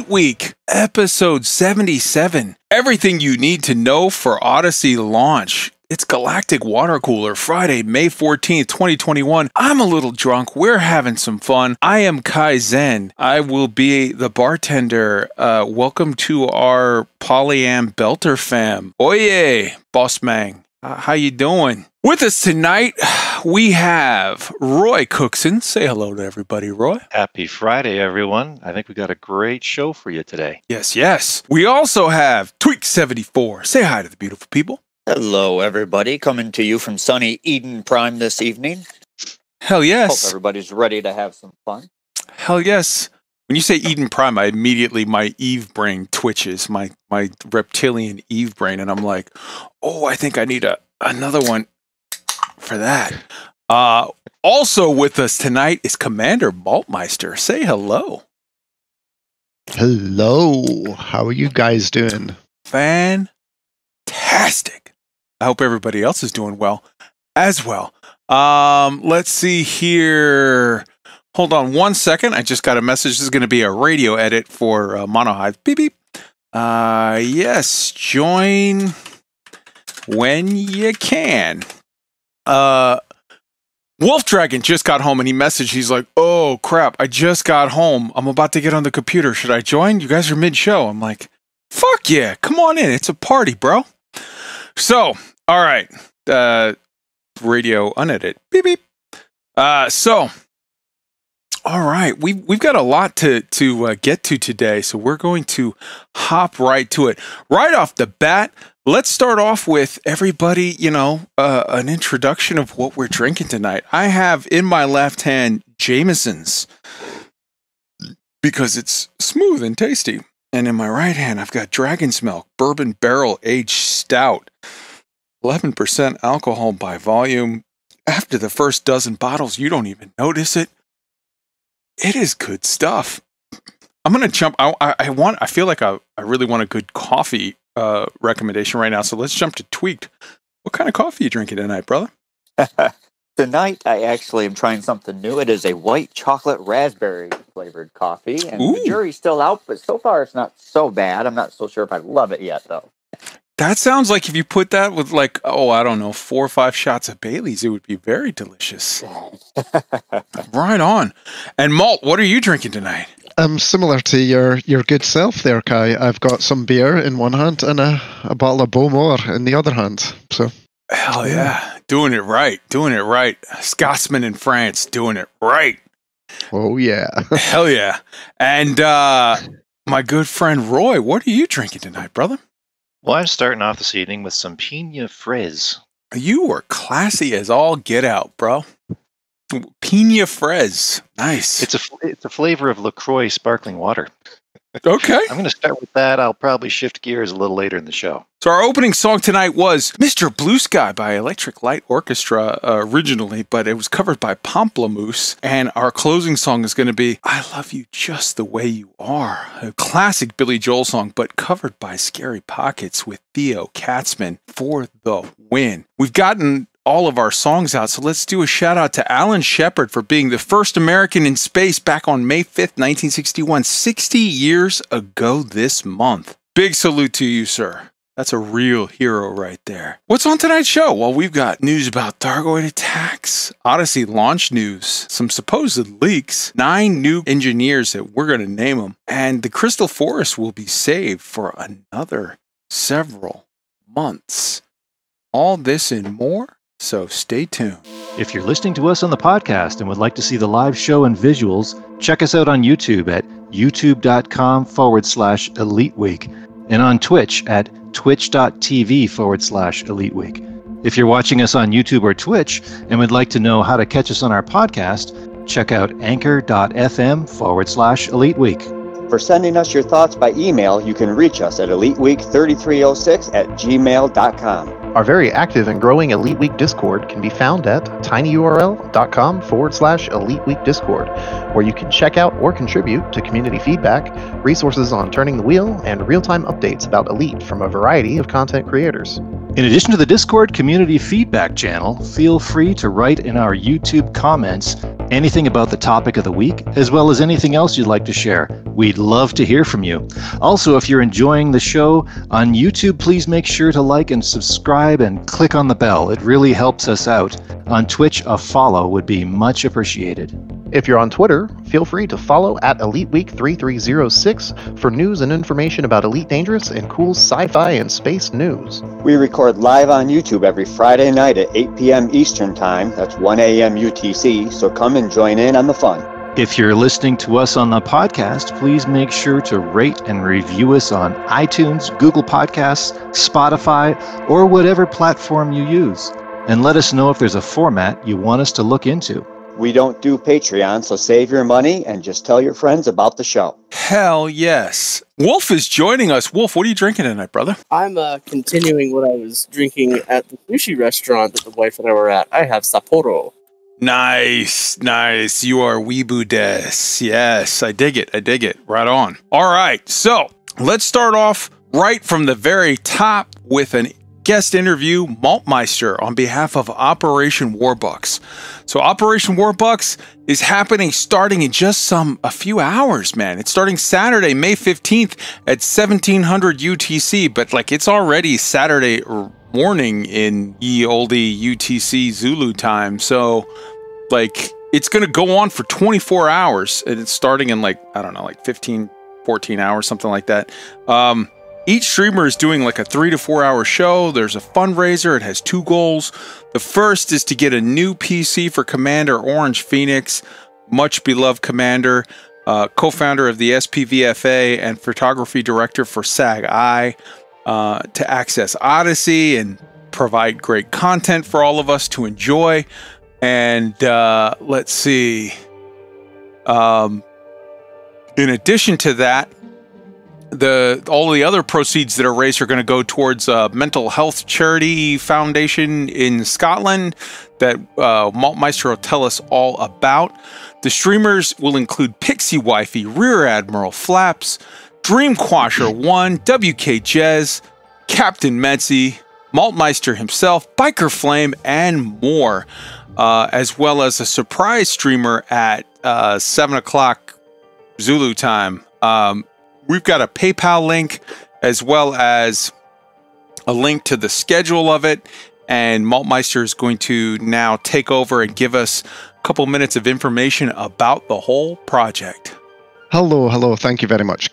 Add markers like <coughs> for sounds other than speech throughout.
Week, episode 77. Everything you need to know for Odyssey launch. It's Galactic Water Cooler, Friday, May 14th, 2021. I'm a little drunk. We're having some fun. I am Kai Zen. I will be the bartender. Uh, welcome to our Polyam Belter fam. Oye, Boss Mang. Uh, how you doing? With us tonight we have Roy Cookson. Say hello to everybody, Roy. Happy Friday, everyone. I think we got a great show for you today. Yes, yes. We also have Tweak74. Say hi to the beautiful people. Hello, everybody. Coming to you from sunny Eden Prime this evening. Hell yes. Hope yes. everybody's ready to have some fun. Hell yes. When you say Eden Prime, I immediately my Eve brain twitches, my my reptilian Eve brain, and I'm like, oh, I think I need a another one for that. Uh, also with us tonight is Commander Maltmeister. Say hello. Hello. How are you guys doing? Fantastic. I hope everybody else is doing well as well. Um, let's see here. Hold on one second. I just got a message. This is going to be a radio edit for uh, Monohive. Beep beep. Uh, yes, join when you can. Uh, Wolf Dragon just got home and he messaged. He's like, "Oh crap! I just got home. I'm about to get on the computer. Should I join? You guys are mid show." I'm like, "Fuck yeah! Come on in. It's a party, bro." So, all right. Uh, radio unedited. Beep beep. Uh, so, all right, we we've got a lot to to uh, get to today, so we're going to hop right to it. Right off the bat, let's start off with everybody. You know, uh, an introduction of what we're drinking tonight. I have in my left hand Jameson's because it's smooth and tasty, and in my right hand I've got Dragon's Milk Bourbon Barrel Aged Stout. 11% alcohol by volume. After the first dozen bottles, you don't even notice it. It is good stuff. I'm gonna jump. I, I, I want. I feel like I, I really want a good coffee uh, recommendation right now. So let's jump to tweaked. What kind of coffee you drinking tonight, brother? <laughs> Tonight, I actually am trying something new. It is a white chocolate raspberry flavored coffee, and Ooh. the jury's still out, but so far it's not so bad. I'm not so sure if I love it yet, though. That sounds like if you put that with like oh I don't know four or five shots of Bailey's, it would be very delicious. <laughs> right on. And malt, what are you drinking tonight? I'm similar to your your good self there, Kai. I've got some beer in one hand and a, a bottle of Beaumont in the other hand. So Hell yeah, doing it right, doing it right. Scotsman in France, doing it right. oh yeah. <laughs> Hell yeah. And uh my good friend Roy, what are you drinking tonight, brother? Well, I'm starting off this evening with some Pina Frizz. You were classy as all get out, bro. Pina Frez. Nice. It's a it's a flavor of Lacroix sparkling water. okay. I'm going to start with that. I'll probably shift gears a little later in the show. So our opening song tonight was Mr. Blue Sky by Electric Light Orchestra uh, originally, but it was covered by Pomplamoose. And our closing song is going to be I Love You Just the Way You Are, a classic Billy Joel song, but covered by Scary Pockets with Theo Katzman for the win. We've gotten all of our songs out, so let's do a shout out to Alan Shepard for being the first American in space back on May 5th, 1961, 60 years ago this month. Big salute to you, sir. That's a real hero right there. What's on tonight's show? Well, we've got news about Thargoid attacks, Odyssey launch news, some supposed leaks, nine new engineers that we're going to name them, and the Crystal Forest will be saved for another several months. All this and more, so stay tuned. If you're listening to us on the podcast and would like to see the live show and visuals, check us out on YouTube at youtube.com forward slash elite week and on Twitch at twitch.tv forward slash elite week. If you're watching us on YouTube or Twitch and would like to know how to catch us on our podcast, check out anchor.fm forward slash elite week. For sending us your thoughts by email, you can reach us at eliteweek3306 at gmail.com. Our very active and growing Elite Week Discord can be found at tinyurl.com forward slash Elite Week Discord, where you can check out or contribute to community feedback, resources on turning the wheel, and real time updates about Elite from a variety of content creators. In addition to the Discord community feedback channel, feel free to write in our YouTube comments anything about the topic of the week, as well as anything else you'd like to share. We'd love to hear from you. Also, if you're enjoying the show on YouTube, please make sure to like and subscribe and click on the bell. It really helps us out. On Twitch, a follow would be much appreciated. If you're on Twitter, feel free to follow at Elite Week 3306 for news and information about Elite Dangerous and cool sci fi and space news. We record live on YouTube every Friday night at 8 p.m. Eastern Time. That's 1 a.m. UTC, so come and join in on the fun. If you're listening to us on the podcast, please make sure to rate and review us on iTunes, Google Podcasts, Spotify, or whatever platform you use. And let us know if there's a format you want us to look into. We don't do Patreon, so save your money and just tell your friends about the show. Hell yes. Wolf is joining us. Wolf, what are you drinking tonight, brother? I'm uh, continuing what I was drinking at the sushi restaurant that the wife and I were at. I have Sapporo. Nice, nice. You are Weeboo Des. Yes, I dig it. I dig it. Right on. All right, so let's start off right from the very top with an guest interview, Maltmeister, on behalf of Operation Warbucks. So Operation Warbucks is happening starting in just some a few hours, man. It's starting Saturday, May 15th at 1700 UTC, but like it's already Saturday morning in ye olde UTC Zulu time. So like it's going to go on for 24 hours and it's starting in like I don't know, like 15 14 hours something like that. Um each streamer is doing like a three to four hour show. There's a fundraiser. It has two goals. The first is to get a new PC for Commander Orange Phoenix, much beloved commander, uh, co founder of the SPVFA, and photography director for SAG I, uh, to access Odyssey and provide great content for all of us to enjoy. And uh, let's see. Um, in addition to that, the all the other proceeds that are raised are going to go towards a mental health charity foundation in Scotland that uh, Maltmeister will tell us all about. The streamers will include Pixie Wifey, Rear Admiral Flaps, Dreamquasher One, WK Jez, Captain Metzi, Maltmeister himself, Biker Flame, and more, uh, as well as a surprise streamer at uh, seven o'clock Zulu time. Um, we've got a PayPal link as well as a link to the schedule of it. And Maltmeister is going to now take over and give us a couple minutes of information about the whole project. Hello, hello. Thank you very much,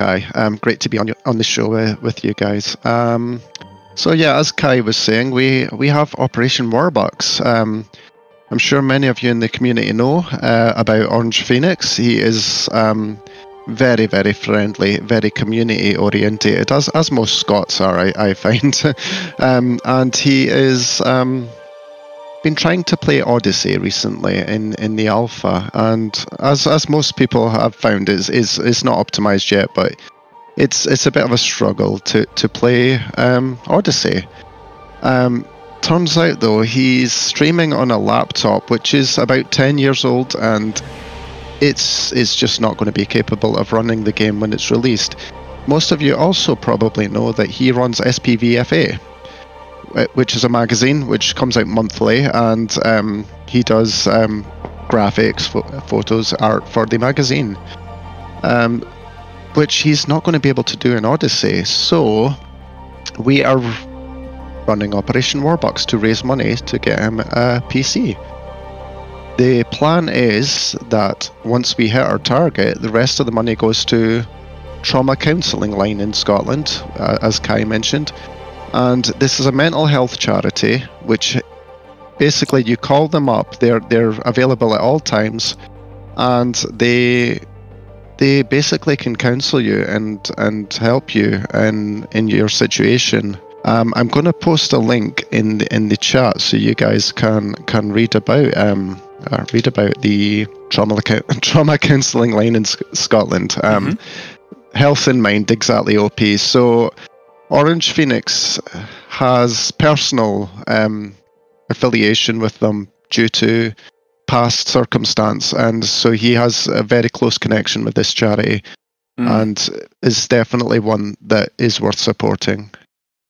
Kai. Um, great to be on your, on the show uh, with you guys. Um, so yeah, as Kai was saying, we we have Operation Warbucks. Um, I'm sure many of you in the community know uh, about Orange Phoenix. He is um, very, very friendly, very community orientated, as as most Scots are, I, I find. <laughs> um, and he is um, been trying to play Odyssey recently in, in the alpha, and as as most people have found, is is is not optimized yet, but it's it's a bit of a struggle to to play um, Odyssey. Um, turns out though he's streaming on a laptop which is about 10 years old and it's it's just not going to be capable of running the game when it's released. Most of you also probably know that he runs SPVFA, which is a magazine which comes out monthly, and um, he does um, graphics, ph- photos, art for the magazine, um, which he's not going to be able to do in Odyssey. So we are running Operation Warbucks to raise money to get him a PC. The plan is that once we hit our target, the rest of the money goes to trauma counselling line in Scotland, uh, as Kai mentioned. And this is a mental health charity, which basically you call them up. They're they're available at all times, and they they basically can counsel you and and help you in in your situation. Um, I'm going to post a link in the, in the chat so you guys can can read about um, uh, read about the trauma <laughs> trauma counselling line in Sc- Scotland. Um, mm-hmm. Health in mind, exactly. OP. So, Orange Phoenix has personal um, affiliation with them due to past circumstance, and so he has a very close connection with this charity, mm. and is definitely one that is worth supporting.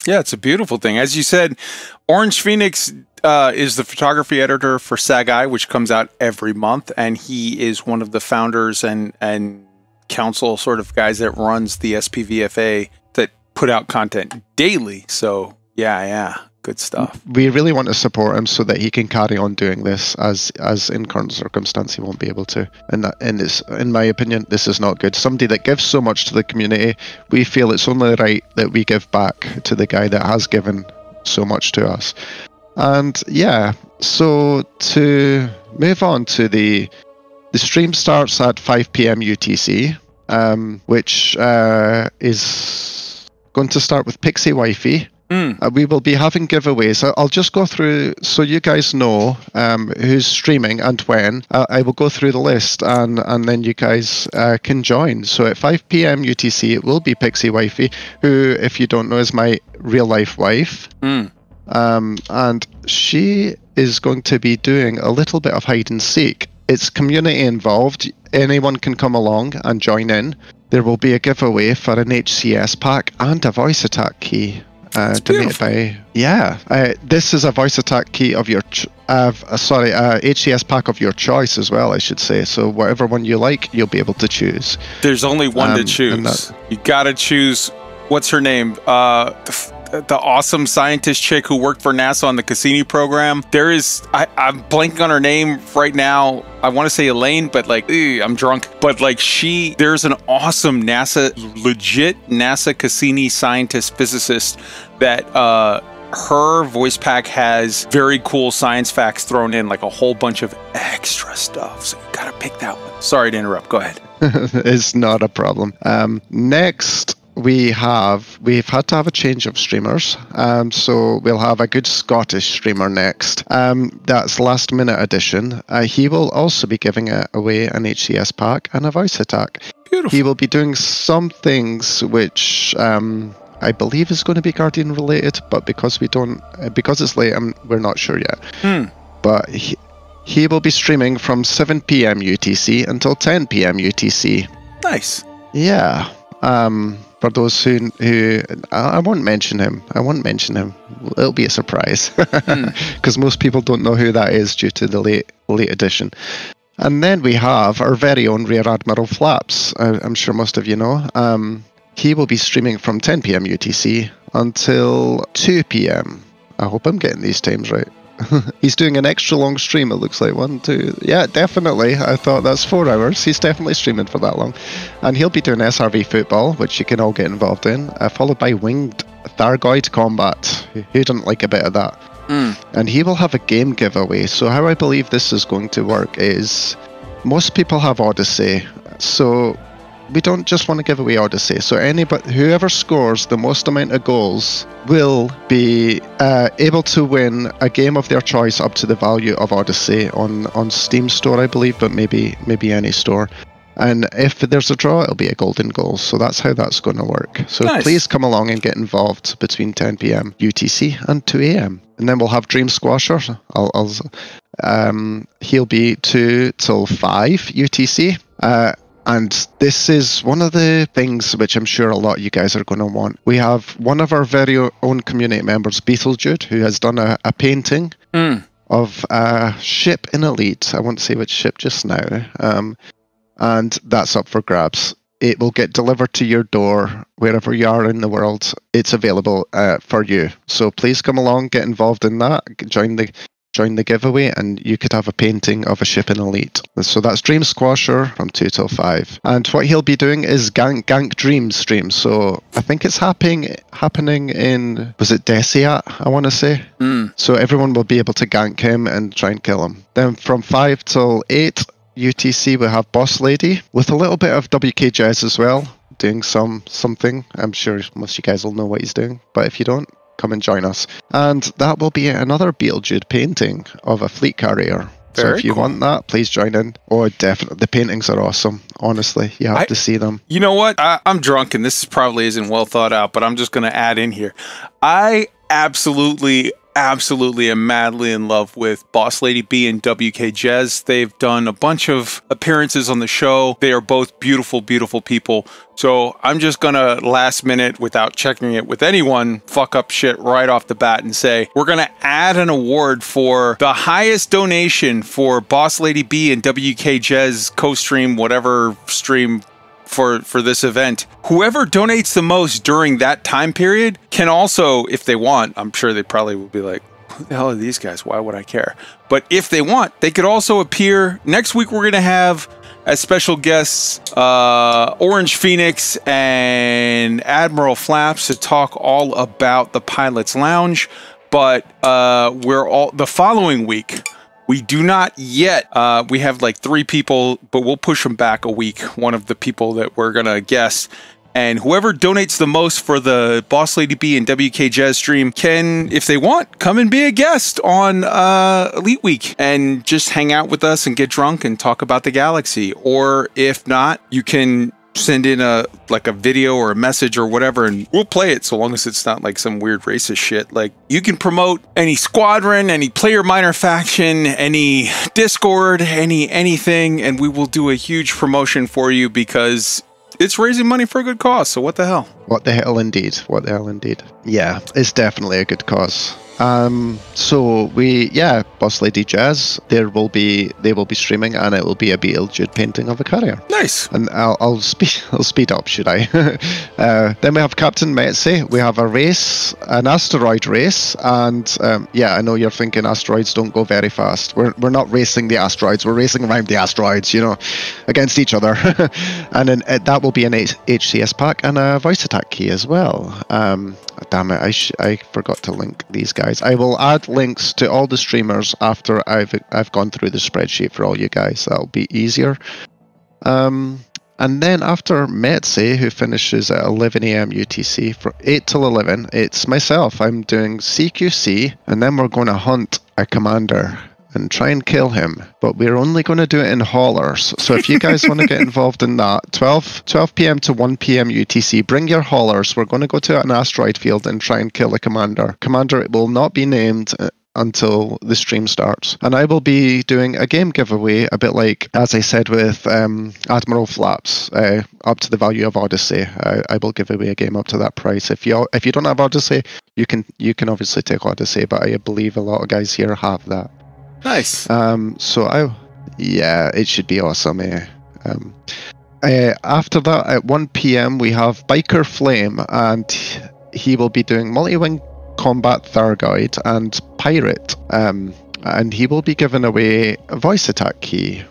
Yeah, it's a beautiful thing. As you said, Orange Phoenix uh, is the photography editor for SAG-I, which comes out every month, and he is one of the founders and and council sort of guys that runs the SPVFA put out content daily. So yeah, yeah, Good stuff. we really want to support him so that he can carry on doing this as as in current circumstance he won't be able to and that and it's in my opinion this is not good somebody that gives so much to the community we feel it's only right that we give back to the guy that has given so much to us and yeah so to move on to the the stream starts at 5 p.m utc um, which uh, is going to start with pixie wifey Mm. uh, we will be having giveaways. I'll just go through so you guys know um, who's streaming and when. Uh, I will go through the list and and then you guys uh, can join. So at 5 p.m. UTC, it will be Pixie Wifey, who, if you don't know, is my real life wife. Mm. Um, and she is going to be doing a little bit of hide and seek. It's community involved. Anyone can come along and join in. There will be a giveaway for an HCS pack and a voice attack key. Uh, That's donated by yeah. Uh, this is a voice attack key of your ch- uh, uh, sorry uh, HCS pack of your choice as well. I should say. So whatever one you like, you'll be able to choose. There's only one Um, to choose. that- You gotta choose. What's her name? Uh, f- the awesome scientist chick who worked for NASA on the Cassini program. There is. I, I'm blanking on her name right now. I want to say Elaine, but like ew, I'm drunk. But like she, there's an awesome NASA, legit NASA Cassini scientist physicist that. uh her voice pack has very cool science facts thrown in, like a whole bunch of extra stuff. So you gotta pick that one. Sorry to interrupt. Go ahead. <laughs> it's not a problem. Um, next, we have we've had to have a change of streamers. Um, so we'll have a good Scottish streamer next. Um, that's last minute edition. Uh, he will also be giving a, away an HCS pack and a voice attack. Beautiful. He will be doing some things which um, I believe is going to be Guardian related, but because we don't, because it's late, um, we're not sure yet. Hmm. But he, he will be streaming from 7 p.m. UTC until 10 p.m. UTC. Nice. Yeah. Um, for those who who I, I won't mention him. I won't mention him. It'll be a surprise <laughs> because most people don't know who that is due to the late late edition. And then we have our very own Rear Admiral Flaps. I, I'm sure most of you know. Um, he will be streaming from 10 p.m. UTC until 2 p.m. I hope I'm getting these times right. <laughs> He's doing an extra long stream, it looks like. One, two. Yeah, definitely. I thought that's four hours. He's definitely streaming for that long. And he'll be doing SRV football, which you can all get involved in, uh, followed by winged Thargoid combat. Who doesn't like a bit of that? Mm. And he will have a game giveaway. So, how I believe this is going to work is most people have Odyssey. So, we don't just want to give away Odyssey. So anybody, whoever scores the most amount of goals will be uh, able to win a game of their choice up to the value of Odyssey on on Steam store, I believe, but maybe maybe any store. And if there's a draw, it'll be a golden goal. So that's how that's going to work. So Nice. please come along and get involved between 10 p.m. UTC and 2 a.m. And then we'll have Dream Squasher. I'll, I'll um, he'll be 2 till 5 UTC. Uh, and this is one of the things which I'm sure a lot of you guys are going to want. We have one of our very own community members, Beetlejude, who has done a, a painting Mm. of a ship in Elite. I won't say which ship just now. Um, and that's up for grabs. It will get delivered to your door wherever you are in the world. It's available uh, for you. So please come along, get involved in that, join the join the giveaway, and you could have a painting of a ship in Elite. So that's Dream Squasher from two till five. And what he'll be doing is Gank Gank Dream stream. So I think it's happening happening in was it Deciat? I want to say. Mm. So everyone will be able to gank him and try and kill him. Then from 5 till 8 UTC we have Boss Lady with a little bit of WK Jazz as well, doing some something. I'm sure most of you guys will know what he's doing, but if you don't, come and join us. And that will be another Beetlejude painting of a fleet carrier. so if you cool. want that, please join in. Oh, definitely. The paintings are awesome. Honestly, you have I- to see them. You know what? I, I'm drunk, and this probably isn't well thought out, but I'm just going to add in here. I absolutely, absolutely am madly in love with Boss Lady B and WK Jez. They've done a bunch of appearances on the show. They are both beautiful, beautiful people. So I'm just going to last minute, without checking it with anyone, fuck up shit right off the bat and say, we're going to add an award for the highest donation for Boss Lady B and WK Jez co stream, whatever stream for for this event. Whoever donates the most during that time period can also, if they want, I'm sure they probably will be like, "Who the hell are these guys? Why would I care?" But if they want, they could also appear next week. We're gonna have as special guests uh, Orange Phoenix and Admiral Flaps to talk all about the Pilot's Lounge. But uh, we're all the following week. We do not yet. Uh, we have like three people, but we'll push them back a week. One of the people that we're gonna guess, and whoever donates the most for the Boss Lady B and WK Jazz stream can, if they want, come and be a guest on uh, Elite Week and just hang out with us and get drunk and talk about the galaxy. Or if not, you can send in a like a video or a message or whatever and we'll play it so long as it's not like some weird racist shit like you can promote any squadron any player minor faction any discord any anything and we will do a huge promotion for you because it's raising money for a good cause so what the hell What the hell, indeed? What the hell, indeed? Yeah, it's definitely a good cause. Um, so we, yeah, Boss Lady Jazz. There will be, they will be streaming, and it will be a Beetlejuice painting of a carrier. nice And I'll, I'll speed, <laughs> I'll speed up, should I? <laughs> uh, then we have Captain Metzi. We have a race, an asteroid race, and um, yeah, I know you're thinking asteroids don't go very fast. We're we're not racing the asteroids. We're racing around the asteroids, you know, against each other. <laughs> and then uh, that will be an H- HCS pack and a voice attack key as well. Um, damn it, I sh- I forgot to link these guys. I will add links to all the streamers after I've I've gone through the spreadsheet for all you guys. That'll be easier. Um, and then after Metzi, who finishes at 11 a.m. UTC, for 8 till 11, it's myself. I'm doing CQC, and then we're going to hunt a commander and try and kill him. But we're only going to do it in haulers. So if you guys want to get <laughs> involved in that, 12, 12 p.m. to 1 p.m. UTC, bring your haulers. We're going to go to an asteroid field and try and kill a commander. Commander will not be named uh, until the stream starts. And I will be doing a game giveaway, a bit like, as I said with um, Admiral Flaps, uh, up to the value of Odyssey. I, I will give away a game up to that price. If you if you don't have Odyssey, you can you can obviously take Odyssey, but I believe a lot of guys here have that. Nice Um, so I, yeah, it should be awesome. Eh? Um, uh, after that, at 1 p.m., we have Biker Flame, and he will be doing multi-wing combat Thargoid and Pirate. Um, and he will be giving away a voice attack key.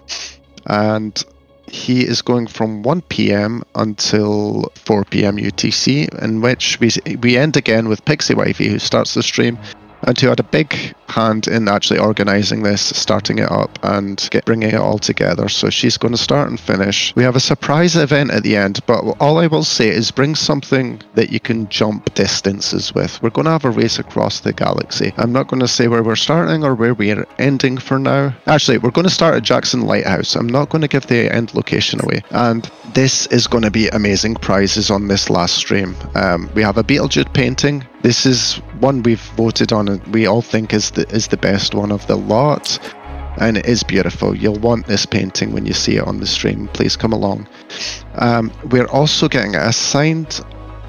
And he is going from 1 p.m. until 4 p.m. UTC, in which we we end again with Pixie Wifey, who starts the stream and who had a big hand in actually organizing this, starting it up, and get, bringing it all together. So she's going to start and finish. We have a surprise event at the end, but all I will say is bring something that you can jump distances with. We're going to have a race across the galaxy. I'm not going to say where we're starting or where we're ending for now. Actually, we're going to start at Jackson Lighthouse. I'm not going to give the end location away. And this is going to be amazing prizes on this last stream. Um, we have a Beetlejuice painting. This is one we've voted on and we all think is the is the best one of the lot. And it is beautiful. You'll want this painting when you see it on the stream. Please come along. Um, we're also getting a signed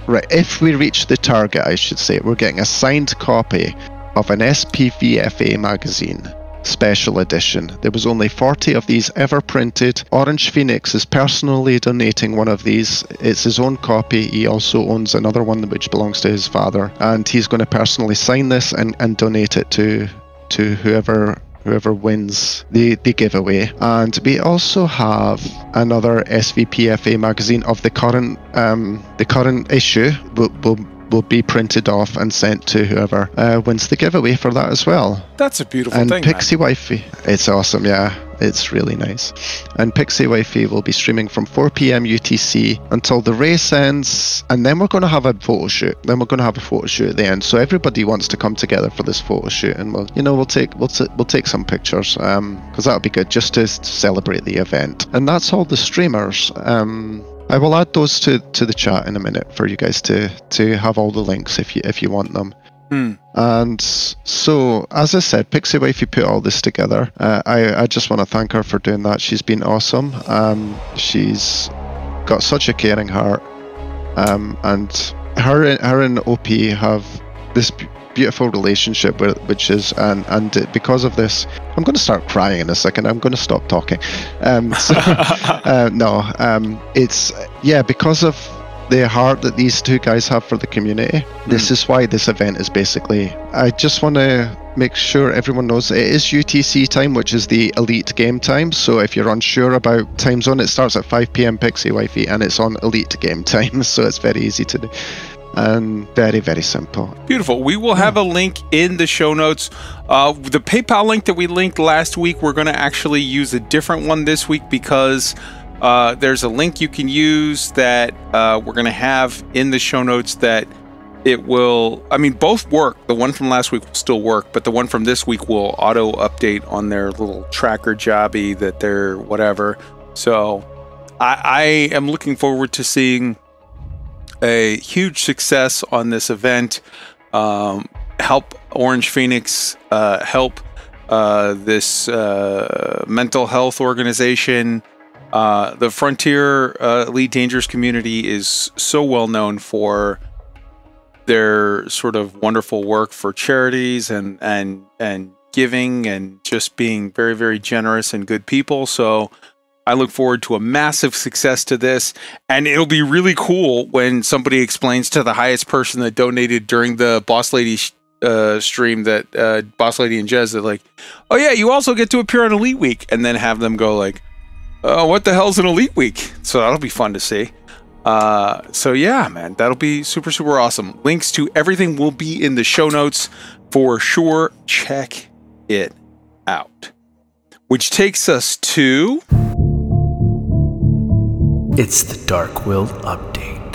right if we reach the target I should say, we're getting a signed copy of an SPVFA magazine special edition. There was only 40 of these ever printed. Orange Phoenix is personally donating one of these. It's his own copy. He also owns another one which belongs to his father, and he's going to personally sign this and, and donate it to to whoever whoever wins the, the giveaway. And we also have another SVPFA magazine of the current um, the current issue. Will, will will be printed off and sent to whoever uh, wins the giveaway for that as well. that's a beautiful And thing Pixie Wifey, it's awesome, yeah. It's really nice. And Pixie Wifey will be streaming from 4 p.m. UTC until the race ends, and then we're going to have a photo shoot. Then we're going to have a photo shoot at the end. So everybody wants to come together for this photo shoot, and we'll, you know, we'll take we'll t- we'll take some pictures, um, because that'll be good just to celebrate the event. And that's all the streamers. Um, I will add those to, to the chat in a minute for you guys to to have all the links if you if you want them. Hmm. And so, as I said, Pixie Wifey put all this together. Uh, I, I just want to thank her for doing that. She's been awesome. Um, she's got such a caring heart. Um, and her, her and OP have this beautiful relationship with, which is and and because of this i'm going to start crying in a second. I'm going to stop talking. Um so, <laughs> uh, no um it's yeah because of the heart that these two guys have for the community this is why this event is basically i just want to make sure everyone knows it is utc time which is the elite game time. So if you're unsure about time zone it starts at 5 p.m pixie wifey and it's on elite game <laughs> time. So it's very easy to do and very very simple Beautiful. We will have a link in the show notes. Uh, the PayPal link that we linked last week, we're going to actually use a different one this week because uh, there's a link you can use that uh, we're going to have in the show notes that it will, I mean, both work. The one from last week will still work, but the one from this week will auto update on their little tracker jobby that they're whatever. So I, I am looking forward to seeing a huge success on this event. Um, help Orange Phoenix, uh, help uh, this uh, mental health organization. Uh, the Frontier uh, Elite Dangerous community is so well known for their sort of wonderful work for charities and and and giving and just being very very generous and good people. So I look forward to a massive success to this. And it'll be really cool when somebody explains to the highest person that donated during the Boss Lady sh- uh, stream that uh, Boss Lady and Jez that like, oh yeah, you also get to appear on Elite Week, and then have them go like, oh, what the hell's an Elite Week? So that'll be fun to see. Uh, so yeah, man, that'll be super super awesome. Links to everything will be in the show notes for sure. Check it out. Which takes us to It's the Dark Wheel update.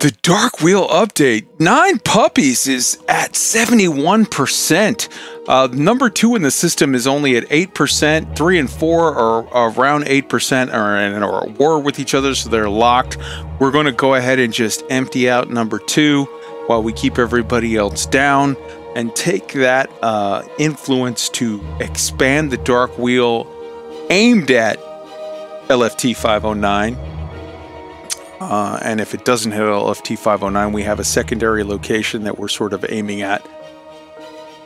The Dark Wheel update. Nine Puppies is at 71%. Uh, number two in the system is only at 8%. Three and four are around 8% are in a war with each other, so they're locked. We're going to go ahead and just empty out number two while we keep everybody else down and take that uh, influence to expand the Dark Wheel aimed at LFT 509. Uh, and if it doesn't hit LFT 509, we have a secondary location that we're sort of aiming at.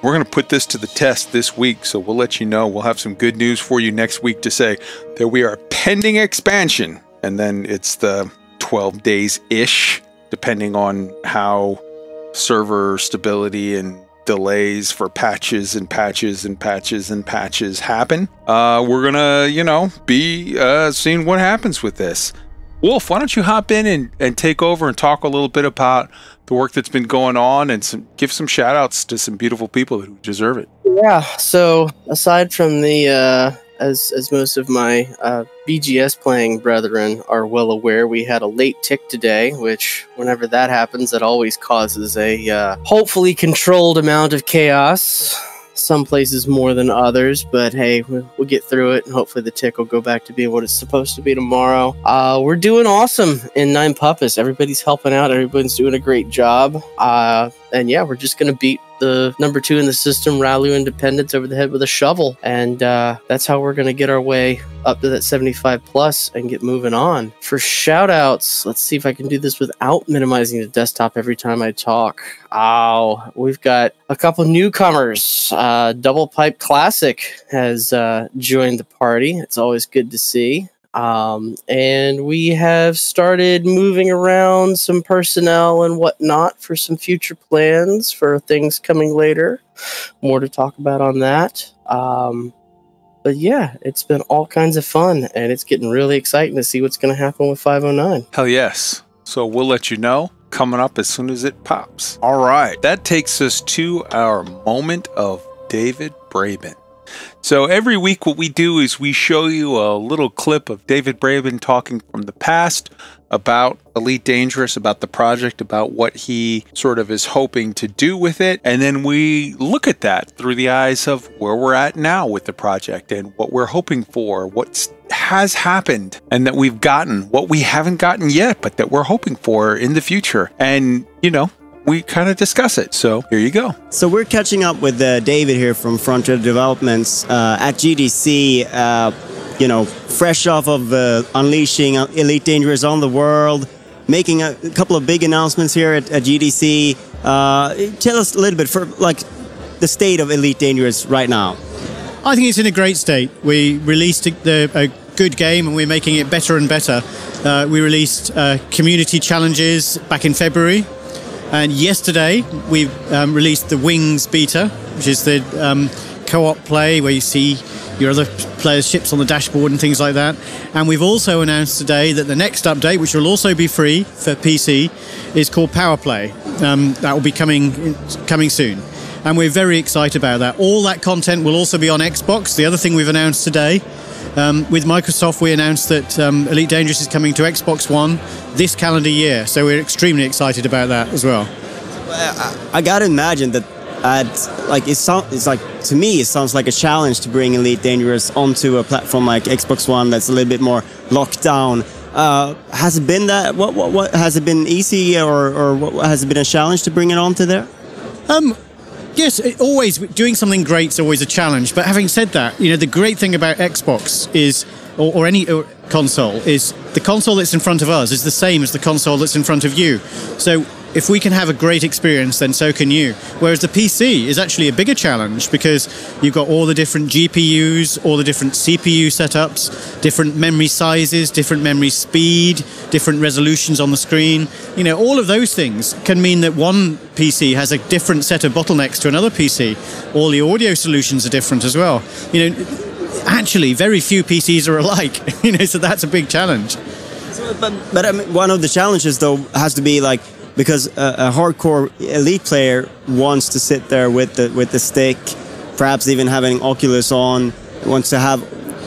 We're going to put this to the test this week, so we'll let you know. We'll have some good news for you next week to say that we are pending expansion. And then it's the 12 days ish, depending on how server stability and delays for patches and patches and patches and patches happen. Uh, we're gonna, you know, be uh, seeing what happens with this. Wolf, why don't you hop in and, and take over and talk a little bit about the work that's been going on and some give some shout outs to some beautiful people who deserve it. Yeah. So aside from the, uh, as as most of my uh, BGS playing brethren are well aware, we had a late tick today. Which, whenever that happens, that always causes a uh, hopefully controlled amount of chaos. Some places more than others, but hey, we'll, get through it, and hopefully the tick will go back to being what it's supposed to be tomorrow. Uh, we're doing awesome in Nine Puppets. Everybody's helping out. Everybody's doing a great job. Uh, and yeah, we're just gonna beat the number two in the system, Ralu Independence, over the head with a shovel, and uh, that's how we're gonna get our way up to that 75 plus and get moving on. For shout outs, let's see if I can do this without minimizing the desktop every time I talk. Oh, we've got a couple newcomers. Uh, Double Pipe Classic has uh, joined the party. It's always good to see. Um, and we have started moving around some personnel and whatnot for some future plans for things coming later. More to talk about on that. Um, but yeah, it's been all kinds of fun, and it's getting really exciting to see what's going to happen with 509. Hell yes. So we'll let you know coming up as soon as it pops. All right. That takes us to our moment of David Braben. So every week, what we do is we show you a little clip of David Braben talking from the past about Elite Dangerous, about the project, about what he sort of is hoping to do with it. And then we look at that through the eyes of where we're at now with the project and what we're hoping for, what has happened and that we've gotten, what we haven't gotten yet, but that we're hoping for in the future. And, you know, we kind of discuss it. So here you go. So we're catching up with uh, David here from Frontier Developments uh, at GDC. Uh, you know, fresh off of uh, unleashing Elite Dangerous on the world. making a, a couple of big announcements here at, at GDC. Uh, tell us a little bit for like the state of Elite Dangerous right now. I think it's in a great state. We released the, a good game and we're making it better and better. Uh, we released uh, community challenges back in February, and yesterday we um, released the Wings beta, which is the um, co-op play where you see your other players' ships on the dashboard and things like that. And we've also announced today that the next update, which will also be free for PC, is called Power Play. Um, that will be coming coming soon. And we're very excited about that. All that content will also be on Xbox. The other thing we've announced today um, with Microsoft, we announced that um, Elite Dangerous is coming to Xbox One this calendar year, so we're extremely excited about that as well. I gotta imagine that at like it sounds it's like to me it sounds like a challenge to bring Elite Dangerous onto a platform like Xbox One that's a little bit more locked down. Uh, has it been that? What, what what has it been easy or or what, has it been a challenge to bring it onto there? Um, Yes, it, always doing something great is always a challenge. But having said that, you know the great thing about Xbox is, or, or any or console, is the console that's in front of us is the same as the console that's in front of you. So if we can have a great experience, then so can you. Whereas the PC is actually a bigger challenge because you've got all the different GPUs, all the different CPU setups, different memory sizes, different memory speed, different resolutions on the screen. You know, all of those things can mean that one PC has a different set of bottlenecks to another PC. All the audio solutions are different as well. You know, actually, very few PCs are alike. <laughs> you know, so that's a big challenge. But, but I mean, one of the challenges, though, has to be like because a, a, hardcore elite player wants to sit there with the with the stick, perhaps even having Oculus on, wants to have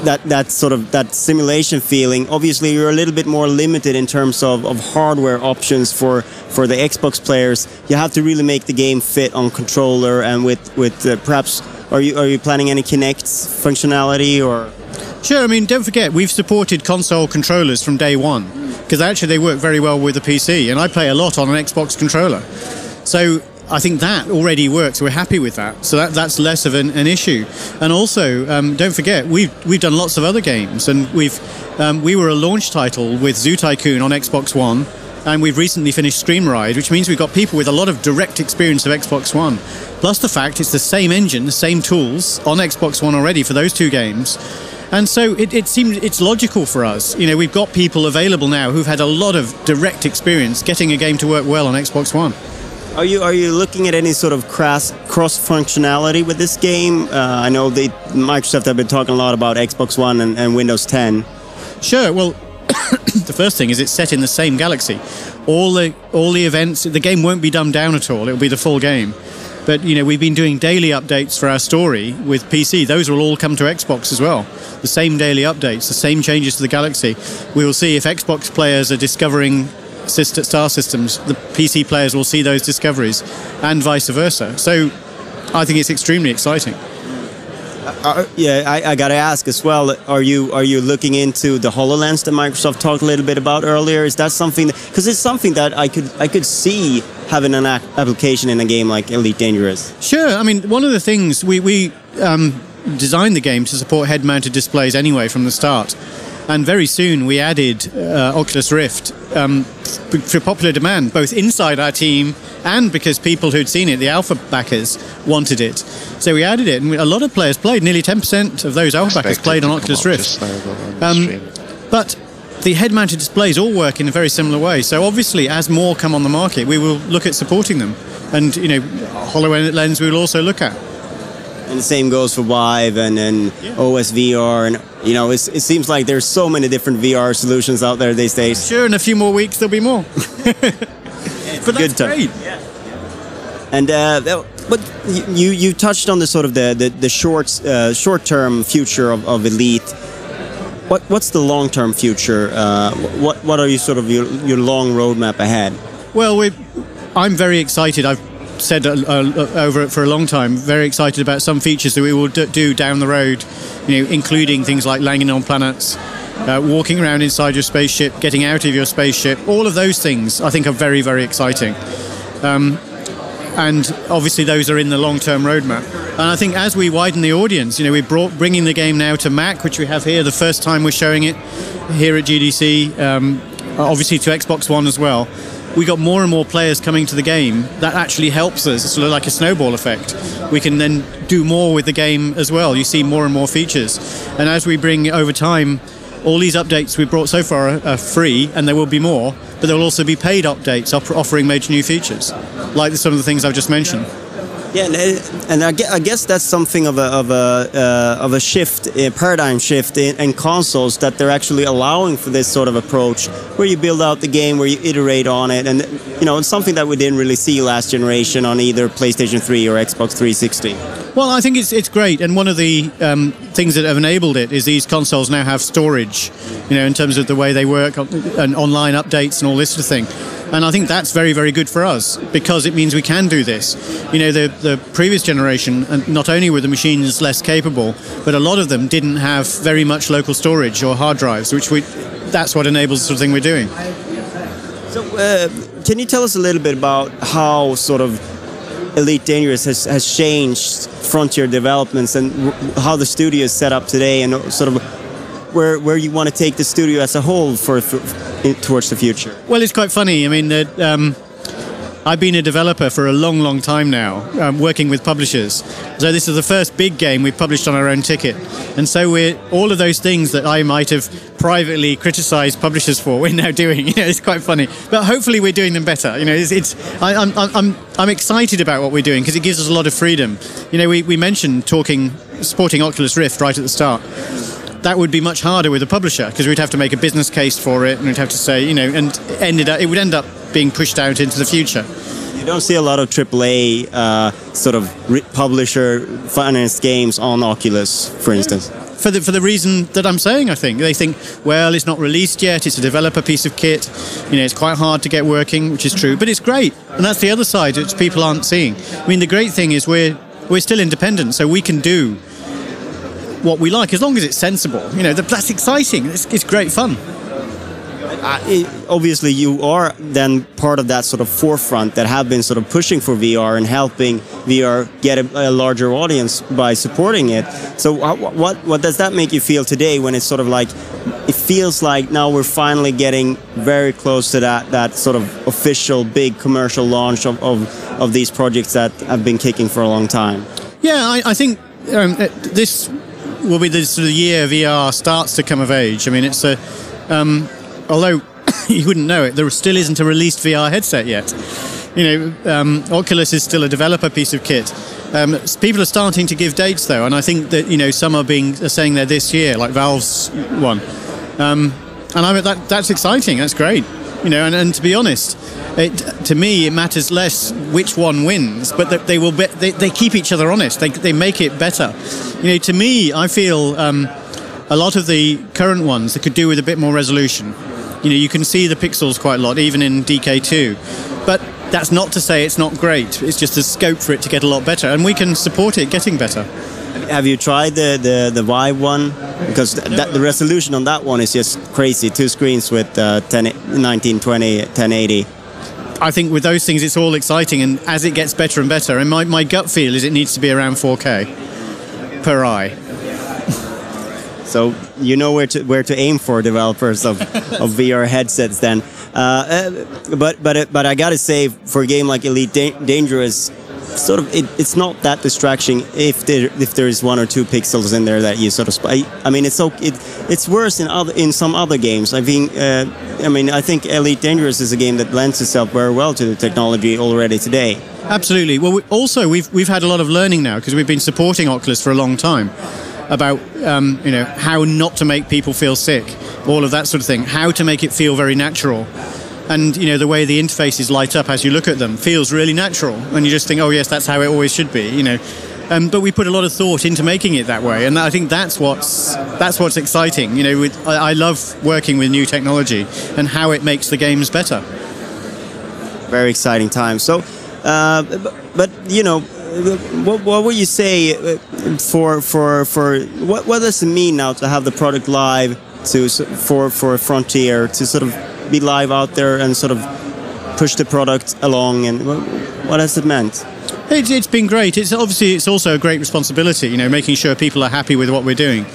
that that sort of that simulation feeling. Obviously, you're a little bit more limited in terms of, of hardware options for for the Xbox players. You have to really make the game fit on controller and with with uh, perhaps. Are you are you planning any Kinect functionality or? Sure. I mean, don't forget we've supported console controllers from day one because actually they work very well with the PC, and I play a lot on an Xbox controller. So I think that already works. We're happy with that, so that, that's less of an, an issue. And also, um, don't forget we've we've done lots of other games, and we've um, we were a launch title with Zoo Tycoon on Xbox One, and we've recently finished ScreamRide, which means we've got people with a lot of direct experience of Xbox One. Plus the fact it's the same engine, the same tools on Xbox One already for those two games. And so it, it seems it's logical for us. You know, we've got people available now who've had a lot of direct experience getting a game to work well on Xbox One. Are you are you looking at any sort of cross cross functionality with this game? Uh, I know they Microsoft have been talking a lot about Xbox One and, and Windows 10. Sure. Well, <coughs> the first thing is it's set in the same galaxy. All the all the events, the game won't be dumbed down at all. It'll be the full game. But you know, we've been doing daily updates for our story with PC. Those will all come to Xbox as well. The same daily updates, the same changes to the Galaxy. We will see if Xbox players are discovering star systems, the PC players will see those discoveries, and vice versa. So, I think it's extremely exciting. Uh, yeah, I, I got to ask as well. Are you are you looking into the Hololens that Microsoft talked a little bit about earlier? Is that something? Because it's something that I could I could see having an application in a game like Elite Dangerous. Sure. I mean, one of the things we we um, designed the game to support head-mounted displays anyway from the start. And very soon we added uh, Oculus Rift um, for popular demand, both inside our team and because people who'd seen it, the alpha backers, wanted it. So we added it, and a lot of players played. Nearly 10% of those alpha backers played on Oculus Rift. Um, but the head-mounted displays all work in a very similar way. So obviously, as more come on the market, we will look at supporting them. And you know, HoloLens we will also look at. And the same goes for Vive and, and yeah. OS VR. And, you know, it seems like there's so many different VR solutions out there these days. Sure, in a few more weeks there'll be more. <laughs> but that's Good great. Yeah. And uh, but you you touched on the sort of the the, the short uh, short term future of, of Elite. What what's the long term future? Uh, what what are you sort of your your long roadmap ahead? Well, we I'm very excited. I've said uh, uh, over it for a long time. Very excited about some features that we will do down the road, you know, including things like landing on planets, uh, walking around inside your spaceship, getting out of your spaceship. All of those things I think are very very exciting. Um, and obviously those are in the long-term roadmap. And I think as we widen the audience, you know, we're brought, bringing the game now to Mac, which we have here. The first time we're showing it here at GDC. Um, obviously to Xbox One as well. We got more and more players coming to the game. That actually helps us. It's sort of like a snowball effect. We can then do more with the game as well. You see more and more features, and as we bring over time, all these updates we've brought so far are, free, and there will be more. But there will also be paid updates offering major new features, like some of the things I've just mentioned. Yeah, and, I guess that's something of a of a uh, of a shift, a paradigm shift in, in consoles that they're actually allowing for this sort of approach, where you build out the game, where you iterate on it, and you know it's something that we didn't really see last generation on either PlayStation 3 or Xbox 360. Well, I think it's it's great, and one of the um, things that have enabled it is these consoles now have storage, you know, in terms of the way they work on- and online updates and all this sort of thing. And I think that's very, very good for us because it means we can do this. You know, the the previous generation, and not only were the machines less capable, but a lot of them didn't have very much local storage or hard drives, which we that's what enables the sort of thing we're doing. So, uh, can you tell us a little bit about how sort of Elite Dangerous has, has changed Frontier developments and how the studio is set up today, and sort of where where you want to take the studio as a whole for, for towards the future? Well, it's quite funny. I mean, that um, I've been a developer for a long, long time now, um, working with publishers. So this is the first big game we've published on our own ticket, and so we're all of those things that I might have privately criticised publishers for. <laughs> We're now doing. You know, it's quite funny, but hopefully we're doing them better. You know, it's, it's I, I'm, I'm, I'm I'm excited about what we're doing because it gives us a lot of freedom. You know, we, we mentioned talking supporting Oculus Rift right at the start that would be much harder with a publisher because we'd have to make a business case for it and we'd have to say, you know, and ended up, it would end up being pushed out into the future. You don't see a lot of AAA uh, sort of publisher financed games on Oculus, for instance. For the, for the reason that I'm saying, I think. They think, well, it's not released yet, it's a developer piece of kit, you know, it's quite hard to get working, which is true, but it's great. And that's the other side, which people aren't seeing. I mean, the great thing is we're, we're still independent, so we can do what we like as long as it's sensible. You know, that's exciting, it's, it's great fun. Uh, it- obviously, you are then part of that sort of forefront that have been sort of pushing for VR and helping VR get a, a larger audience by supporting it. So, uh, what what does that make you feel today when it's sort of like it feels like now we're finally getting very close to that that sort of official big commercial launch of of, of these projects that have been kicking for a long time. Yeah, I, I think um, this will be the sort of year VR starts to come of age. I mean, it's a um, although <coughs> you wouldn't know it, there still isn't a released VR headset yet. You know, um, Oculus is still a developer piece of kit. Um, people are starting to give dates though, and I think that you know some are being are saying they're this year, like Valve's one. Um, and I mean, that that's exciting. That's great. You know, and, and to be honest, it, to me it matters less which one wins, but that they will be, they, they keep each other honest. They, they make it better. You know, to me, I feel um, a lot of the current ones that could do with a bit more resolution. You know, you can see the pixels quite a lot, even in DK2. But that's not to say it's not great. It's just a scope for it to get a lot better, and we can support it getting better. Have you tried the the, the Vive one? Because th- that, the resolution on that one is just crazy. Two screens with uh, 10, 1920, 1080. I think with those things, it's all exciting, and as it gets better and better, and my, my gut feel is it needs to be around 4K per eye. <laughs> So you know where to where to aim for developers of, <laughs> of VR headsets then. Uh, uh, but but but I gotta say, for a game like Elite da- Dangerous, sort of it, it's not that distracting if there if there is one or two pixels in there that you sort of. Sp- I mean, it's so it it's worse in other in some other games. I think uh, I mean I think Elite Dangerous is a game that lends itself very well to the technology already today. Absolutely. Well, we, also we've we've had a lot of learning now because we've been supporting Oculus for a long time about um, you know how not to make people feel sick, all of that sort of thing, how to make it feel very natural. And you know the way the interfaces light up as you look at them feels really natural, and you just think, oh yes, that's how it always should be, you know. Um, but we put a lot of thought into making it that way, and I think that's what's that's what's exciting. You know, with, I, I love working with new technology and how it makes the games better. very exciting time. So, uh, but, but you know, what, what would you say uh, for for for what what does it mean now to have the product live to for for Frontier to sort of be live out there and sort of push the product along and what, has it meant? It's, it's been great. It's obviously it's also a great responsibility, you know, making sure people are happy with what we're doing.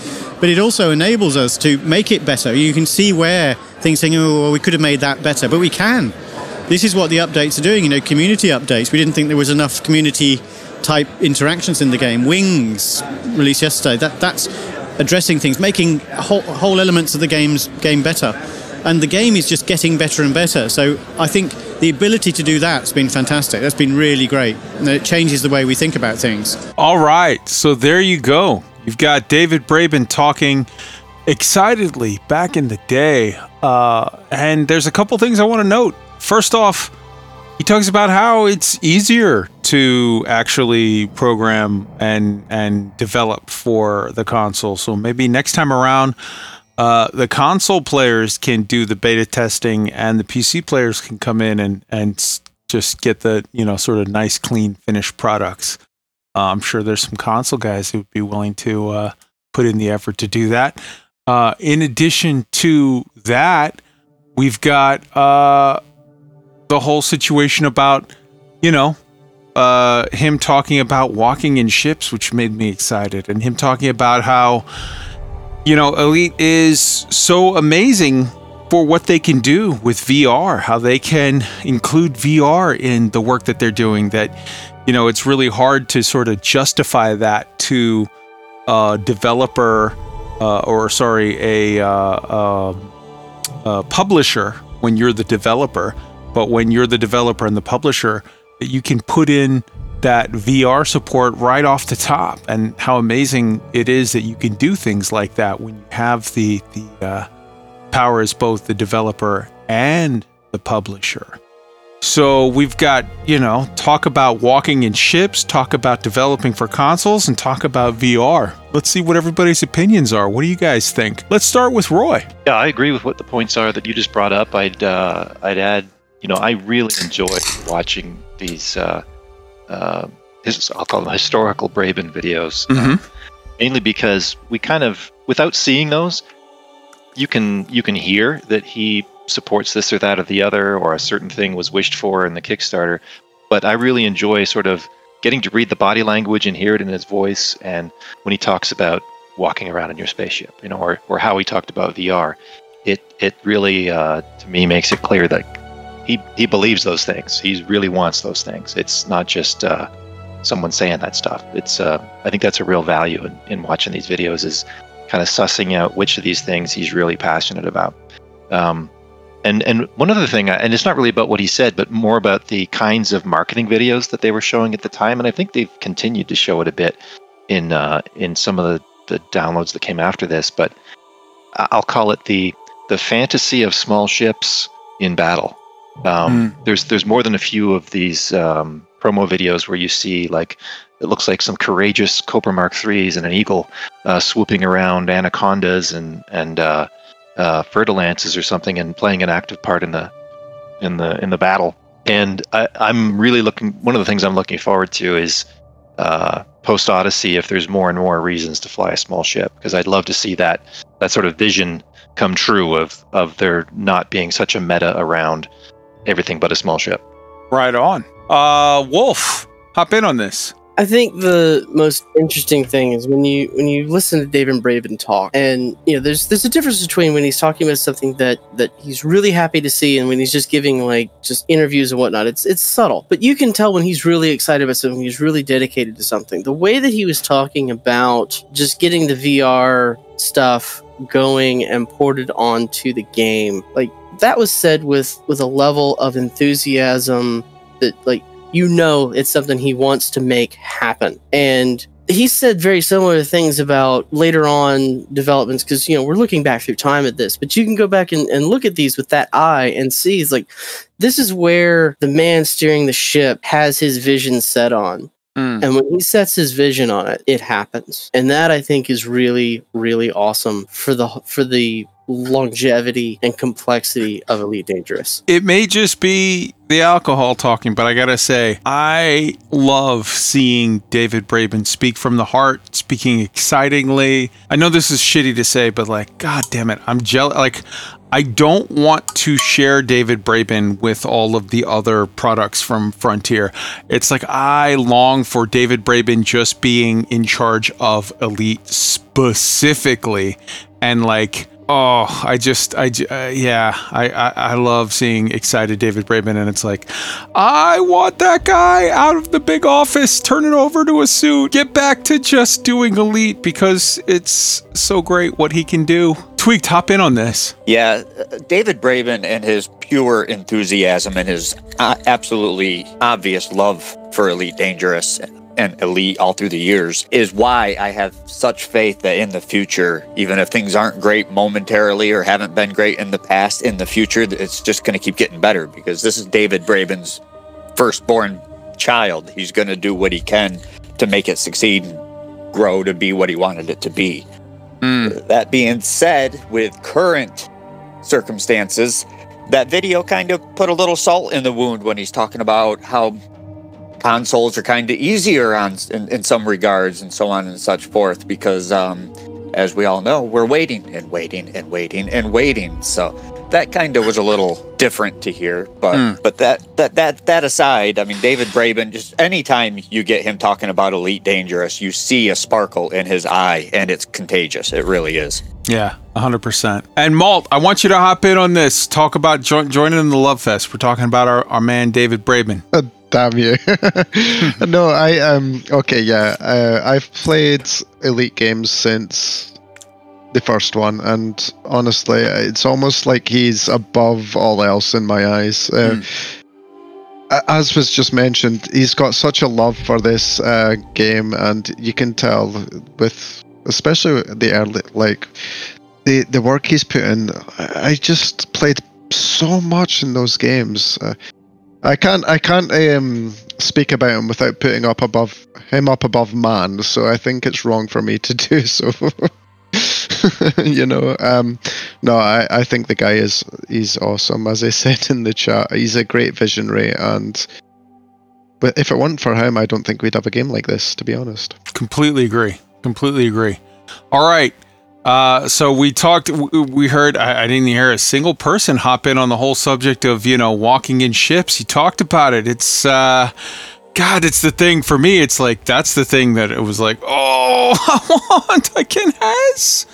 But it also enables us to make it better. You can see where things saying, oh, well, we could have made that better, but we can. This is what the updates are doing, you know, community updates. We didn't think there was enough community type interactions in the game. Wings released yesterday. That that's addressing things, making whole, whole elements of the game's game better. And the game is just getting better and better. So I think the ability to do that's been fantastic. That's been really great. And it changes the way we think about things. All right. So there you go. You've got David Braben talking excitedly back in the day. Uh, and there's a couple things I want to note. First off, he talks about how it's easier to actually program and and develop for the console. So maybe next time around, uh, the console players can do the beta testing, and the PC players can come in and and just get the you know sort of nice, clean, finished products. Uh, I'm sure there's some console guys who would be willing to uh, put in the effort to do that. Uh, in addition to that, we've got uh, the whole situation about, you know, him talking about walking in ships, which made me excited, and him talking about how, you know, Elite is so amazing for what they can do with VR, how they can include VR in the work that they're doing. That, you know, it's really hard to sort of justify that to a developer uh, or, sorry, a, uh, a publisher when you're the developer. But when you're the developer and the publisher, that you can put in that VR support right off the top, and how amazing it is that you can do things like that when you have the the uh, power as both the developer and the publisher. So we've got, you know, talk about walking in ships, talk about developing for consoles, and talk about VR. Let's see what everybody's opinions are. What do you guys think? Let's start with Roy. Yeah, I agree with what the points are that you just brought up. I'd uh, I'd add, you know, I really enjoy watching these. Uh, uh, his, I'll call them historical Braben videos, mm-hmm. mainly because we kind of, without seeing those, you can you can hear that he supports this or that or the other, or a certain thing was wished for in the Kickstarter. But I really enjoy sort of getting to read the body language and hear it in his voice. And when he talks about walking around in your spaceship, you know, or, or how he talked about VR, it it really uh, to me makes it clear that he he believes those things. He really wants those things. It's not just uh, someone saying that stuff. It's uh, I think that's a real value in, in watching these videos is kind of sussing out which of these things he's really passionate about. Um, and and one other thing, uh, and it's not really about what he said, but more about the kinds of marketing videos that they were showing at the time, and I think they've continued to show it a bit in uh, in some of the, the downloads that came after this. But I'll call it the the fantasy of small ships in battle. Um, mm. There's there's more than a few of these um, promo videos where you see like it looks like some courageous Cobra Mark threes and an eagle uh, swooping around anacondas and and uh, uh, Fer-de-Lances or something and playing an active part in the in the in the battle. And I, am really looking. One of the things I'm looking forward to is uh, post Odyssey. If there's more and more reasons to fly a small ship, because I'd love to see that that sort of vision come true of of there not being such a meta around everything but a small ship. Right on. Uh, Wolf, hop in on this. I think the most interesting thing is when you when you listen to David Braben talk, and you know, there's there's a difference between when he's talking about something that that he's really happy to see, and when he's just giving like just interviews and whatnot. It's it's subtle, but you can tell when he's really excited about something, he's really dedicated to something. The way that he was talking about just getting the VR stuff going and ported onto the game, like that was said with with a level of enthusiasm that like you know it's something he wants to make happen. And he said very similar things about later on developments because you know we're looking back through time at this but you can go back and, and look at these with that eye and see it's like this is where the man steering the ship has his vision set on Mm. And when he sets his vision on it, it happens. And that I think is really, really awesome for the for the longevity and complexity of Elite Dangerous. It may just be the alcohol talking, but I gotta say, I love seeing David Braben speak from the heart, speaking excitingly. I know this is shitty to say, but like, god damn it, I'm jealous. Like, I don't want to share David Braben with all of the other products from Frontier. It's like I long for David Braben just being in charge of Elite specifically and like Oh, I just, I, uh, yeah, I, I, I love seeing excited David Braben, and it's like, I want that guy out of the big office, turn it over to a suit, get back to just doing elite because it's so great what he can do. Tweaked, hop in on this. Yeah, uh, David Braben and his pure enthusiasm and his uh, absolutely obvious love for Elite Dangerous and elite all through the years is why I have such faith that in the future, even if things aren't great momentarily or haven't been great in the past, in the future, it's just going to keep getting better because this is David Braben's firstborn child. He's going to do what he can to make it succeed and grow to be what he wanted it to be. Mm. That being said, with current circumstances, that video kind of put a little salt in the wound when he's talking about how consoles are kind of easier on in, in, some regards and so on and such forth because um, as we all know we're waiting and waiting and waiting and waiting so that kind of was a little different to hear but mm. but that that that that aside i mean david braben just anytime you get him talking about elite dangerous you see a sparkle in his eye and it's contagious it really is yeah 100% and malt i want you to hop in on this talk about jo- joining in the love fest we're talking about our, our man david braben uh, Damn you. <laughs> no, I um okay, yeah. Uh, I've played Elite games since the first one, and honestly, it's almost like he's above all else in my eyes. Uh, mm. As was just mentioned, he's got such a love for this uh, game, and you can tell with, especially the early, like the the work he's put in. I just played so much in those games. Uh, I can't I can't um, speak about him without putting up above him up above man. So I think it's wrong for me to do so. <laughs> <laughs> you know, um, no, I, I think the guy is he's awesome. As I said in the chat, he's a great visionary, and but if it weren't for him, I don't think we'd have a game like this. To be honest, completely agree. Completely agree. All right. Uh, so we talked, we heard, I, I, didn't hear a single person hop in on the whole subject of, you know, walking in ships. He talked about it. It's, uh, God, it's the thing for me. It's like, that's the thing that it was like, oh, <laughs> I want, I can has.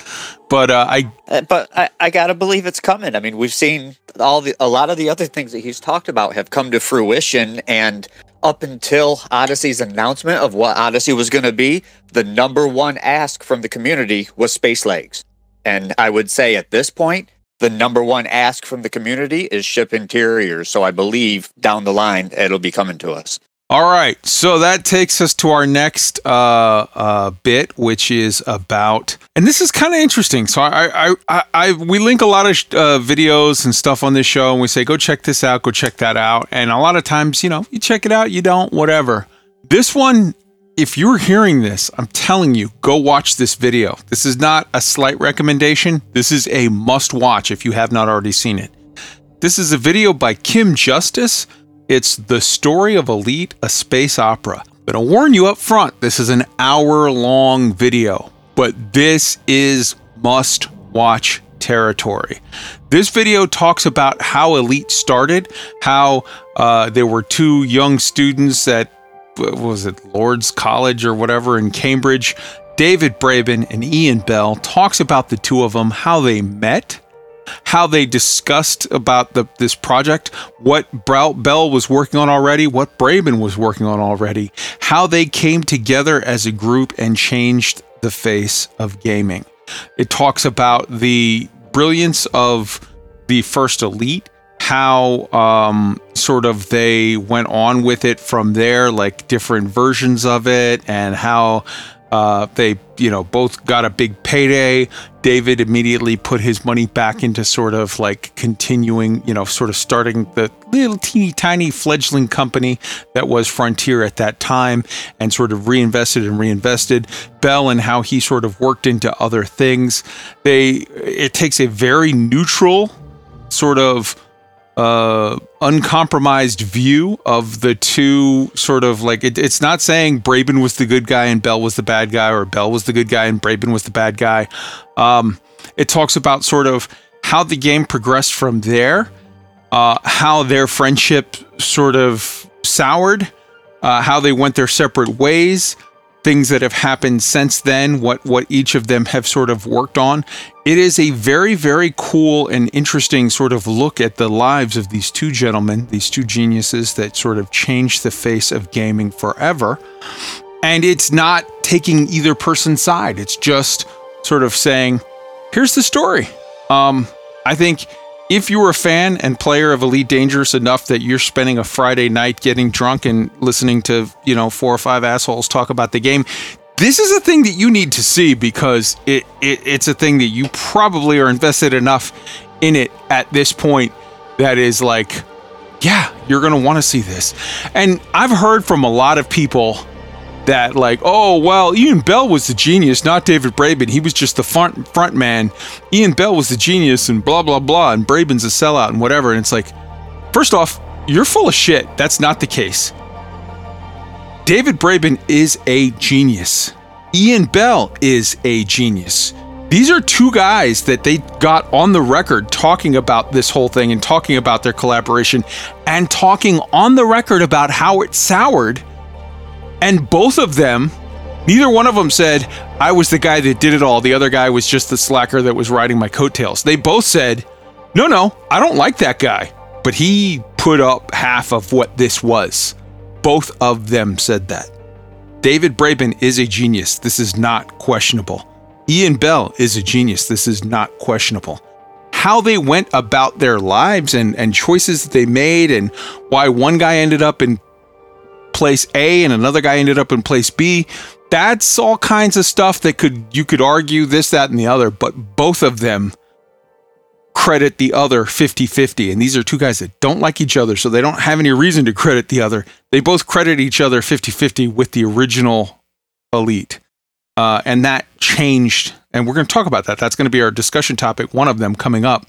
But, uh, I, uh, but I, I gotta believe it's coming. I mean, we've seen all the, a lot of the other things that he's talked about have come to fruition and up until Odyssey's announcement of what Odyssey was going to be, the number one ask from the community was space legs. And I would say at this point, the number one ask from the community is ship interiors. So I believe down the line, it'll be coming to us. All right, so that takes us to our next uh, uh, bit, which is about, and this is kind of interesting. So I, I, I, I, we link a lot of uh, videos and stuff on this show, and we say, go check this out, go check that out, and a lot of times, you know, you check it out, you don't, whatever. This one, if you're hearing this, I'm telling you, go watch this video. This is not a slight recommendation. This is a must watch if you have not already seen it. This is a video by Kim Justice it's the story of Elite, a space opera. But gonna warn you up front, this is an hour long video, but this is must watch territory. This video talks about how Elite started, how uh, there were two young students at was it Lord's College or whatever in Cambridge. David Braben and Ian Bell talks about the two of them, how they met, how they discussed about the this project, what Brout Bell was working on already, what Braben was working on already, how they came together as a group and changed the face of gaming. It talks about the brilliance of the first elite how um, sort of they went on with it from there, like different versions of it, and how uh, they, you know, both got a big payday. David immediately put his money back into sort of like continuing, you know, sort of starting the little teeny tiny fledgling company that was Frontier at that time and sort of reinvested and reinvested. Bell and how he sort of worked into other things. They, it takes a very neutral sort of uh, uncompromised view of the two sort of like it, it's not saying Braben was the good guy and Bell was the bad guy or Bell was the good guy and Braben was the bad guy. Um, it talks about sort of how the game progressed from there, uh, how their friendship sort of soured, uh, how they went their separate ways, things that have happened since then, what what each of them have sort of worked on. It is a very very cool and interesting sort of look at the lives of these two gentlemen, these two geniuses that sort of changed the face of gaming forever. And it's not taking either person's side. It's just sort of saying, here's the story. Um, I think if you were a fan and player of Elite Dangerous enough that you're spending a Friday night getting drunk and listening to, you know, four or five assholes talk about the game, this is a thing that you need to see because it, it it's a thing that you probably are invested enough in it at this point that is like, yeah, you're going to want to see this. And I've heard from a lot of people that like, oh well, Ian Bell was the genius, not David Braben. He was just the front front man. Ian Bell was the genius, and blah blah blah, and Braben's a sellout and whatever. And it's like, first off, you're full of shit. That's not the case. David Braben is a genius. Ian Bell is a genius. These are two guys that they got on the record talking about this whole thing and talking about their collaboration and talking on the record about how it soured and both of them, neither one of them said, I was the guy that did it all. The other guy was just the slacker that was riding my coattails. They both said, No, no, I don't like that guy. But he put up half of what this was. Both of them said that. David Braben is a genius. This is not questionable. Ian Bell is a genius. This is not questionable. How they went about their lives and, and choices that they made, and why one guy ended up in place A and another guy ended up in place B. That's all kinds of stuff that could you could argue this, that, and the other, but both of them credit the other 50-50. And these are two guys that don't like each other, so they don't have any reason to credit the other. They both credit each other 50-50 with the original elite. Uh, and that changed, and we're going to talk about that. That's going to be our discussion topic, one of them coming up.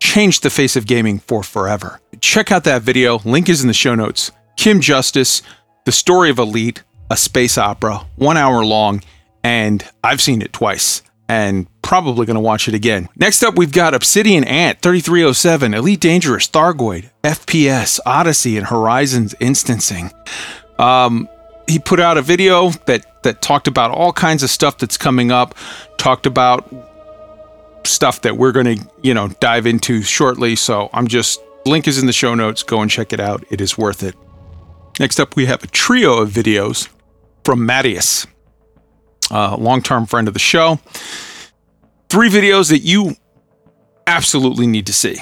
Changed the face of gaming for forever. Check out that video. Link is in the show notes. Kim Justice, the story of Elite, a space opera, one hour long, and I've seen it twice and probably going to watch it again. Next up, we've got Obsidian Ant 3307, Elite Dangerous, Thargoid, FPS, Odyssey, and Horizons instancing. Um, he put out a video that that talked about all kinds of stuff that's coming up, talked about stuff that we're going to, you know, dive into shortly. So I'm just link is in the show notes. Go and check it out. It is worth it. Next up, we have a trio of videos from Mattius, a long-term friend of the show. Three videos that you absolutely need to see.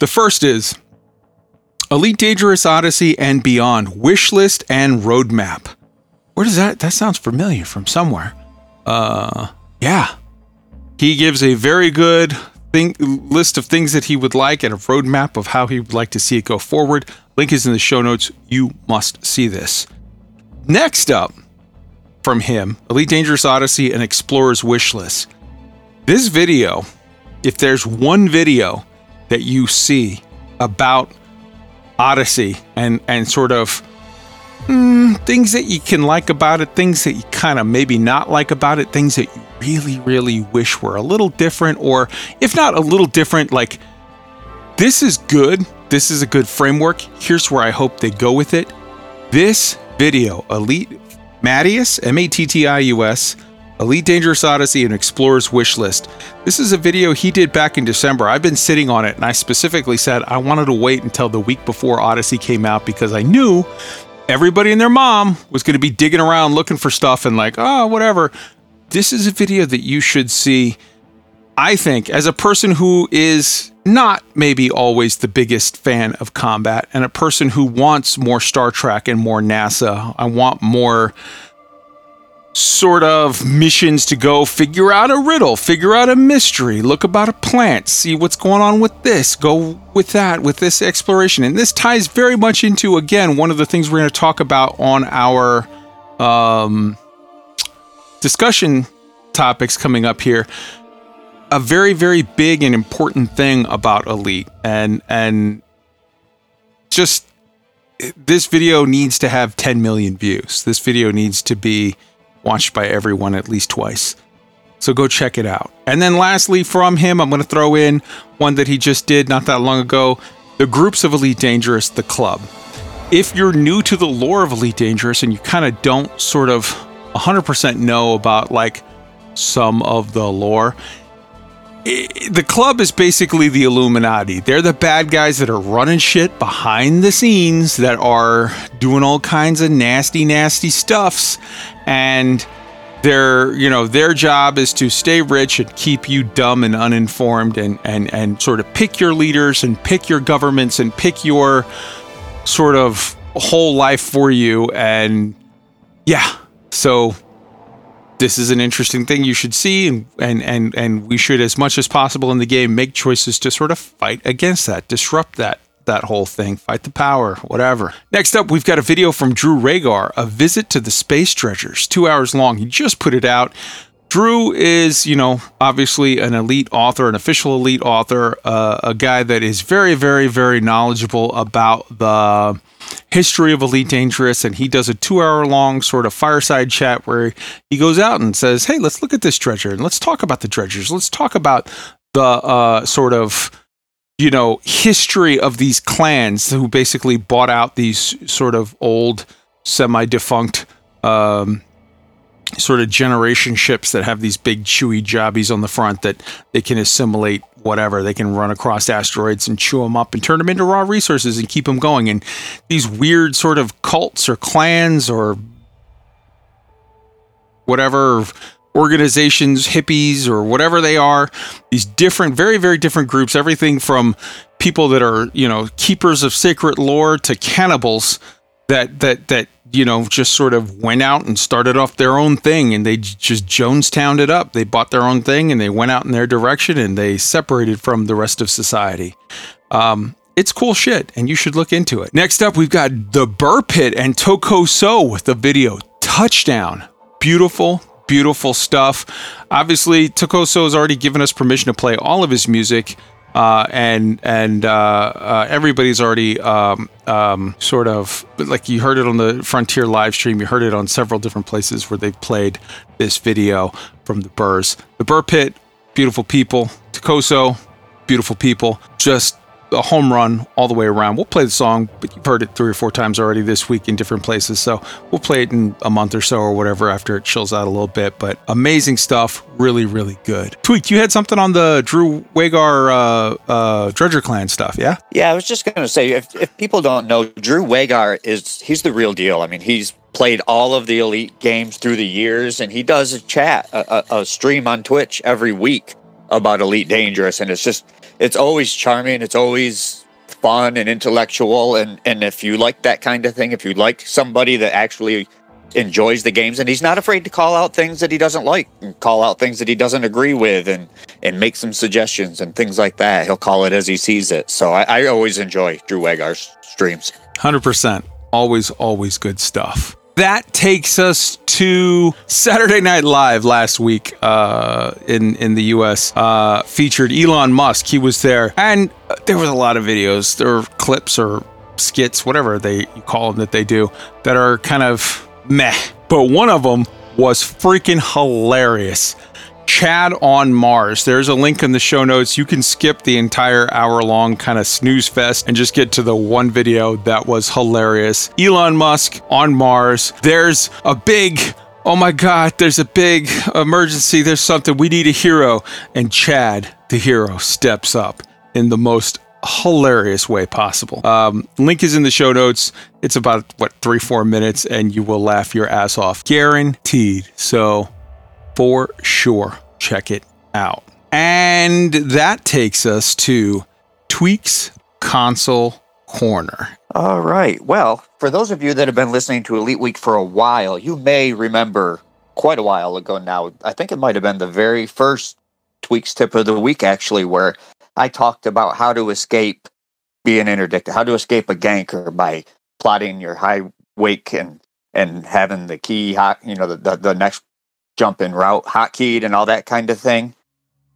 The first is Elite Dangerous Odyssey and Beyond Wish List and Roadmap. Where does that that sounds familiar from somewhere? Uh yeah. He gives a very good thing, list of things that he would like and a roadmap of how he would like to see it go forward. Link is in the show notes. You must see this. Next up from him Elite Dangerous Odyssey and Explorer's Wish List. This video, if there's one video that you see about Odyssey and, and sort of mm, things that you can like about it, things that you kind of maybe not like about it, things that you really, really wish were a little different, or if not a little different, like this is good. This is a good framework. Here's where I hope they go with it. This video, Elite Mattius, M A T T I U S, Elite Dangerous Odyssey and Explorer's Wish List. This is a video he did back in December. I've been sitting on it and I specifically said I wanted to wait until the week before Odyssey came out because I knew everybody and their mom was going to be digging around looking for stuff and like, oh, whatever. This is a video that you should see. I think, as a person who is not maybe always the biggest fan of combat and a person who wants more Star Trek and more NASA, I want more sort of missions to go figure out a riddle, figure out a mystery, look about a plant, see what's going on with this, go with that, with this exploration. And this ties very much into, again, one of the things we're going to talk about on our um, discussion topics coming up here. A very, very big and important thing about Elite. And, and just this video needs to have 10 million views. This video needs to be watched by everyone at least twice. So go check it out. And then lastly, from him, I'm going to throw in one that he just did not that long ago the groups of Elite Dangerous, the club. If you're new to the lore of Elite Dangerous and you kind of don't sort of 100% know about like some of the lore, the club is basically the Illuminati. They're the bad guys that are running shit behind the scenes that are doing all kinds of nasty, nasty stuffs. And their you know their job is to stay rich and keep you dumb and uninformed and and and sort of pick your leaders and pick your governments and pick your sort of whole life for you and yeah so this is an interesting thing you should see and and and, and we should as much as possible in the game make choices to sort of fight against that disrupt that that whole thing, fight the power, whatever. Next up, we've got a video from Drew Wagar, a visit to the space Dredgers, two hours long. He just put it out. Drew is, you know, obviously an elite author, an official elite author, uh, a guy that is very, very, very knowledgeable about the history of Elite Dangerous. And he does a two hour long sort of fireside chat where he goes out and says, Hey, let's look at this Dredger and let's talk about the Dredgers. Let's talk about the uh, sort of you know, history of these clans who basically bought out these sort of old, semi defunct, um, sort of generation ships that have these big chewy jobbies on the front that they can assimilate whatever. They can run across asteroids and chew them up and turn them into raw resources and keep them going. And these weird sort of cults or clans or whatever organizations, hippies, or whatever they are, these different, very, very different groups, everything from people that are, you know, keepers of sacred lore to cannibals that, that, that, you know, just sort of went out and started off their own thing and they just Jonestowned it up. They bought their own thing and they went out in their direction and they separated from the rest of society. Um, it's cool shit and you should look into it. Next up, we've got The Burr Pit and Tokoso with the video Touchdown. Beautiful, beautiful stuff. Obviously, Tokoso has already given us permission to play all of his music. Uh, and and uh, uh, everybody's already um, um, sort of like you heard it on the Frontier live stream. You heard it on several different places where they've played this video from the Burrs. The Burr Pit, beautiful people. Tokoso, beautiful people. Just a home run all the way around. We'll play the song, but you've heard it three or four times already this week in different places. So we'll play it in a month or so or whatever after it chills out a little bit. But amazing stuff. Really, really good. Tweak, you had something on the Drew Wagar uh, uh, Dredger Clan stuff, yeah? Yeah, I was just going to say if, if people don't know, Drew Wagar is he's the real deal. I mean, he's played all of the elite games through the years and he does a chat, a, a stream on Twitch every week about Elite Dangerous. And it's just it's always charming. It's always fun and intellectual. And and if you like that kind of thing, if you like somebody that actually enjoys the games and he's not afraid to call out things that he doesn't like and call out things that he doesn't agree with and and make some suggestions and things like that he'll call it as he sees it so i, I always enjoy drew wagar's streams 100% always always good stuff that takes us to Saturday Night Live last week uh, in in the U.S. Uh, featured Elon Musk. He was there, and there was a lot of videos, or clips, or skits, whatever they call them that they do, that are kind of meh. But one of them was freaking hilarious. Chad on Mars. There's a link in the show notes. You can skip the entire hour long kind of snooze fest and just get to the one video that was hilarious. Elon Musk on Mars. There's a big oh my God, there's a big emergency. There's something. We need a hero. And Chad, the hero, steps up in the most hilarious way possible. Um, link is in the show notes. It's about, what, three, four minutes, and you will laugh your ass off. Guaranteed. So for sure. Check it out. And that takes us to Tweaks Console Corner. All right. Well, for those of you that have been listening to Elite Week for a while, you may remember quite a while ago now. I think it might have been the very first Tweaks tip of the week, actually, where I talked about how to escape being interdicted, how to escape a ganker by plotting your high wake and and having the key you know, the, the, the next jump route hotkeyed and all that kind of thing.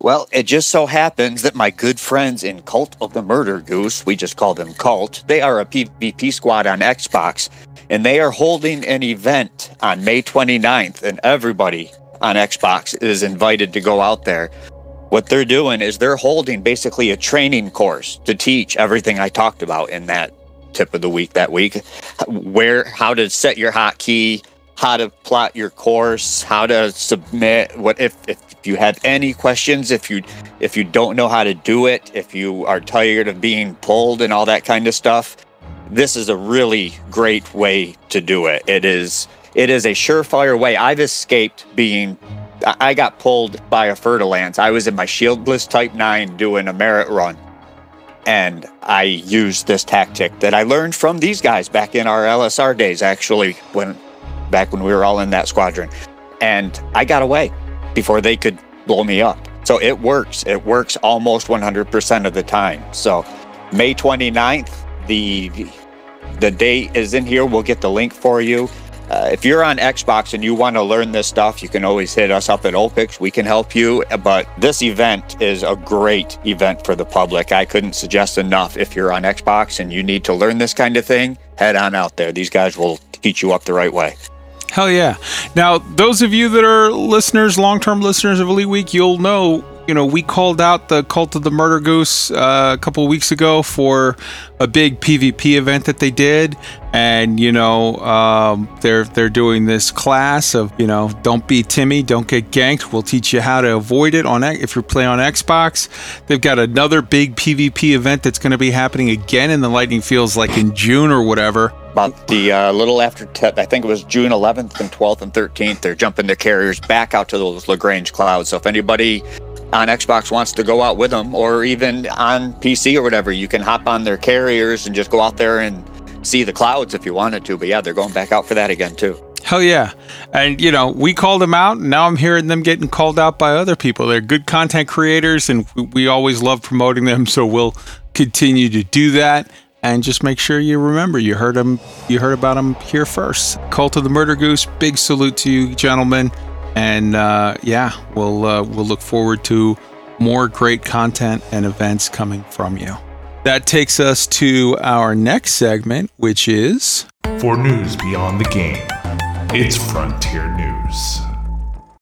Well, it just so happens that my good friends in Cult of the Murder Goose, we just call them Cult, they are a PvP squad on Xbox, and they are holding an event on May 29th, and everybody, on Xbox is invited to go out there. What they're doing is they're holding basically a training course to teach everything I talked about in that tip of the week that week. Where, how to set your hotkey, how to plot your course, how to submit. What if, if you have any questions? If you if you don't know how to do it, if you are tired of being pulled and all that kind of stuff, this is a really great way to do it. It is it is a surefire way. I've escaped being I got pulled by a Fer-de-Lance. I was in my shieldless type 9 doing a merit run. And I used this tactic that I learned from these guys back in our LSR days, actually, when back when we were all in that squadron. And I got away before they could blow me up. So it works. It works almost 100% of the time. So May 29th, the the date is in here. We'll get the link for you. Uh, if you're on Xbox and you want to learn this stuff, you can always hit us up at OPIX. We can help you. But this event is a great event for the public. I couldn't suggest enough. If you're on Xbox and you need to learn this kind of thing, head on out there. These guys will teach you up the right way. Hell yeah. Now, those of you that are listeners, long term listeners of Elite Week, you'll know you know, we called out the Cult of the Murder Goose uh, a couple weeks ago for a big PvP event that they did, and you know, um, they're they're doing this class of you know, don't be Timmy, don't get ganked. We'll teach you how to avoid it on if you're playing on Xbox. They've got another big PvP event that's going to be happening again in the Lightning Fields, like in June or whatever. About the uh, little after, te- I think it was June 11th and 12th and 13th. They're jumping their carriers back out to those Lagrange clouds. So if anybody on Xbox wants to go out with them, or even on PC or whatever, you can hop on their carriers and just go out there and see the clouds if you wanted to. But yeah, they're going back out for that again too. Hell yeah. And, you know, we called them out, and now I'm hearing them getting called out by other people. They're good content creators, and we always love promoting them. So we'll continue to do that. And just make sure you remember you heard them, you heard about them here first. Cult of the Murder Goose, big salute to you, gentlemen. And uh, yeah, we'll uh, we'll look forward to more great content and events coming from you. That takes us to our next segment, which is for news beyond the game. It's Frontier News.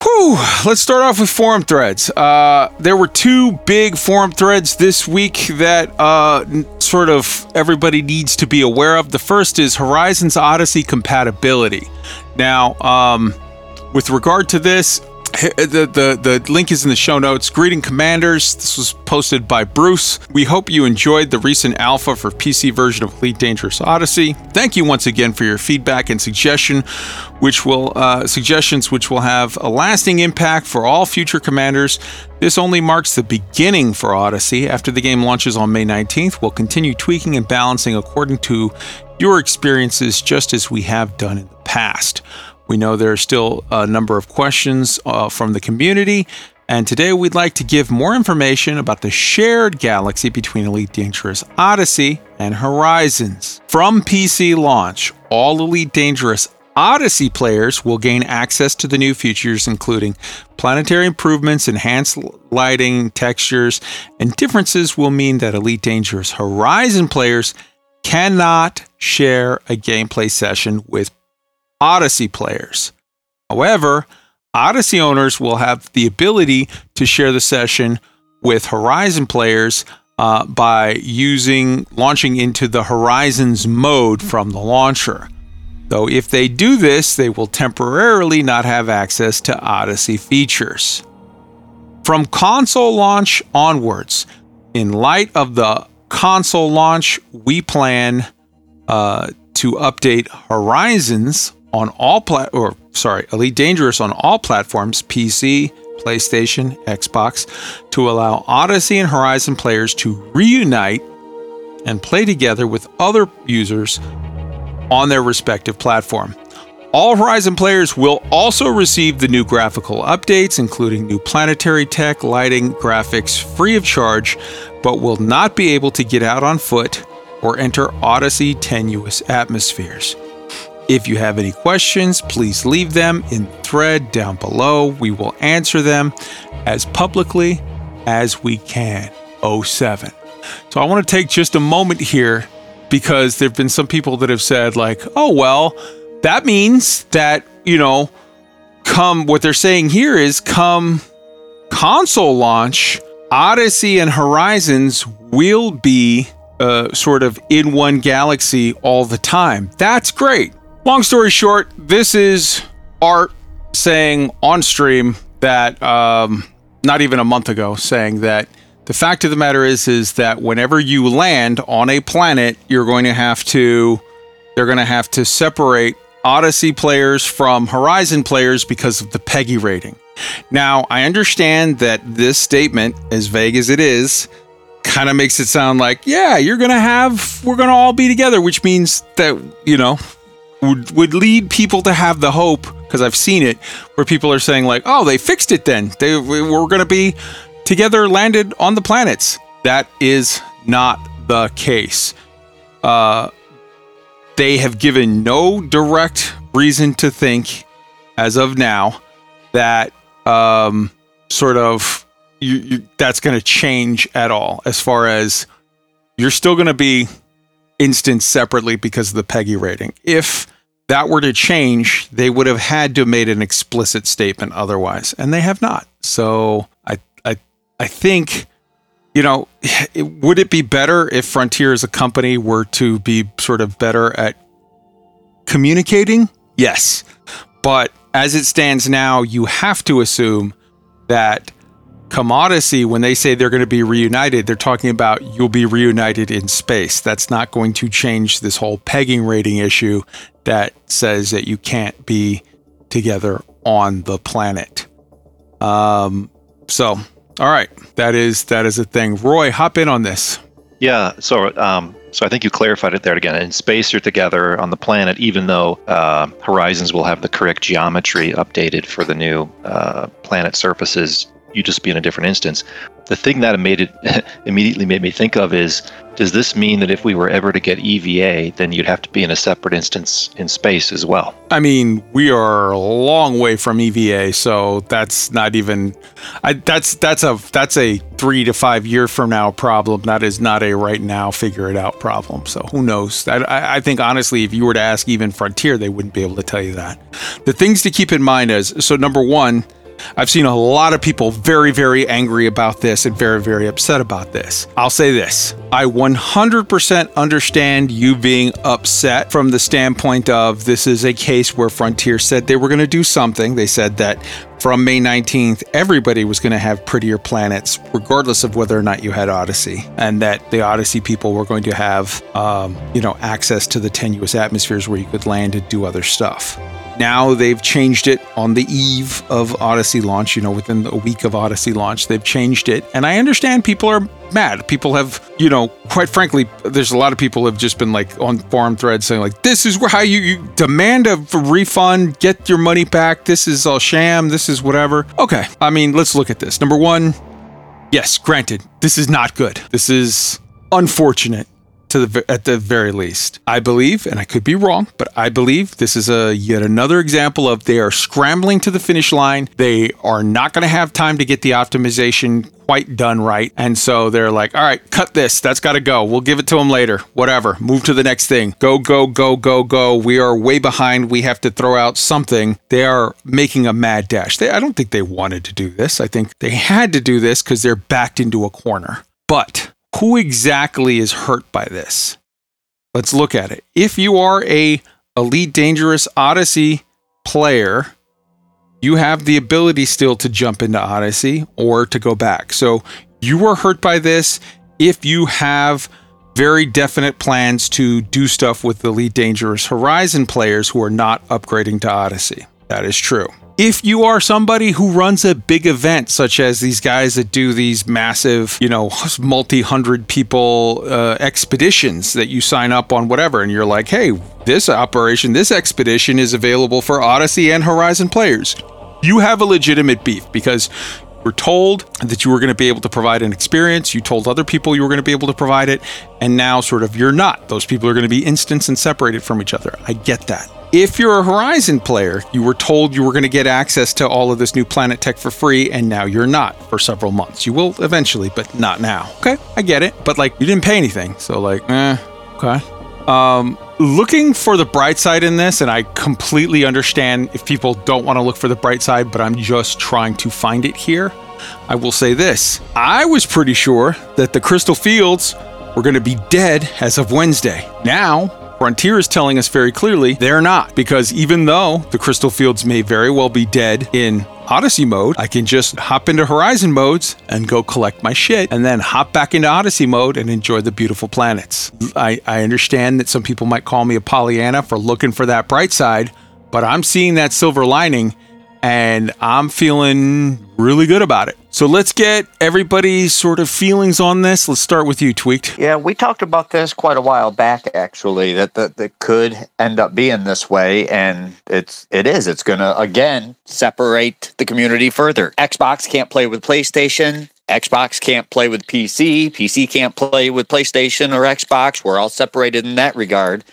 Whew, let's start off with forum threads. Uh, there were two big forum threads this week that uh, sort of everybody needs to be aware of. The first is Horizons Odyssey compatibility. Now, um, with regard to this, the, the, the link is in the show notes. Greeting commanders. This was posted by Bruce. We hope you enjoyed the recent alpha for PC version of Elite Dangerous Odyssey. Thank you once again for your feedback and suggestion, which will uh, suggestions which will have a lasting impact for all future commanders. This only marks the beginning for Odyssey. After the game launches on May 19th, we'll continue tweaking and balancing according to your experiences, just as we have done in the past. We know there are still a number of questions uh, from the community, and today we'd like to give more information about the shared galaxy between Elite Dangerous Odyssey and Horizons. From PC launch, all Elite Dangerous Odyssey players will gain access to the new features, including planetary improvements, enhanced lighting, textures, and differences will mean that Elite Dangerous Horizon players cannot share a gameplay session with Odyssey players. However, Odyssey owners will have the ability to share the session with Horizon players uh, by using launching into the Horizons mode from the launcher. Though if they do this, they will temporarily not have access to Odyssey features. From console launch onwards, in light of the console launch, we plan uh, to update Horizons on all plat or sorry, Elite Dangerous on all platforms, PC, PlayStation, Xbox, to allow Odyssey and Horizon players to reunite and play together with other users on their respective platform. All Horizon players will also receive the new graphical updates, including new planetary tech, lighting, graphics, free of charge, but will not be able to get out on foot or enter Odyssey tenuous atmospheres. If you have any questions, please leave them in thread down below. We will answer them as publicly as we can. 07. So I want to take just a moment here because there have been some people that have said, like, oh, well, that means that, you know, come, what they're saying here is come console launch, Odyssey and Horizons will be uh, sort of in one galaxy all the time. That's great. Long story short, this is Art saying on stream that um, not even a month ago, saying that the fact of the matter is is that whenever you land on a planet, you're going to have to they're going to have to separate Odyssey players from Horizon players because of the PEGI rating. Now, I understand that this statement, as vague as it is, kind of makes it sound like, yeah, you're going to have, we're going to all be together, which means that, you know, would, would lead people to have the hope, because I've seen it, where people are saying, like, oh, they fixed it then. They We're going to be together landed on the planets. That is not the case. Uh, they have given no direct reason to think, as of now, that um, sort of you, you, that's going to change at all as far as you're still going to be instanced separately because of the PEGI rating. If that were to change, they would have had to have made an explicit statement otherwise, and they have not. So I I I think you know, <sighs> it, would it be better if Frontier as a company were to be sort of better at communicating? Yes. But as it stands now, you have to assume that come Odyssey, when they say they're going to be reunited, they're talking about you'll be reunited in space. That's not going to change this whole pegging rating issue that says that you can't be together on the planet. Um, so, all right, that is that is a thing. Roy, hop in on this. Yeah. So, um, so I think you clarified it there again. In space, you're together on the planet, even though uh, Horizons will have the correct geometry updated for the new uh, planet surfaces. You just be in a different instance the thing that made it <laughs> immediately made me think of is does this mean that if we were ever to get EVA, then you'd have to be in a separate instance in space as well? I mean, we are a long way from EVA, so that's not even. I, that's that's a that's a three to five year from now problem. That is not a right now figure it out problem. So who knows? I, I think honestly, if you were to ask even Frontier, they wouldn't be able to tell you that. The things to keep in mind is so number one I've seen a lot of people very, very angry about this and very, very upset about this. I'll say this I 100% understand you being upset from the standpoint of this is a case where Frontier said they were going to do something. They said that from May 19th, everybody was going to have prettier planets, regardless of whether or not you had Odyssey, and that the Odyssey people were going to have, um, you know, access to the tenuous atmospheres where you could land and do other stuff. Now they've changed it on the eve of Odyssey launch, you know, within a week of Odyssey launch, they've changed it. And I understand people are mad. People have, you know, quite frankly, there's a lot of people have just been like on forum threads saying like, this is how you, you demand a refund, get your money back. This is a sham. This is whatever. Okay. I mean, let's look at this. Number one, yes, granted, this is not good. This is unfortunate to the at the very least. I believe, and I could be wrong, but I believe this is a yet another example of they are scrambling to the finish line. They are not going to have time to get the optimization quite done right, and so they're like, "All right, cut this. That's got to go. We'll give it to them later. Whatever. Move to the next thing. Go, go, go, go, go. We are way behind. We have to throw out something." They are making a mad dash. They, I don't think they wanted to do this. I think they had to do this because they're backed into a corner. But who exactly is hurt by this? Let's look at it. If you are a Elite Dangerous Odyssey player, you have the ability still to jump into Odyssey or to go back. So you are hurt by this if you have very definite plans to do stuff with the Elite Dangerous Horizon players who are not upgrading to Odyssey. That is true if you are somebody who runs a big event, such as these guys that do these massive, you know, multi hundred people uh, expeditions that you sign up on, whatever, and you're like, hey, this operation, this expedition is available for Odyssey and Horizon players, you have a legitimate beef because were told that you were going to be able to provide an experience. You told other people you were going to be able to provide it. And now, sort of, you're not. Those people are going to be instanced and separated from each other. I get that. If you're a Horizon player, you were told you were going to get access to all of this new planet tech for free, and now you're not for several months. You will eventually, but not now. Okay, I get it. But like, you didn't pay anything. So, like, eh, okay. Um, looking for the bright side in this, and I completely understand if people don't want to look for the bright side, but I'm just trying to find it here. I will say this I was pretty sure that the Crystal Fields were going to be dead as of Wednesday. Now, Frontier is telling us very clearly they're not, because even though the Crystal Fields may very well be dead in Odyssey mode, I can just hop into Horizon modes and go collect my shit, and then hop back into Odyssey mode and enjoy the beautiful planets. I, I understand that some people might call me a Pollyanna for looking for that bright side, but I'm seeing that silver lining and I'm feeling really good about it. So let's get everybody's sort of feelings on this. Let's start with you, Tweaked. Yeah, we talked about this quite a while back, actually. That that, that could end up being this way, and it's it is. It's going to again separate the community further. Xbox can't play with PlayStation. Xbox can't play with PC. PC can't play with PlayStation or Xbox. We're all separated in that regard.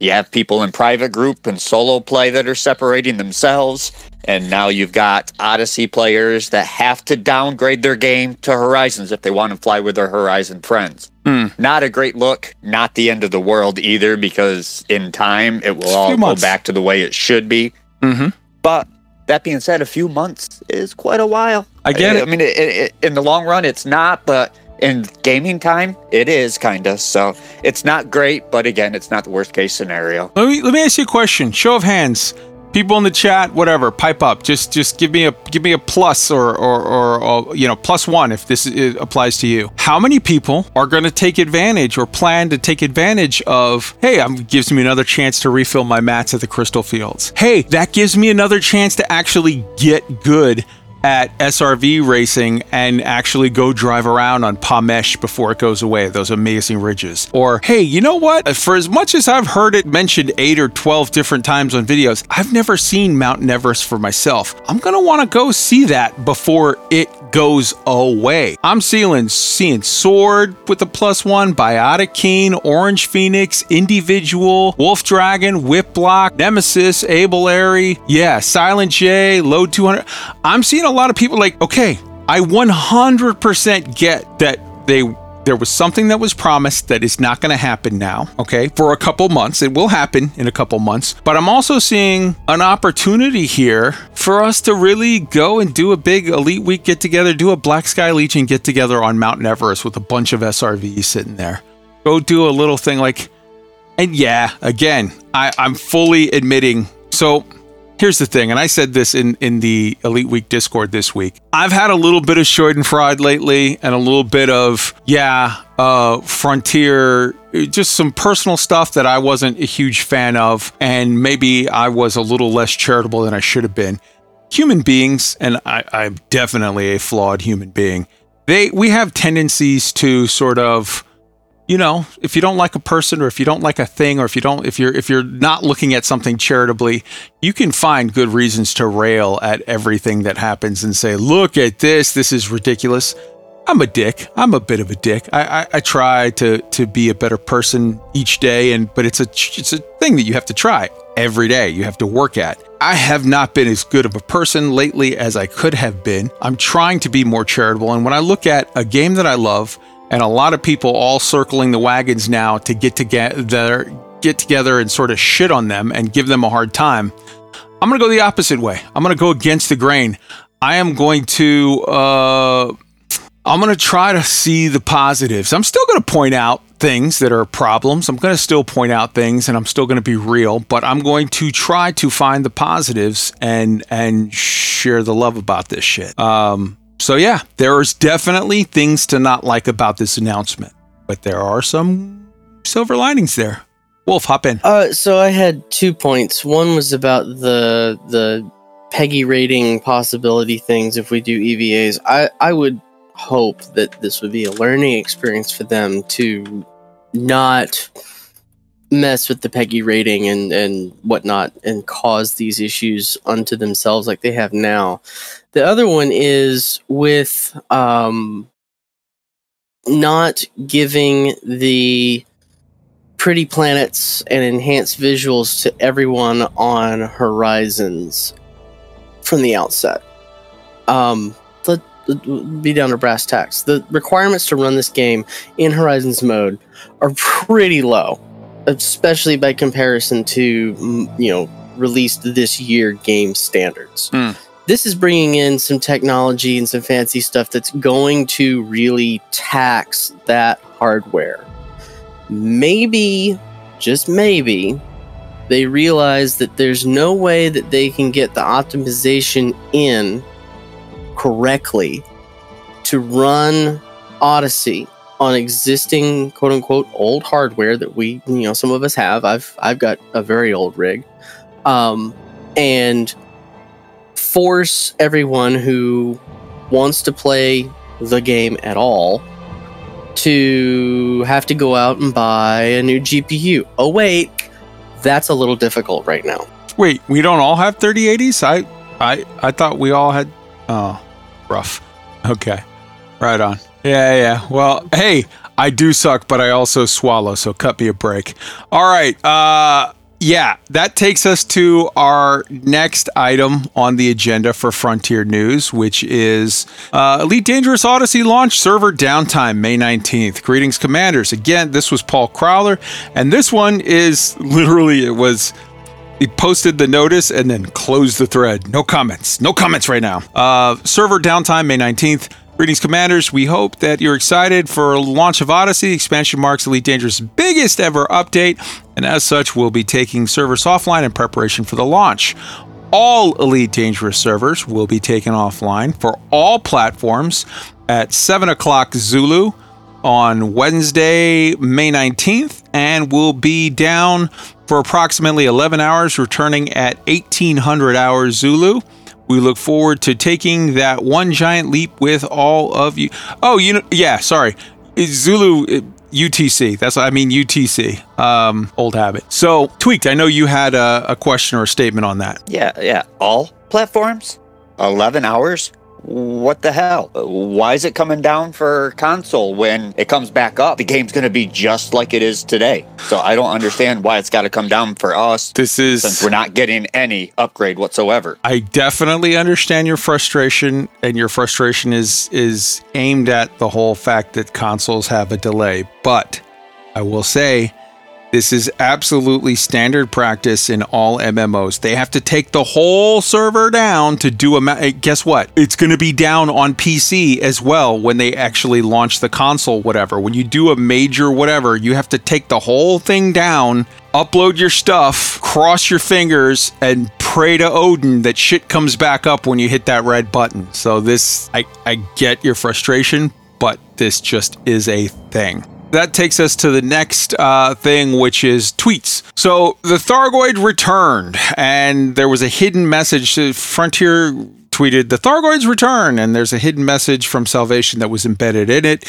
You have people in private group and solo play that are separating themselves. And now you've got Odyssey players that have to downgrade their game to Horizons if they want to fly with their Horizon friends. Not a great look, not the end of the world either, because in time it will all go back to the way it should be. Mm-hmm. But that being said, a few months is quite a while. I get I it. I mean, it, it, in the long run, it's not, but in gaming time, it is kind of. So it's not great, but again, it's not the worst case scenario. Let me let me ask you a question. Show of hands. People in the chat, whatever, pipe up. Just just give me a give me a plus or or, or, or you know plus one if this is, applies to you. How many people are going to take advantage or plan to take advantage of? Hey, um, gives me another chance to refill my mats at the Crystal Fields. Hey, that gives me another chance to actually get good at SRV racing and actually go drive around on Pamesh before it goes away, those amazing ridges. Or, hey, you know what? Uh, for as much as I've heard it mentioned eight or 12 different times on videos, I've never seen Mount Everest for myself. I'm going to want to go see that before it goes away. I'm seeing, seeing Sword with a plus one, Biotic Keen, Orange Phoenix, Individual, Wolf Dragon, Whiplock, Nemesis, Able Airy, yeah, Silent J, Load 200. I'm seeing a lot of people like, okay, I 100% get that they there was something that was promised that is not going to happen now, okay? For a couple months. It will happen in a couple months. But I'm also seeing an opportunity here for us to really go and do a big Elite Week get together, do a Black Sky Legion get together on Mount Everest with a bunch of SRVs sitting there. Go do a little thing like, and yeah, again, I, I'm fully admitting. So here's the thing, and I said this in, in the Elite Week Discord this week. I've had a little bit of Schadenfreude lately and a little bit of, yeah, uh, Frontier, just some personal stuff that I wasn't a huge fan of, and maybe I was a little less charitable than I should have been. Human beings, and I, I'm definitely a flawed human being, they we have tendencies to sort of you know, if you don't like a person or if you don't like a thing or if you don't if you're if you're not looking at something charitably, you can find good reasons to rail at everything that happens and say, "Look at this, this is ridiculous." I'm a dick. I'm a bit of a dick. I, I, I try to to be a better person each day, and but it's a it's a thing that you have to try every day. You have to work at. I have not been as good of a person lately as I could have been. I'm trying to be more charitable, and when I look at a game that I love and a lot of people all circling the wagons now to get together get together and sort of shit on them and give them a hard time. I'm going to go the opposite way. I'm going to go against the grain. I am going to uh i'm going to try to see the positives. I'm still going to point out things that are problems. I'm going to still point out things and i'm still going to be real but i'm going to try to find the positives and and share the love about this shit. Um so yeah, there's definitely things to not like about this announcement, but there are some silver linings there. Wolf, hop in. Uh, so I had two points. One was about the the PEGI rating possibility things if we do EVAs. I I would hope that this would be a learning experience for them to not mess with the PEGI rating and and whatnot and cause these issues unto themselves like they have now. The other one is with um not giving the pretty planets and enhanced visuals to everyone on Horizons from the outset. Um, let, let- be down to brass tacks. The requirements to run this game in Horizons mode are pretty low. especially by comparison to mm, you know released this year game standards. Hmm. This is bringing in some technology and some fancy stuff that's going to really tax that hardware. Maybe, just maybe, they realize that there's no way that they can get the optimization in correctly to run Odyssey on existing quote unquote old hardware that we you know some of us have. I've I've got a very old rig. Um and force everyone who wants to play the game at all to have to go out and buy a new GPU. Oh wait, that's a little difficult right now. Wait, we don't all have 3080s? I I I thought we all had Oh, rough. Okay. Right on. Yeah, yeah. Well, hey, I do suck, but I also swallow, so cut me a break. All right. Uh yeah, that takes us to our next item on the agenda for Frontier News, which is uh, Elite Dangerous Odyssey launch server downtime May 19th. Greetings, commanders. Again, this was Paul Crowler, and this one is literally, it was he posted the notice and then closed the thread. No comments. No comments right now. Uh, server downtime May 19th. Greetings, commanders. We hope that you're excited for launch of Odyssey. The Expansion marks Elite Dangerous' biggest ever update, and as such, we'll be taking servers offline in preparation for the launch. All Elite Dangerous servers will be taken offline for all platforms at 7 o'clock Zulu on Wednesday, May 19th, and will be down for approximately 11 hours, returning at 1800 hours Zulu. We look forward to taking that one giant leap with all of you. Oh, you know, yeah, sorry. It's Zulu uh, UTC. That's what I mean, UTC. Um, old habit. So, Tweaked, I know you had a, a question or a statement on that. Yeah, yeah. All platforms? 11 hours? What the hell? Why is it coming down for console when it comes back up? The game's going to be just like it is today. So I don't understand why it's got to come down for us. This is since we're not getting any upgrade whatsoever. I definitely understand your frustration, and your frustration is is aimed at the whole fact that consoles have a delay. But I will say, this is absolutely standard practice in all MMOs. They have to take the whole server down to do a. Ma- eh, guess what? It's going to be down on PC as well when they actually launch the console. Whatever. When you do a major whatever, you have to take the whole thing down upload your stuff, cross your fingers, and pray to Odin that shit comes back up when you hit that red button. So this, I, I get your frustration, but this just is a thing. That takes us to the next uh, thing, which is tweets. So the Thargoid returned, and there was a hidden message. Frontier tweeted the Thargoids return, and there's a hidden message from Salvation that was embedded in it.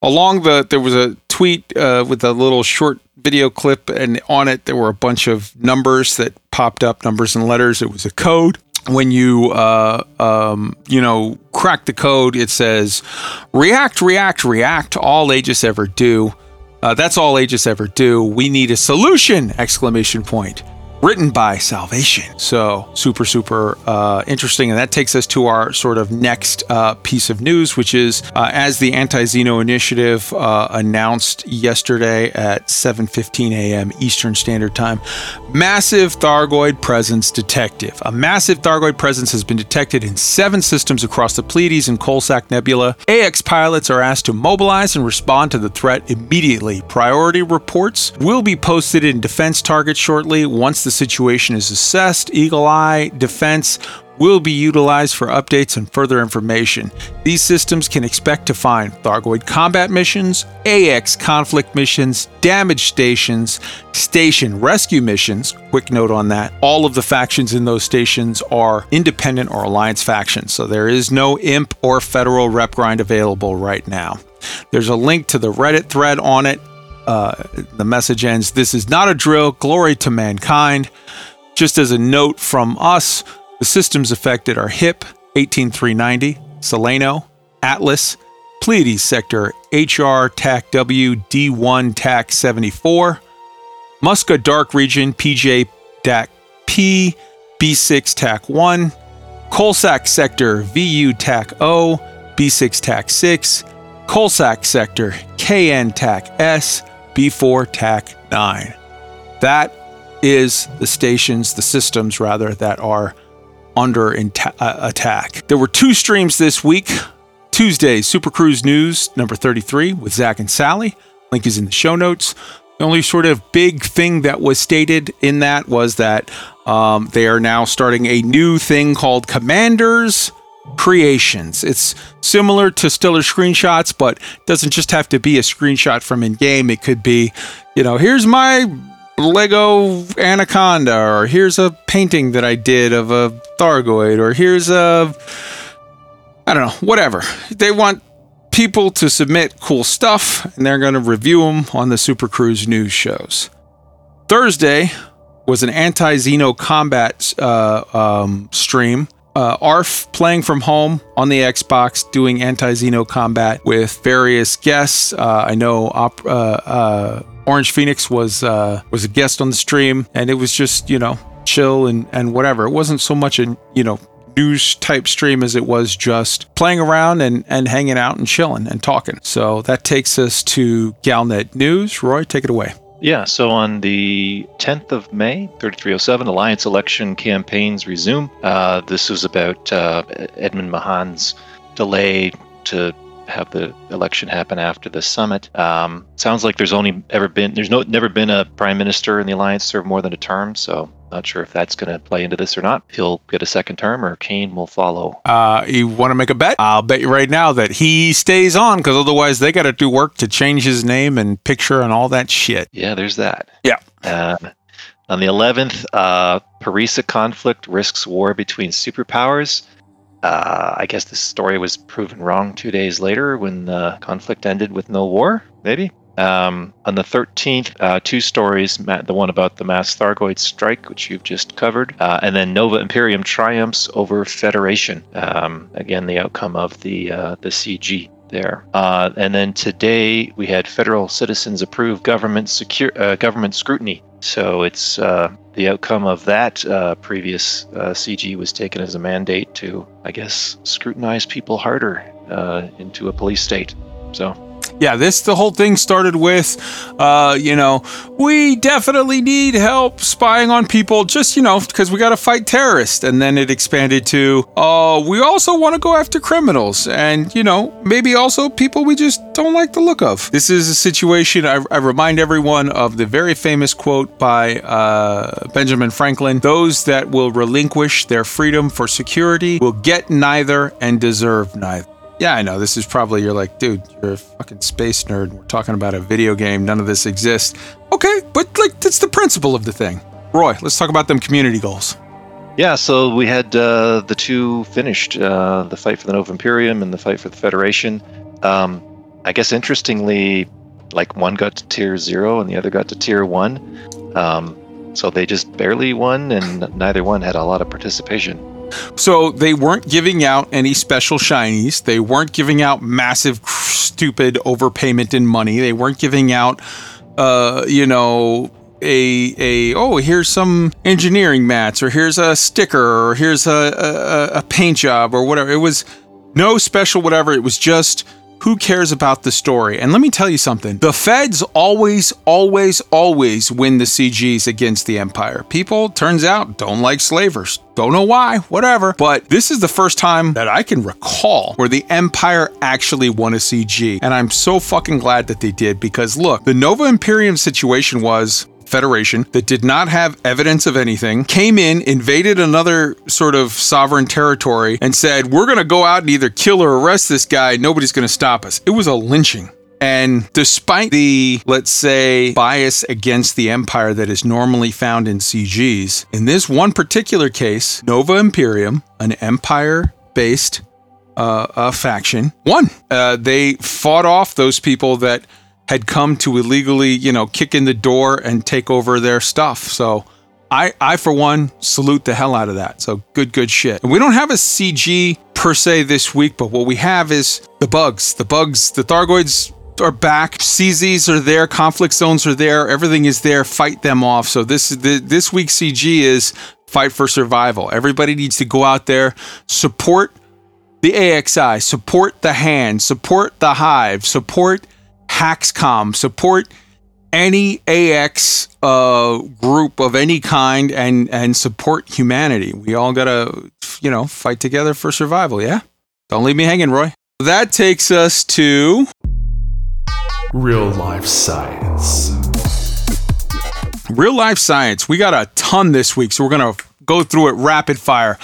Along the, there was a tweet uh, with a little short video clip, and on it there were a bunch of numbers that popped up, numbers and letters. It was a code when you uh, um, you know crack the code it says react react react. All aegis ever do. Uh, that's all aegis ever do. We need a solution! Exclamation point written by salvation. So super super uh, interesting. And that takes us to our sort of next uh, piece of news which is uh, as the Anti-Xeno initiative uh, announced yesterday at 7.15 a.m eastern standard time massive thargoid presence detective. A massive thargoid presence has been detected in seven systems across the pleiades and coalsack nebula. Ax pilots are asked to mobilize and respond to the threat immediately. Priority reports will be posted in defense targets shortly. Once the situation is assessed eagle eye defense will be utilized for updates and further information. These systems can expect to find Thargoid combat missions, AX conflict missions, damage stations, station rescue missions. Quick note on that. All of the factions in those stations are independent or alliance factions, so there is no imp or federal rep grind available right now. There's a link to the Reddit thread on it. Uh, the message ends This is not a drill, glory to mankind. Just as a note from us, the systems affected are HIP 18390, Solano, Atlas, Pleiades Sector HR TAC W D1 TAC 74, Musca Dark Region PJ DAC P B6 TAC 1, Coalsack Sector VU TAC O B6 TAC 6, Coalsack Sector KN TAC S B4 TAC 9. That is the stations, the systems rather, that are under uh, attack. There were two streams this week. Tuesday, Super Cruise News number 33 with Zach and Sally. Link is in the show notes. The only sort of big thing that was stated in that was that um, they are now starting a new thing called Commanders Creations. It's similar to Stellar screenshots, but doesn't just have to be a screenshot from in game. It could be, you know, here's my Lego Anaconda, or here's a painting that I did of a Thargoid, or here's a I don't know, whatever. They want people to submit cool stuff, and they're going to review them on the Super Cruise news shows. Thursday was an anti Xeno combat uh, um, stream. Uh, ARF playing from home on the Xbox, doing anti Xeno combat with various guests. Uh, I know op- uh, uh, Orange Phoenix was uh, was a guest on the stream, and it was just you know chill and and whatever. It wasn't so much a you know news type stream as it was just playing around and, and hanging out and chilling and talking. So that takes us to Galnet News. Roy, take it away. Yeah, so on the 10th of May, 3307, Alliance election campaigns resume. Uh, this was about uh, Edmund Mahon's delay to have the election happen after the summit. Um, sounds like there's only ever been there's no never been a prime minister in the alliance serve more than a term, so not sure if that's going to play into this or not. He'll get a second term, or Kaine will follow. Uh, you want to make a bet? I'll bet you right now that he stays on because otherwise they got to do work to change his name and picture and all that shit. Yeah, there's that. Yeah. Uh, on the 11th, uh, Parisa conflict risks war between superpowers. Uh, I guess this story was proven wrong two days later when the conflict ended with no war, maybe. Um, on the 13th, uh, two stories the one about the mass Thargoid strike, which you've just covered, uh, and then Nova Imperium triumphs over Federation. Um, again, the outcome of the, uh, the CG there. Uh, and then today we had federal citizens approve government secure uh, government scrutiny. So it's uh, the outcome of that uh, previous uh, CG was taken as a mandate to, I guess, scrutinize people harder uh, into a police state. So yeah, this the whole thing started with, uh, you know, we definitely need help spying on people, just you know, because we got to fight terrorists, and then it expanded to, oh, uh, we also want to go after criminals, and you know, maybe also people we just don't like the look of. This is a situation. I, I remind everyone of the very famous quote by uh, Benjamin Franklin: "Those that will relinquish their freedom for security will get neither and deserve neither." Yeah, I know. This is probably, you're like, dude, you're a fucking space nerd. We're talking about a video game. None of this exists. Okay, but like, that's the principle of the thing. Roy, let's talk about them community goals. Yeah, so we had uh, the two finished uh, the fight for the Nova Imperium and the fight for the Federation. Um, I guess interestingly, like one got to tier zero and the other got to tier one. Um, so they just barely won, and neither one had a lot of participation. So they weren't giving out any special shinies. They weren't giving out massive, stupid overpayment in money. They weren't giving out, uh, you know, a a oh here's some engineering mats or here's a sticker or here's a, a, a paint job or whatever. It was no special whatever. It was just who cares about the story? And let me tell you something the feds always, always, always win the CGs against the Empire. People, turns out, don't like slavers. Don't know why, whatever. But this is the first time that I can recall where the Empire actually won a CG. And I'm so fucking glad that they did because look, the Nova Imperium situation was federation that did not have evidence of anything came in, invaded another sort of sovereign territory, and said, We're going to go out and either kill or arrest this guy. Nobody's going to stop us. It was a lynching. And despite the, let's say, bias against the Empire that is normally found in CGs, in this one particular case, Nova Imperium, an Empire based uh, faction, won. Uh, they fought off those people that had come to illegally, you know, kick in the door and take over their stuff. So I, I for one, salute the hell out of that. So good, good shit. And we don't have a CG per se this week, but what we have is the bugs. The bugs, the Thargoids are back. CZs are there. Conflict zones are there. Everything is there. Fight them off. So this the, this week's CG is fight for survival. Everybody needs to go out there, support the AXI, support the hand, support the hive, support Haxcom, support any AX uh, group of any kind and and support humanity. We all gotta, you know, fight together for survival. Yeah, don't leave me hanging, Roy. That takes us to Real life science. real life science. We got a ton this week, so we're gonna go through it rapid fire.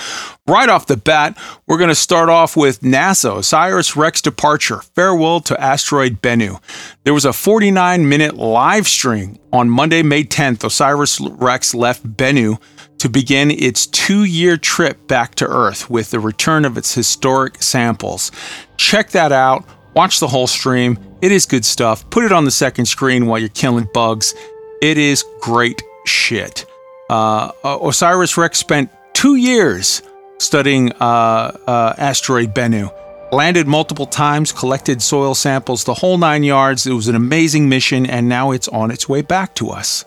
Right off the bat, we're going to start off with NASA Osiris Rex departure. Farewell to asteroid Bennu. There was a 49 minute live stream on Monday, May 10th. Osiris Rex left Bennu to begin its two year trip back to Earth with the return of its historic samples. Check that out. Watch the whole stream. It is good stuff. Put it on the second screen while you're killing bugs. It is great shit. Uh, Osiris Rex spent two years studying uh, uh, asteroid Bennu. Landed multiple times, collected soil samples, the whole nine yards. It was an amazing mission, and now it's on its way back to us.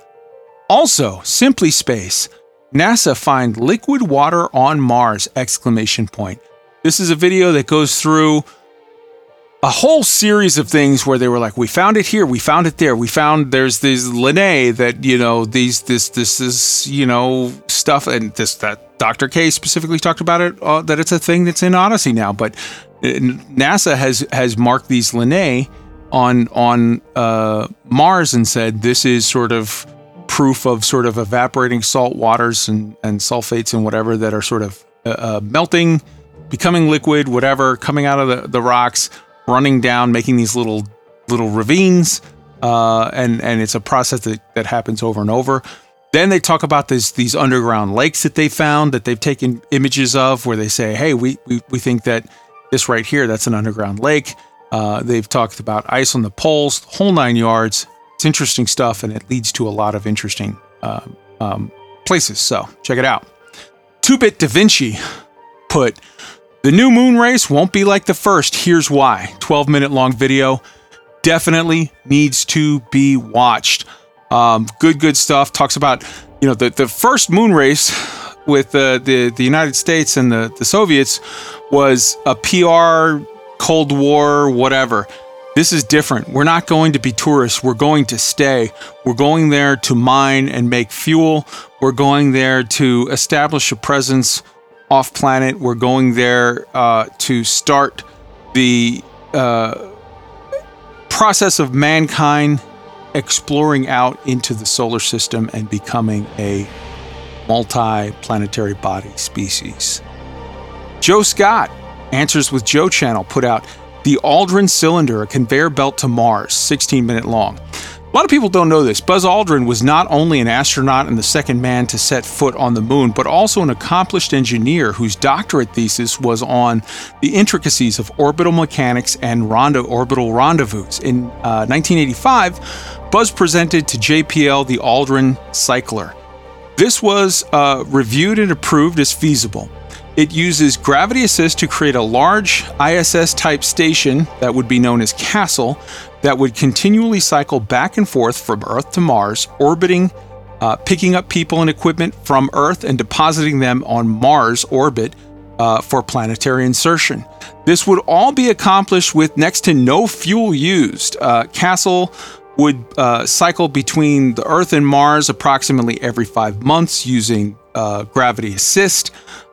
Also, Simply Space. NASA find liquid water on Mars! Exclamation point. This is a video that goes through a whole series of things where they were like, we found it here, we found it there, we found there's this Lineae that you know these this this is you know stuff, and this that Dr. K specifically talked about it uh, that it's a thing that's in Odyssey now, but uh, NASA has has marked these Lineae on on uh, Mars and said this is sort of proof of sort of evaporating salt waters and and sulfates and whatever that are sort of uh, uh melting, becoming liquid, whatever coming out of the, the rocks running down, making these little little ravines, uh, and and it's a process that, that happens over and over. Then they talk about this, these underground lakes that they found that they've taken images of, where they say, "Hey, we we, we think that this right here, that's an underground lake." Uh, they've talked about ice on the poles, whole nine yards. It's interesting stuff, and it leads to a lot of interesting uh, um, places. So check it out. Two Bit Da Vinci put the new moon race won't be like the first. Here's why 12 minute long video definitely needs to be watched. Um, good, good stuff. Talks about, you know, the, the first moon race with uh, the, the United States and the, the Soviets was a PR, Cold War, whatever. This is different. We're not going to be tourists. We're going to stay. We're going there to mine and make fuel. We're going there to establish a presence off planet. We're going there uh, to start the uh, process of mankind exploring out into the solar system and becoming a multi planetary body species. Joe Scott, Answers with Joe channel, put out the Aldrin cycler, a conveyor belt to Mars, 16 minute long. A lot of people don't know this. Buzz Aldrin was not only an astronaut and the second man to set foot on the moon, but also an accomplished engineer whose doctorate thesis was on the intricacies of orbital mechanics and rondo- orbital rendezvous. In uh, 1985, Buzz presented to JPL the Aldrin Cycler. This was uh, reviewed and approved as feasible. It uses gravity assist to create a large ISS type station that would be known as Castle that would continually cycle back and forth from Earth to Mars, orbiting, uh, picking up people and equipment from Earth and depositing them on Mars orbit uh, for planetary insertion. This would all be accomplished with next to no fuel used. Uh, Castle would uh, cycle between the Earth and Mars approximately every five months using uh, gravity assist.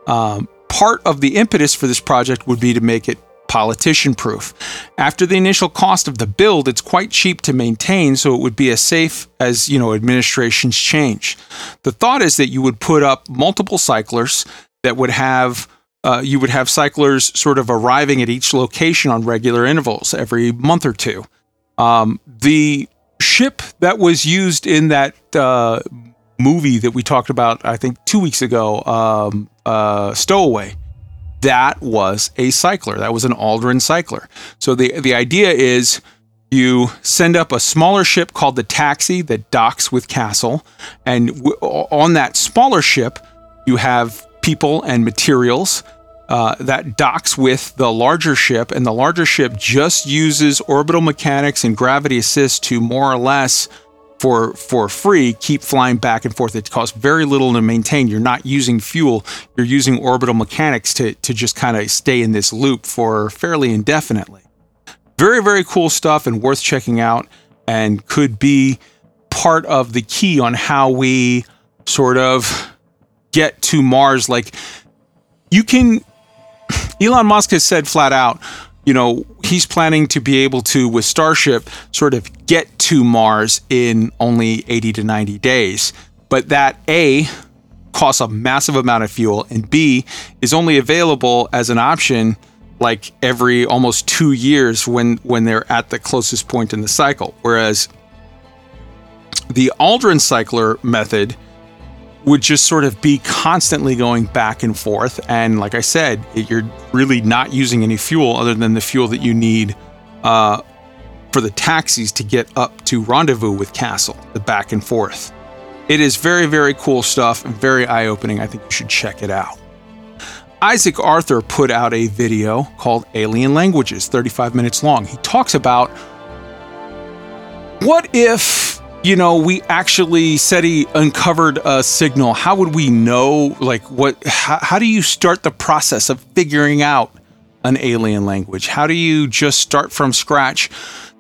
Um, part of the impetus for this project would be to make it politician proof. After the initial cost of the build, it's quite cheap to maintain, so it would be as safe as, you know, administrations change. The thought is that you would put up multiple cyclers that would have uh, you would have cyclers sort of arriving at each location on regular intervals every month or two. Um, the ship that was used in that uh, movie that we talked about, I think two weeks ago, um, uh, Stowaway, that was a cycler. That was an Aldrin cycler. So the the idea is you send up a smaller ship called the Taxi that docks with Castle, and w- on that smaller ship, you have people and materials. Uh, that docks with the larger ship, and the larger ship just uses orbital mechanics and gravity assist to more or less for for free keep flying back and forth. It costs very little to maintain. You're not using fuel. You're using orbital mechanics to to just kind of stay in this loop for fairly indefinitely. Very very cool stuff and worth checking out and could be part of the key on how we sort of get to Mars. Like, you can, <laughs> Elon Musk has said flat out, you know, he's planning to be able to, with Starship, sort of get to Mars in only 80 to 90 days. But that A costs a massive amount of fuel, and B is only available as an option like every almost two years when when they're at the closest point in the cycle. Whereas the Aldrin cycler method would just sort of be constantly going back and forth. And like I said, you're really not using any fuel other than the fuel that you need uh, for the taxis to get up to rendezvous with Castle, the back and forth. It is very, very cool stuff and very eye opening. I think you should check it out. Isaac Arthur put out a video called Alien Languages, 35 minutes long. He talks about what if, you know, we actually said he uncovered a signal. How would we know, like, what, how, how do you start the process of figuring out an alien language? How do you just start from scratch?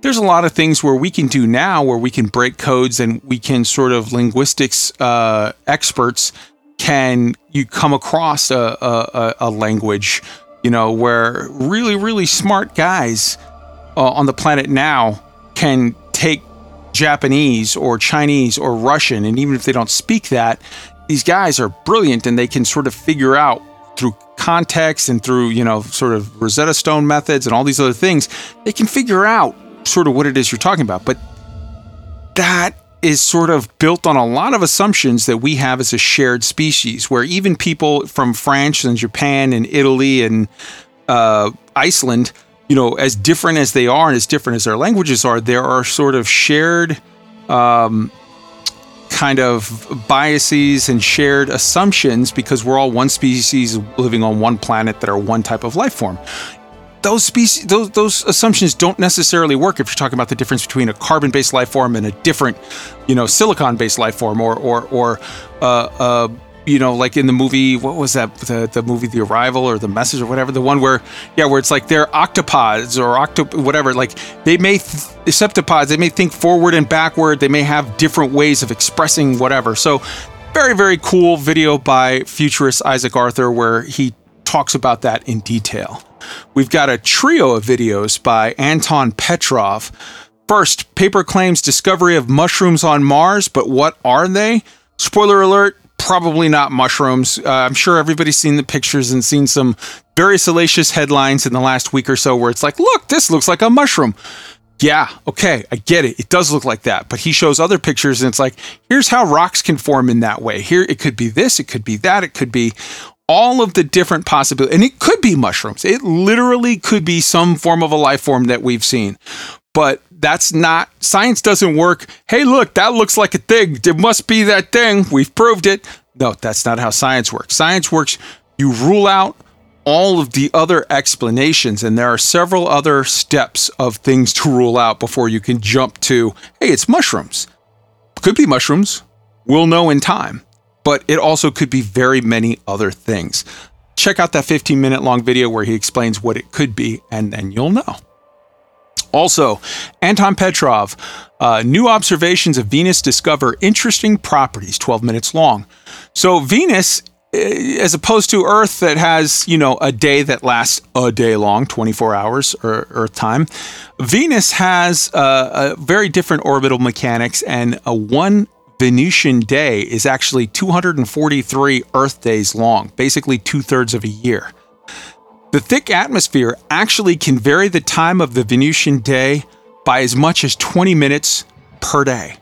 There's a lot of things where we can do now where we can break codes and we can sort of linguistics uh, experts can you come across a, a, a language, you know, where really, really smart guys uh, on the planet now can take Japanese or Chinese or Russian, and even if they don't speak that, these guys are brilliant and they can sort of figure out through context and through, you know, sort of Rosetta Stone methods and all these other things, they can figure out sort of what it is you're talking about. But that is sort of built on a lot of assumptions that we have as a shared species, where even people from France and Japan and Italy and uh, Iceland, you know, as different as they are and as different as their languages are, there are sort of shared um, kind of biases and shared assumptions because we're all one species living on one planet that are one type of life form. Those species those those assumptions don't necessarily work if you're talking about the difference between a carbon-based life form and a different you know silicon-based life form or or or uh, uh, you know like in the movie what was that the, the movie the arrival or the message or whatever the one where yeah where it's like they're octopods or octo whatever like they may th- septopods they may think forward and backward they may have different ways of expressing whatever so very very cool video by futurist isaac arthur where he talks about that in detail We've got a trio of videos by Anton Petrov. First, paper claims discovery of mushrooms on Mars, but what are they? Spoiler alert, probably not mushrooms. Uh, I'm sure everybody's seen the pictures and seen some very salacious headlines in the last week or so where it's like, look, this looks like a mushroom. Yeah, okay, I get it. It does look like that. But he shows other pictures and it's like, here's how rocks can form in that way. Here, it could be this, it could be that, it could be all of the different possibilities. And it could be mushrooms. It literally could be some form of a life form that we've seen. But that's not, science doesn't work. Hey, look, that looks like a thing. It must be that thing. We've proved it. No, that's not how science works. Science works, you rule out all of the other explanations, and there are several other steps of things to rule out before you can jump to, hey, it's mushrooms. Could be mushrooms. We'll know in time but it also could be very many other things. Check out that 15 minute long video where he explains what it could be, and then you'll know. Also, Anton Petrov, uh, new observations of Venus discover interesting properties, 12 minutes long. So, Venus, eh, as opposed to Earth that has, you know, a day that lasts a day long, 24 hours or Earth time, Venus has uh, a very different orbital mechanics and a one Venusian day is actually 243 Earth days long, basically two thirds of a year. The thick atmosphere actually can vary the time of the Venusian day by as much as 20 minutes per day.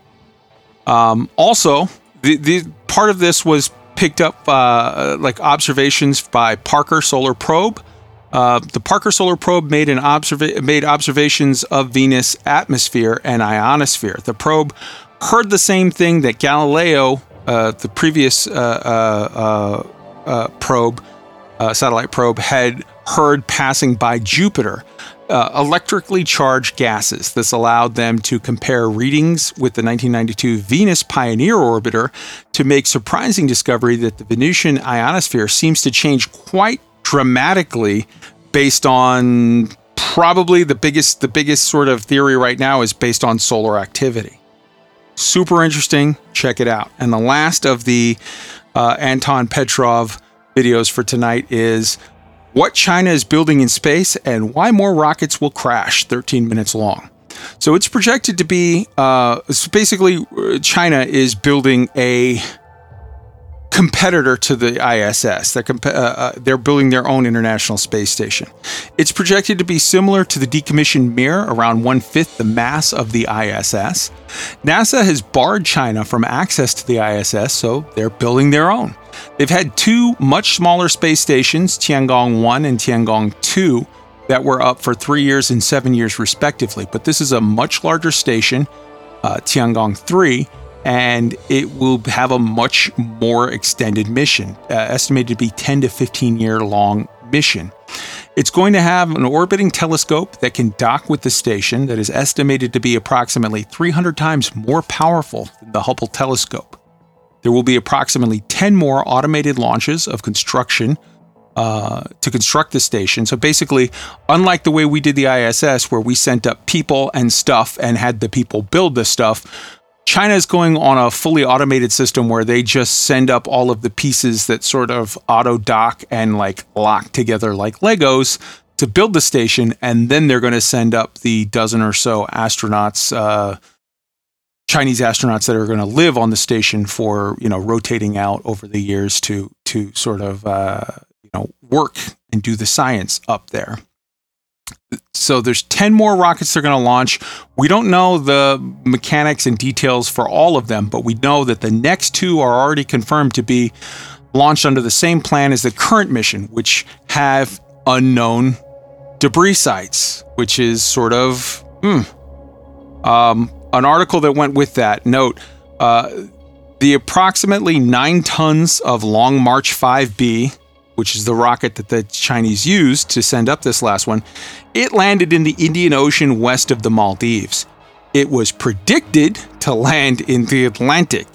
Um, also, the, the, part of this was picked up uh, like observations by Parker Solar Probe. Uh, the Parker Solar Probe made an observa- made observations of Venus atmosphere and ionosphere. The probe heard the same thing that Galileo, uh, the previous uh, uh, uh probe, satellite probe, had heard passing by Jupiter. electrically charged gases. This allowed them to compare readings with the 1992 Venus Pioneer orbiter to make surprising discovery that the Venusian ionosphere seems to change quite dramatically based on probably the biggest the biggest sort of theory right now is based on solar activity. Super interesting. Check it out. And the last of the uh, Anton Petrov videos for tonight is what China is building in space and why more rockets will crash, 13 minutes long. So it's projected to be uh, basically, uh, China is building a competitor to the ISS. They're, comp- uh, uh, they're building their own International Space Station. It's projected to be similar to the decommissioned Mir, around one fifth the mass of the ISS. NASA has barred China from access to the ISS, so they're building their own. They've had two much smaller space stations, Tiangong 1 and Tiangong 2, that were up for three years and seven years, respectively. But this is a much larger station, uh, Tiangong 3 and it will have a much more extended mission, uh, estimated to be 10 to 15 year long mission. It's going to have an orbiting telescope that can dock with the station that is estimated to be approximately 300 times more powerful than the Hubble telescope. There will be approximately 10 more automated launches of construction uh, to construct the station. So basically, unlike the way we did the ISS, where we sent up people and stuff and had the people build the stuff, China is going on a fully automated system where they just send up all of the pieces that sort of auto dock and like lock together like Legos to build the station, and then they're going to send up the dozen or so astronauts, uh, Chinese astronauts that are going to live on the station for you know rotating out over the years to to sort of uh, you know work and do the science up there so there's 10 more rockets they're going to launch. We don't know the mechanics and details for all of them, but we know that the next two are already confirmed to be launched under the same plan as the current mission, which have unknown debris sites, which is sort of hmm. Um, an article that went with that note uh, the approximately nine tons of Long March 5B which is the rocket that the Chinese used to send up this last one, it landed in the Indian Ocean west of the Maldives. It was predicted to land in the Atlantic.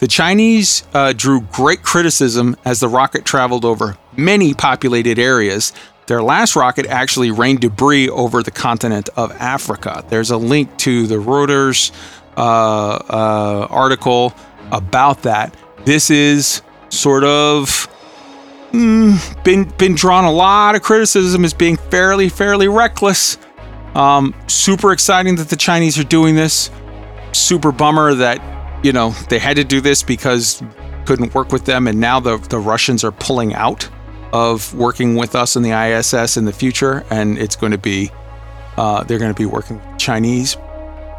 The Chinese uh, drew great criticism as the rocket traveled over many populated areas. Their last rocket actually rained debris over the continent of Africa. There's a link to the Reuters uh, uh, article about that. This is sort of mm, been been drawn a lot of criticism as being fairly fairly reckless. Um, super exciting that the Chinese are doing this. Super bummer that you know they had to do this because couldn't work with them, and now the the Russians are pulling out of working with us in the ISS in the future, and it's going to be uh, they're going to be working with Chinese.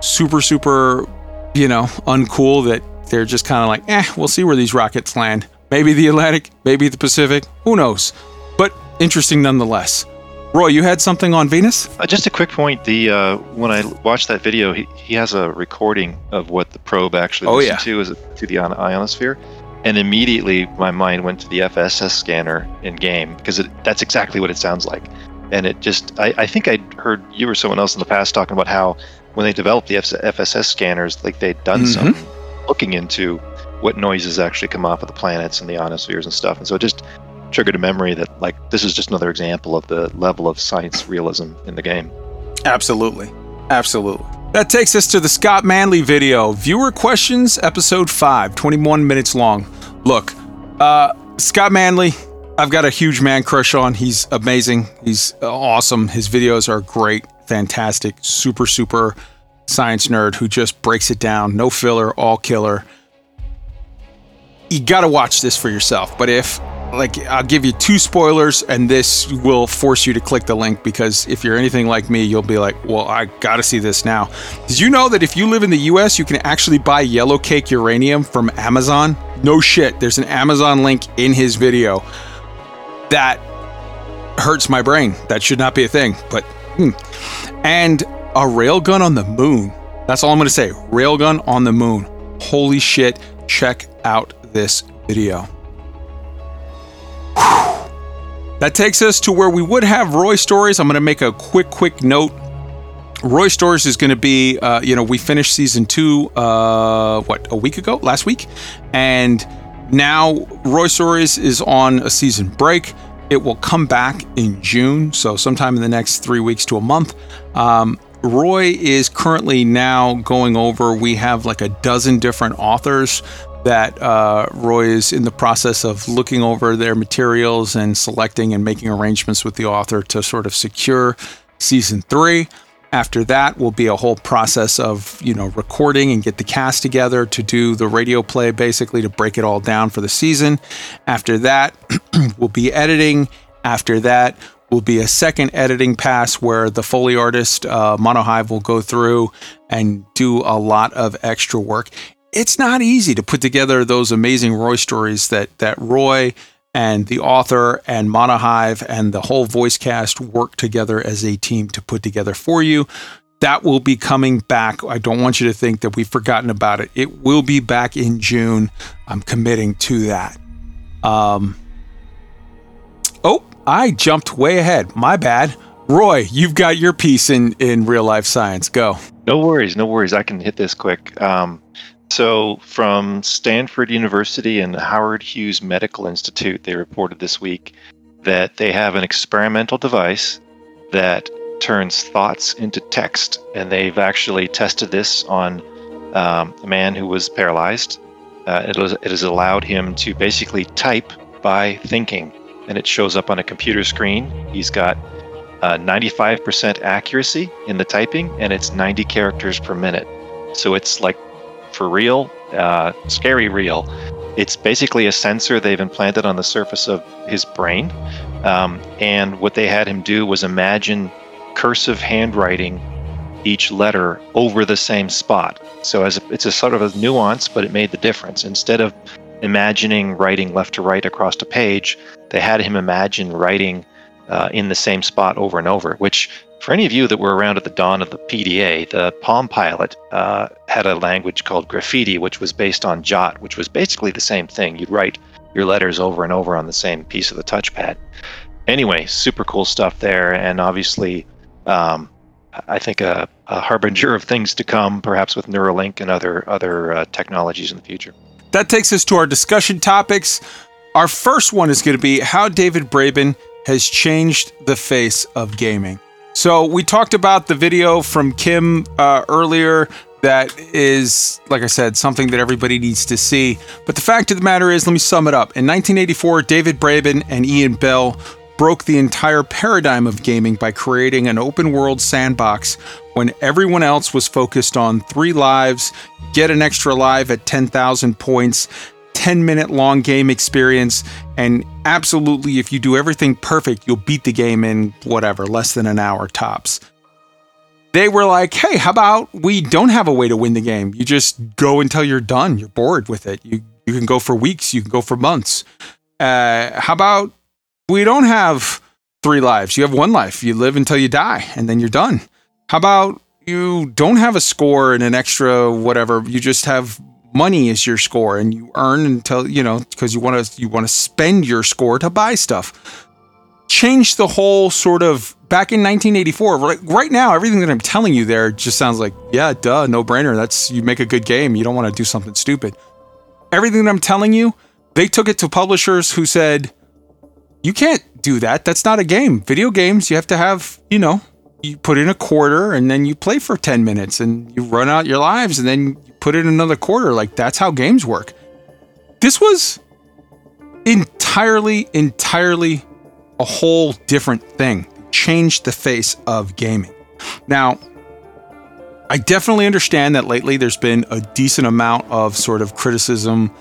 Super super, you know, uncool that they're just kind of like, eh, we'll see where these rockets land. Maybe the Atlantic, maybe the Pacific, who knows? But interesting nonetheless. Roy, you had something on Venus? Uh, just a quick point. The uh, when I watched that video, he, he has a recording of what the probe actually oh, listened yeah. to is to the ionosphere, and immediately my mind went to the FSS scanner in game because that's exactly what it sounds like. And it just, I, I think I heard you or someone else in the past talking about how when they developed the FSS scanners, like they'd done Mhm. some looking into what noises actually come off of the planets and the ionospheres and stuff. And so it just triggered a memory that like this is just another example of the level of science realism in the game. Absolutely. Absolutely. That takes us to the Scott Manley video. Viewer questions, episode 5, 21 minutes long. Look, uh, Scott Manley, I've got a huge man crush on. He's amazing. He's uh, awesome. His videos are great, fantastic, super, super science nerd who just breaks it down. No filler, all killer. You got to watch this for yourself. But if, like, I'll give you two spoilers, and this will force you to click the link because if you're anything like me, you'll be like, well, I got to see this now. Did you know that if you live in the US, you can actually buy yellow cake uranium from Amazon? No shit. There's an Amazon link in his video. That hurts my brain. That should not be a thing, but hmm. and a railgun on the moon. That's all I'm to say. Railgun on the moon. Holy shit. Check out this video. That takes us to where we would have Roy stories. I'm going to make a quick, quick note. Roy Stories is going to be, uh, you know, we finished season two, uh, what, a week ago, last week? And now Roy Stories is on a season break. It will come back in June, so sometime in the next three weeks to a month. Um, Roy is currently now going over. We have like a dozen different authors that uh, Roy is in the process of looking over their materials and selecting and making arrangements with the author to sort of secure season three. After that will be a whole process of you know recording and get the cast together to do the radio play, basically to break it all down for the season. After that <clears throat> we'll be editing. After that will be a second editing pass where the Foley artist uh, Monohive will go through and do a lot of extra work it's not easy to put together those amazing Roy stories that that Roy and the author and Monohive and the whole voice cast work together as a team to put together for you. That will be coming back. I don't want you to think that we've forgotten about it. It will be back in June. I'm committing to that. Um, oh, I jumped way ahead. My bad. Roy, you've got your piece in in real life science. Go. No worries, no worries. I can hit this quick. Um, so, from Stanford University and the Howard Hughes Medical Institute, they reported this week that they have an experimental device that turns thoughts into text. And they've actually tested this on um, a man who was paralyzed. Uh, it, was, it has allowed him to basically type by thinking, and it shows up on a computer screen. He's got uh, 95% accuracy in the typing, and it's 90 characters per minute. So it's like for real, uh, scary real. It's basically a sensor they've implanted on the surface of his brain. Um, and what they had him do was imagine cursive handwriting each letter over the same spot. So as a, it's a sort of a nuance, but it made the difference. Instead of imagining writing left to right across a page, they had him imagine writing uh, in the same spot over and over, which for any of you that were around at the dawn of the PDA, the Palm Pilot uh, had a language called graffiti, which was based on Jot, which was basically the same thing. You'd write your letters over and over on the same piece of the touchpad. Anyway, super cool stuff there, and obviously, um, I think a, a, harbinger of things to come, perhaps with Neuralink and other other uh, technologies in the future. That takes us to our discussion topics. Our first one is going to be how David Braben has changed the face of gaming. So we talked about the video from Kim uh, earlier. That is, like I said, something that everybody needs to see. But the fact of the matter is, let me sum it up. In 1984, David Braben and Ian Bell broke the entire paradigm of gaming by creating an open world sandbox when everyone else was focused on three lives, get an extra life at 10,000 points, 10 minute long game experience. And absolutely, if you do everything perfect, you'll beat the game in whatever, less than an hour tops. They were like, hey, how about we don't have a way to win the game? You just go until you're done. You're bored with it. You, you can go for weeks, you can go for months. Uh, how about we don't have three lives? You have one life. You live until you die, and then you're done. How about you don't have a score and an extra whatever? You just have money is your score and you earn until you know because you want to you want to spend your score to buy stuff. Change the whole sort of back in 1984 right, right now everything that i'm telling you there just sounds like yeah duh no brainer that's you make a good game you don't want to do something stupid. Everything that i'm telling you they took it to publishers who said you can't do that that's not a game. Video games you have to have you know you put in a quarter and then you play for 10 minutes and you run out your lives and then put in another quarter. Like that's how games work. This was entirely, entirely a whole different thing. Changed the face of gaming. Now, I definitely understand that lately there's been a decent amount of sort of criticism.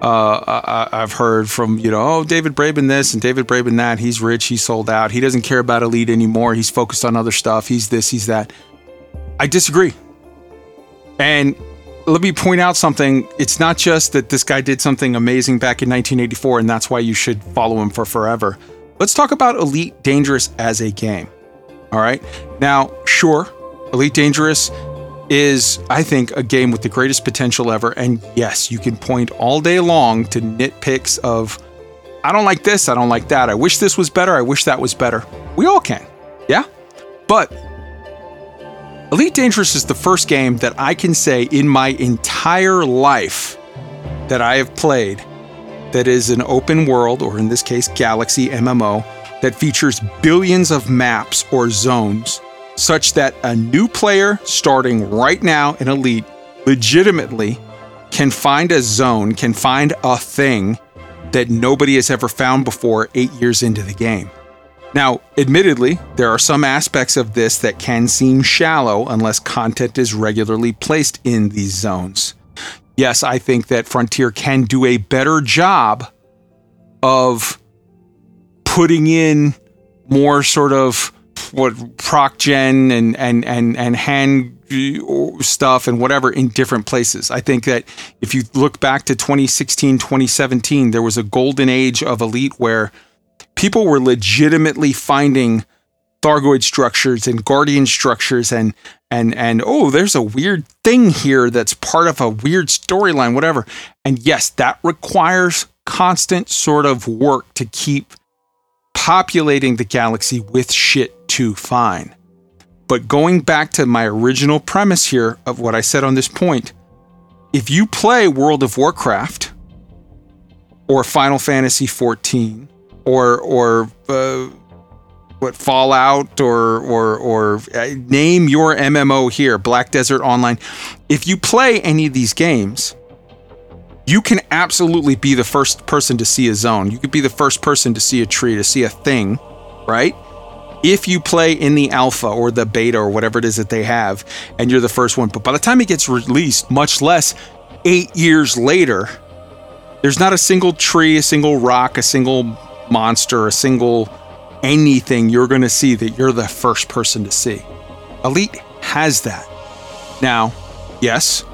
Uh, I, have heard from, you know, oh, David Braben this and David Braben that. He's rich. He's sold out. He doesn't care about Elite anymore. He's focused on other stuff. He's this, he's that. I disagree. And let me point out something. It's not just that this guy did something amazing back in 1984 and that's why you should follow him for forever. Let's talk about Elite Dangerous as a game. All right. Now, sure, Elite Dangerous is, I think, a game with the greatest potential ever. And yes, you can point all day long to nitpicks of, I don't like this, I don't like that, I wish this was better, I wish that was better. We all can. Yeah? But Elite Dangerous is the first game that I can say in my entire life that I have played that is an open world, or in this case, Galaxy MMO, that features billions of maps or zones such that a new player starting right now in Elite legitimately can find a zone, can find a thing that nobody has ever found before eight years into the game. Now, admittedly, there are some aspects of this that can seem shallow unless content is regularly placed in these zones. Yes, I think that Frontier can do a better job of putting in more sort of what proc gen and and and and hand stuff and whatever in different places. I think that if you look back to 2016, 2017, there was a golden age of Elite where people were legitimately finding Thargoid structures and Guardian structures and and and oh, there's a weird thing here that's part of a weird storyline, whatever. And yes, that requires constant sort of work to keep populating the galaxy with shit to find. But going back to my original premise here of what I said on this point, if you play World of Warcraft or Final Fantasy 14 or or uh, what Fallout or or or uh, name your MMO here, Black Desert Online, if you play any of these games, you can absolutely be the first person to see a zone. You could be the first person to see a tree, to see a thing, right? If you play in the alpha or the beta or whatever it is that they have, and you're the first one. But by the time it gets released, much less eight years later, there's not a single tree, a single rock, a single monster, a single anything you're going to see that you're the first person to see. Elite has that. Now, yes,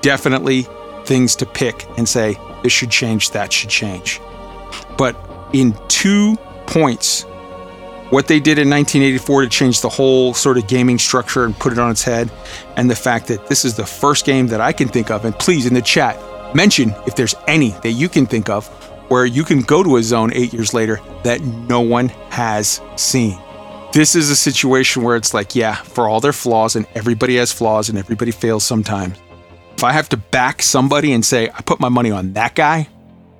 definitely things to pick and say, this should change, that should change. But in two points, what they did in 1984 to change the whole sort of gaming structure and put it on its head, and the fact that this is the first game that I can think of, and please in the chat, mention if there's any that you can think of where you can go to a zone eight years later that no one has seen. This is a situation where it's like, yeah, for all their flaws, and everybody has flaws and everybody fails sometimes. If I have to back somebody and say, I put my money on that guy,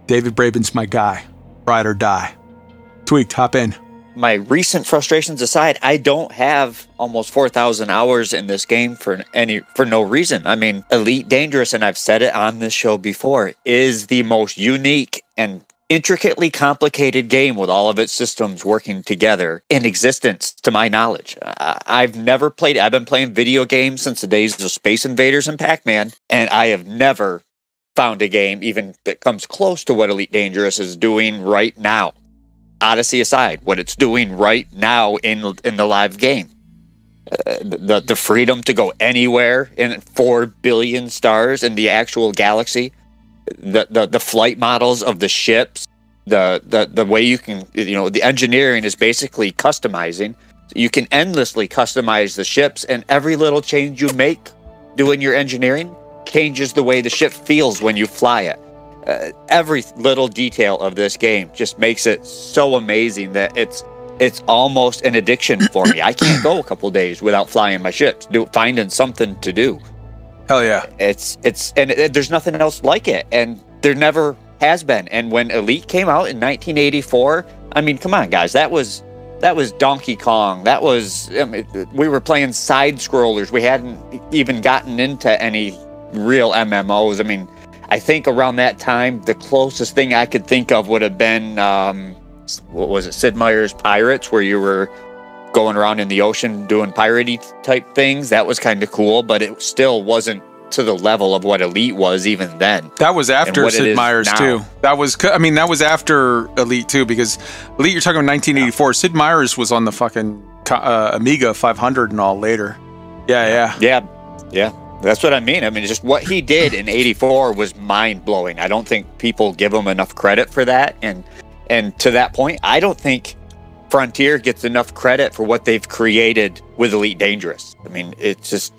David Braben's my guy. Ride or die. Tweaked, hop in. My recent frustrations aside, I don't have almost 4,000 hours in this game for any for no reason. I mean, Elite Dangerous, and I've said it on this show before, is the most unique and intricately complicated game with all of its systems working together in existence to my knowledge i've never played i've been playing video games since the days of space invaders and pac-man and i have never found a game even that comes close to what elite dangerous is doing right now odyssey aside what it's doing right now in in the live game uh, the the freedom to go anywhere in 4 billion stars in the actual galaxy the, the the flight models of the ships, the the the way you can you know the engineering is basically customizing. You can endlessly customize the ships, and every little change you make doing your engineering changes the way the ship feels when you fly it. Uh, every little detail of this game just makes it so amazing that it's it's almost an addiction for me. I can't go a couple days without flying my ships, do, finding something to do. Hell yeah. It's it's and it, there's nothing else like it, and there never has been. And when Elite came out in 1984, I mean, come on, guys, that was that was Donkey Kong. That was I mean, we were playing side scrollers. We hadn't even gotten into any real MMOs. I mean, I think around that time, the closest thing I could think of would have been um, what was it, Sid Meier's Pirates, where you were going around in the ocean doing piratey type things. That was kind of cool, but it still wasn't to the level of what Elite was even then. That was after Sid Meier's too. That was, I mean, that was after Elite too, because Elite, you're talking about 1984. Sid Meier's was on the fucking uh, Amiga 500 and all later. Yeah, yeah. Yeah, yeah. That's what I mean. I mean, just what he did in '84 was mind blowing. I don't think people give him enough credit for that, and and to that point, I don't think Frontier gets enough credit for what they've created with Elite Dangerous. I mean, it's just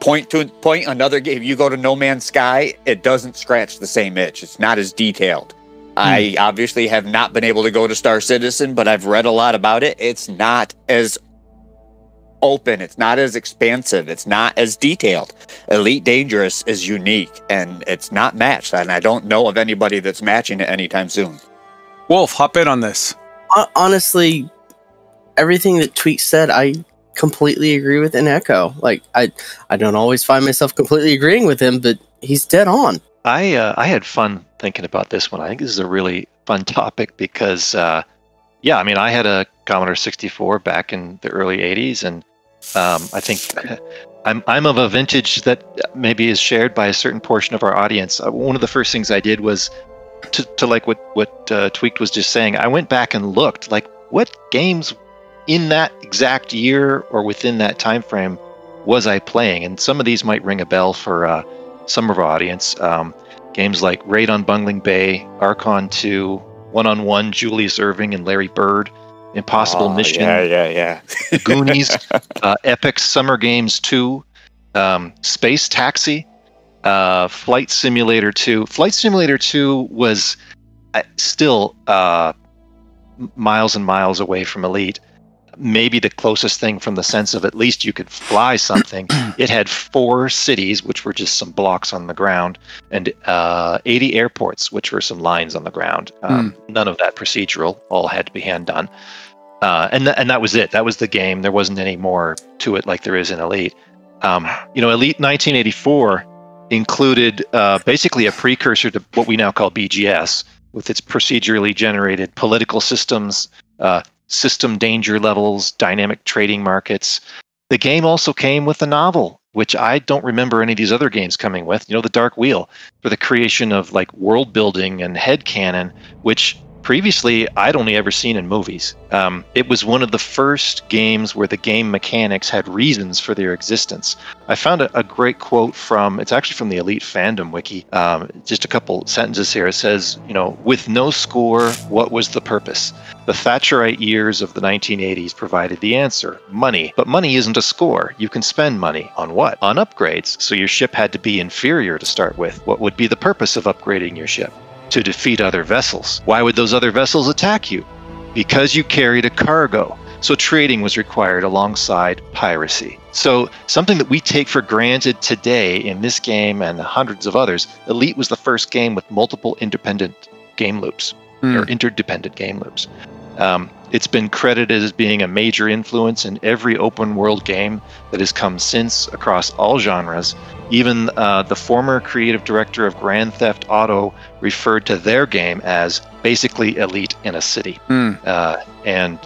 point to point another game. You go to No Man's Sky, it doesn't scratch the same itch. It's not as detailed. Hmm. I obviously have not been able to go to Star Citizen, but I've read a lot about it. It's not as open. It's not as expansive. It's not as detailed. Elite Dangerous is unique and it's not matched. And I don't know of anybody that's matching it anytime soon. Wolf, hop in on this. Honestly, everything that Tweet said, I completely agree with and echo. Like I, I don't always find myself completely agreeing with him, but he's dead on. I uh, I had fun thinking about this one. I think this is a really fun topic because, uh, yeah, I mean, I had a Commodore 64 back in the early 80s, and um, I think <laughs> I'm I'm of a vintage that maybe is shared by a certain portion of our audience. Uh, one of the first things I did was to, to like what what uh, Tweaked was just saying. I went back and looked like what games in that exact year or within that time frame was I playing, and some of these might ring a bell for uh, some of our audience. Um, games like Raid on Bungling Bay, Archon 2, One on One, Julius Erving and Larry Bird, Impossible Oh, Mission, Yeah, yeah, yeah. <laughs> Goonies, <laughs> uh, Epyx Summer Games 2, um, Space Taxi, uh, Flight Simulator 2. Flight Simulator 2 was uh, still uh, miles and miles away from Elite. Maybe the closest thing from the sense of at least you could fly something. <clears throat> it had four cities, which were just some blocks on the ground, and uh, 80 airports, which were some lines on the ground. Um, None of that procedural, all had to be hand done uh, and th- and that was it. That was the game. There wasn't any more to it like there is in Elite. Um, you know, Elite 1984 included uh, basically a precursor to what we now call BGS, with its procedurally generated political systems, uh, system danger levels, dynamic trading markets. The game also came with a novel, which I don't remember any of these other games coming with. You know, the Dark Wheel for the creation of like world building and head canon, which previously I'd only ever seen in movies. Um, it was one of the first games where the game mechanics had reasons for their existence. I found a, a great quote from it's actually from the Elite Fandom wiki. Um, just a couple sentences here. It says, you know, with no score, what was the purpose? The Thatcherite years of the 1980s provided the answer money. But money isn't a score. You can spend money on what? On upgrades. So your ship had to be inferior to start with. What would be the purpose of upgrading your ship? To defeat other vessels. Why would those other vessels attack you? Because you carried a cargo. So trading was required alongside piracy. So something that we take for granted today in this game and hundreds of others, Elite was the first game with multiple independent game loops or interdependent game loops. Um, it's been credited as being a major influence in every open world game that has come since across all genres. Even uh, the former creative director of Grand Theft Auto referred to their game as basically Elite in a city. Hmm. Uh, and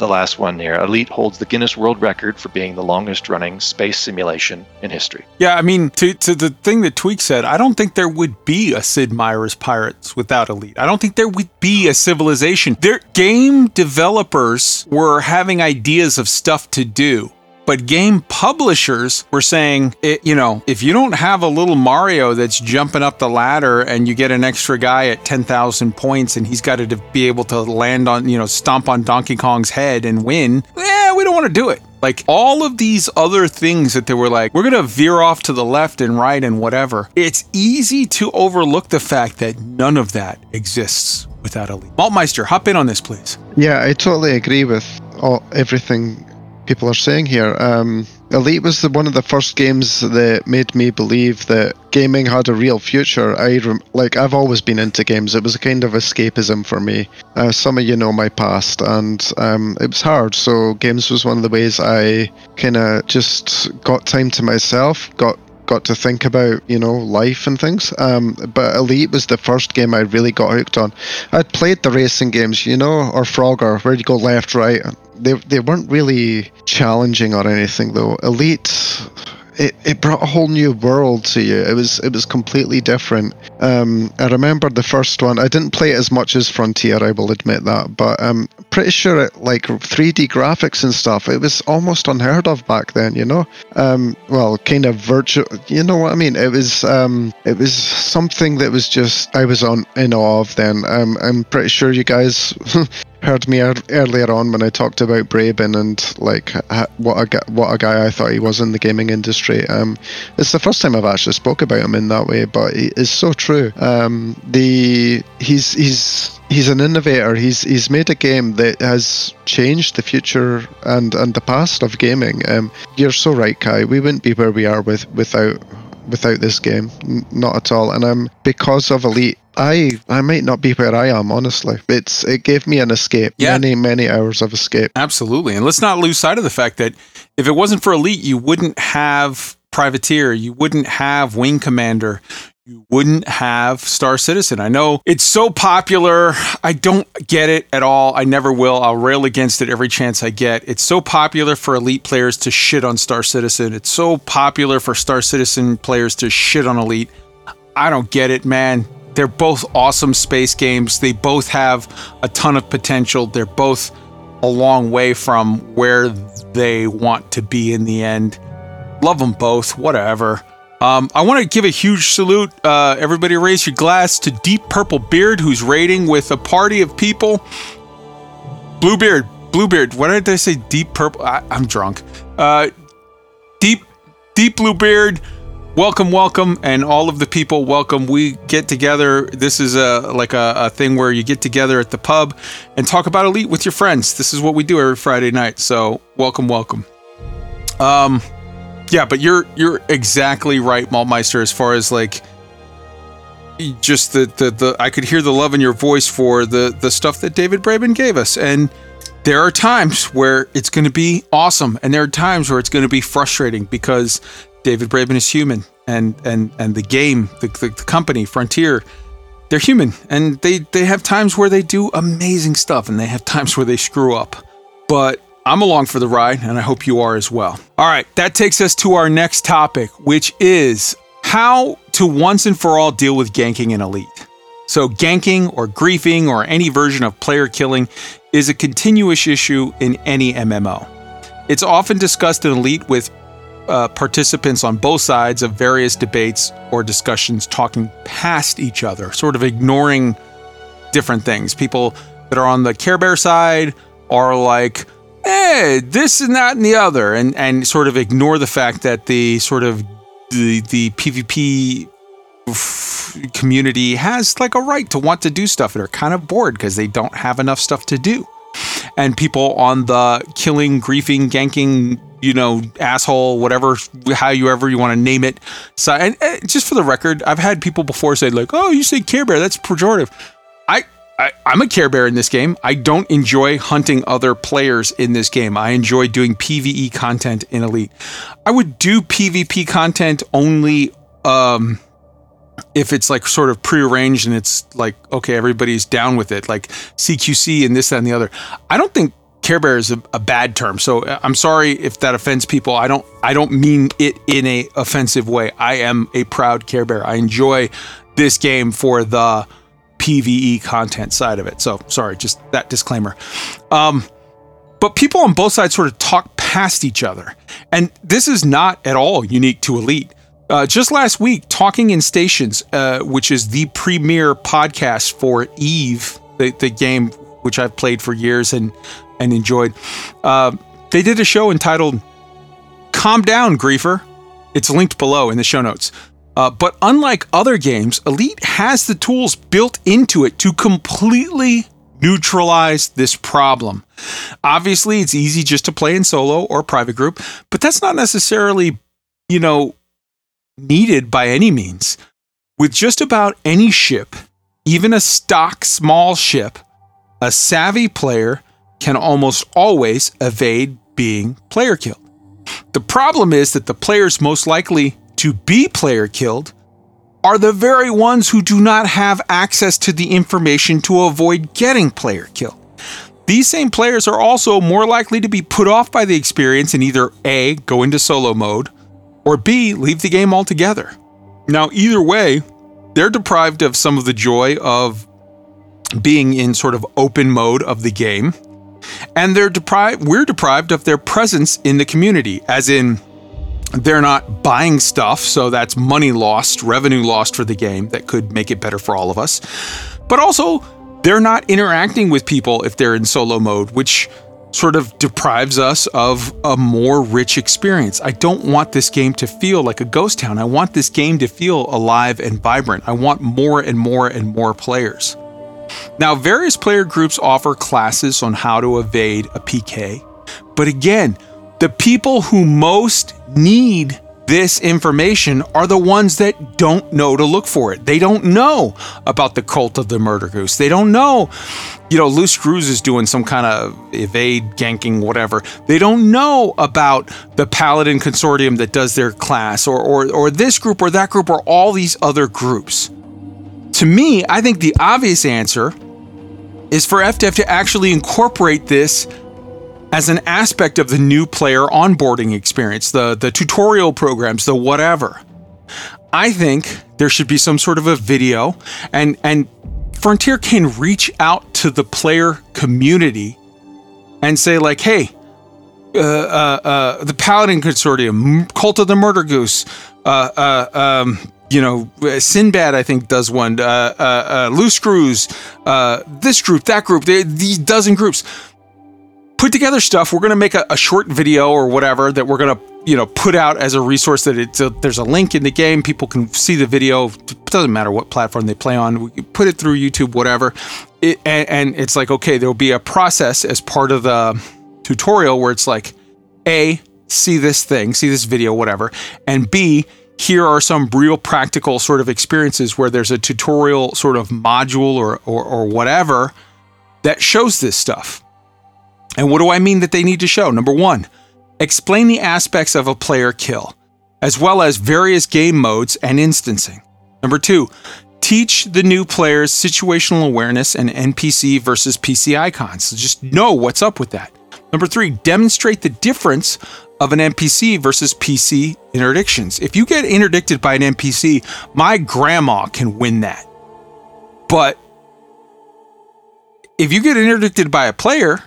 the last one here Elite holds the Guinness World Record for being the longest running space simulation in history. Yeah, I mean, to, to the thing that Tweak said, I don't think there would be a Sid Meier's Pirates without Elite. I don't think there would be a civilization. Their game developers were having ideas of stuff to do. But game publishers were saying, it, you know, if you don't have a little Mario that's jumping up the ladder and you get an extra guy at 10,000 points and he's got to be able to land on, you know, stomp on Donkey Kong's head and win, yeah, we don't want to do it. Like all of these other things that they were like, we're going to veer off to the left and right and whatever. It's easy to overlook the fact that none of that exists without a Elite. Maltmeister, hop in on this, please. Yeah, I totally agree with all, everything people are saying here. Um, Elite was the, one of the first games that made me believe that gaming had a real future. I rem- like I've always been into games. It was a kind of escapism for me. Uh, some of you know my past, and um, it was hard. So games was one of the ways I kind of just got time to myself. Got got to think about you know life and things um, but elite was the first game i really got hooked on i'd played the racing games you know or frogger where you go left right they, they weren't really challenging or anything though elite it, it brought a whole new world to you. It was it was completely different. Um, I remember the first one. I didn't play it as much as Frontier. I will admit that, but I'm pretty sure it like 3D graphics and stuff. It was almost unheard of back then. You know, um, well, kind of virtual. You know what I mean? It was um, it was something that was just I was on in awe of. Then um, I'm pretty sure you guys <laughs> heard me ear- earlier on when I talked about Braben and like ha- what a what a guy I thought he was in the gaming industry. Um, it's the first time I've actually spoke about him in that way, but it is so true. Um, the he's he's he's an innovator. He's he's made a game that has changed the future and and the past of gaming. Um, you're so right, Kai. We wouldn't be where we are with without without this game N- not at all and um because of elite I I might not be where I am, honestly. It's it gave me an escape. Yeah. Many, many hours of escape. Absolutely. And let's not lose sight of the fact that if it wasn't for Elite, you wouldn't have Privateer, you wouldn't have Wing Commander, you wouldn't have Star Citizen. I know it's so popular. I don't get it at all. I never will. I'll rail against it every chance I get. It's so popular for Elite players to shit on Star Citizen. It's so popular for Star Citizen players to shit on Elite. I don't get it, man. They're both awesome space games. They both have a ton of potential. They're both a long way from where they want to be in the end. Love them both, whatever. Um, I want to give a huge salute. Uh, everybody raise your glass to Deep Purple Beard, who's raiding with a party of people. Bluebeard, Bluebeard. What did I say? Deep Purple. I, I'm drunk. Uh, deep, Deep Bluebeard. Welcome, welcome, and all of the people, welcome. We get together. This is a like a, a thing where you get together at the pub and talk about Elite with your friends. This is what we do every Friday night. So welcome, welcome. Um, yeah, but you're you're exactly right, Maltmeister. As far as like just the, the the I could hear the love in your voice for the the stuff that David Braben gave us, and there are times where it's going to be awesome, and there are times where it's going to be frustrating because David Braben is human, and and and the game, the, the, the company, Frontier, they're human, and they they have times where they do amazing stuff, and they have times where they screw up, but. I'm along for the ride, and I hope you are as well. All right, that takes us to our next topic, which is how to once and for all deal with ganking in Elite. So, ganking or griefing or any version of player killing is a continuous issue in any MMO. It's often discussed in Elite with uh, participants on both sides of various debates or discussions talking past each other, sort of ignoring different things. People that are on the Care Bear side are like, hey, this and that and the other, and and sort of ignore the fact that the sort of the the PvP community has like a right to want to do stuff and are kind of bored because they don't have enough stuff to do. And people on the killing, griefing, ganking, you know, asshole, whatever, how you ever you want to name it. So, and, and just for the record, I've had people before say like, "Oh, you say Care Bear? That's pejorative." I I, I'm a Care Bear in this game. I don't enjoy hunting other players in this game. I enjoy doing PVE content in Elite. I would do PvP content only um, if it's like sort of prearranged and it's like, okay, everybody's down with it, like CQC and this, that, and the other. I don't think Care Bear is a, a bad term. So uh, I'm sorry if that offends people. I don't I don't mean it in a offensive way. I am a proud Care Bear. I enjoy this game for the PVE content side of it. So sorry, just that disclaimer. Um, but people on both sides sort of talk past each other. And this is not at all unique to Elite. Uh, just last week, Talking in Stations, uh, which is the premier podcast for Eve, the, the game which I've played for years and, and enjoyed, uh, they did a show entitled Calm Down, Griefer. It's linked below in the show notes. Uh, but unlike other games, Elite has the tools built into it to completely neutralize this problem. Obviously, it's easy just to play in solo or private group, but that's not necessarily, you know, needed by any means. With just about any ship, even a stock small ship, a savvy player can almost always evade being player killed. The problem is that the players most likely to be player killed are the very ones who do not have access to the information to avoid getting player killed. These same players are also more likely to be put off by the experience and either A, go into solo mode, or B, leave the game altogether. Now, either way, they're deprived of some of the joy of being in sort of open mode of the game, and they're deprived we're deprived of their presence in the community, as in they're not buying stuff, so that's money lost, revenue lost for the game that could make it better for all of us. But also, they're not interacting with people if they're in solo mode, which sort of deprives us of a more rich experience. I don't want this game to feel like a ghost town. I want this game to feel alive and vibrant. I want more and more and more players. Now, various player groups offer classes on how to evade a PK, but again, the people who most need this information are the ones that don't know to look for it. They don't know about the cult of the murder goose. They don't know, you know, Loose Screws is doing some kind of evade, ganking, whatever. They don't know about the Paladin Consortium that does their class or, or, or this group or that group or all these other groups. To me, I think the obvious answer is for FDev to actually incorporate this as an aspect of the new player onboarding experience, the, the tutorial programs, the whatever. I think there should be some sort of a video and and Frontier can reach out to the player community and say like, hey, uh, uh, uh, the Paladin Consortium, Cult of the Murder Goose, uh, uh, um, you know, Sinbad, I think does one, uh, Loose Screws, this group, that group, these dozen groups. Put together stuff. We're going to make a, a short video or whatever that we're going to, you know, put out as a resource that it's a, there's a link in the game. People can see the video. It doesn't matter what platform they play on. We put it through YouTube, whatever. It, and, and it's like, okay, there'll be a process as part of the tutorial where it's like, A, see this thing, see this video, whatever, and B, here are some real practical sort of experiences where there's a tutorial sort of module or, or, or whatever that shows this stuff. And what do I mean that they need to show? Number one, explain the aspects of a player kill, as well as various game modes and instancing. Number two, teach the new players situational awareness and NPC versus PC icons. So just know what's up with that. Number three, demonstrate the difference of an NPC versus PC interdictions. If you get interdicted by an NPC, my grandma can win that. But if you get interdicted by a player,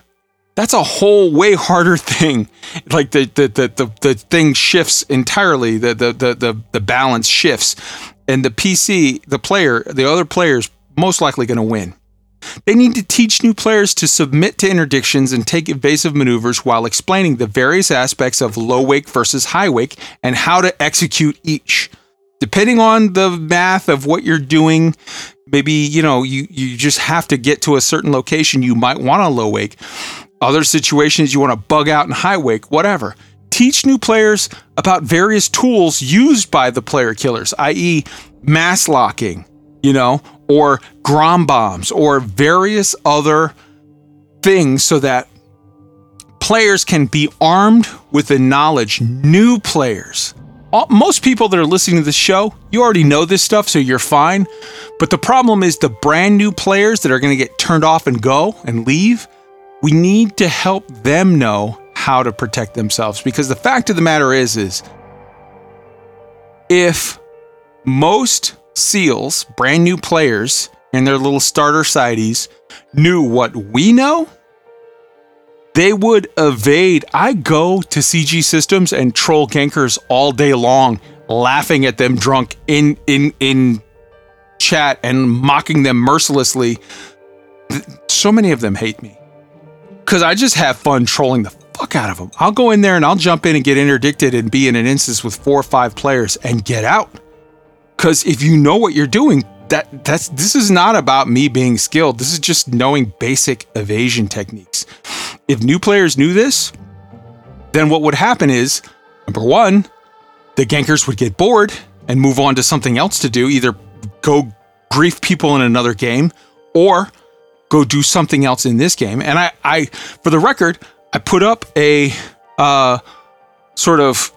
that's a whole way harder <laughs> thing. Like the the the the, the thing shifts entirely. The, the the the the balance shifts, and the PC, the player, the other players, most likely going to win. They need to teach new players to submit to interdictions and take evasive maneuvers while explaining the various aspects of low wake versus high wake and how to execute each. Depending on the math of what you're doing, maybe you know you you just have to get to a certain location. You might want a low wake. Other situations you want to bug out in high wake, whatever. Teach new players about various tools used by the player killers, i.e., mass locking, you know, or grom bombs or various other things so that players can be armed with the knowledge new players most people that are listening to this show you already know this stuff so you're fine but the problem is the brand new players that are going to get turned off and go and leave we need to help them know how to protect themselves because the fact of the matter is is if most SEALs, brand new players in their little starter sideys, knew what we know, they would evade. I go to CG Systems and troll gankers all day long, laughing at them drunk in in in chat and mocking them mercilessly. So many of them hate me because I just have fun trolling the fuck out of them. I'll go in there and I'll jump in and get interdicted and be in an instance with four or five players and get out. Because if you know what you're doing, that that's this is not about me being skilled. This is just knowing basic evasion techniques. If new players knew this, then what would happen is number one, the gankers would get bored and move on to something else to do, either go grief people in another game or go do something else in this game. And I, I for the record, I put up a uh, sort of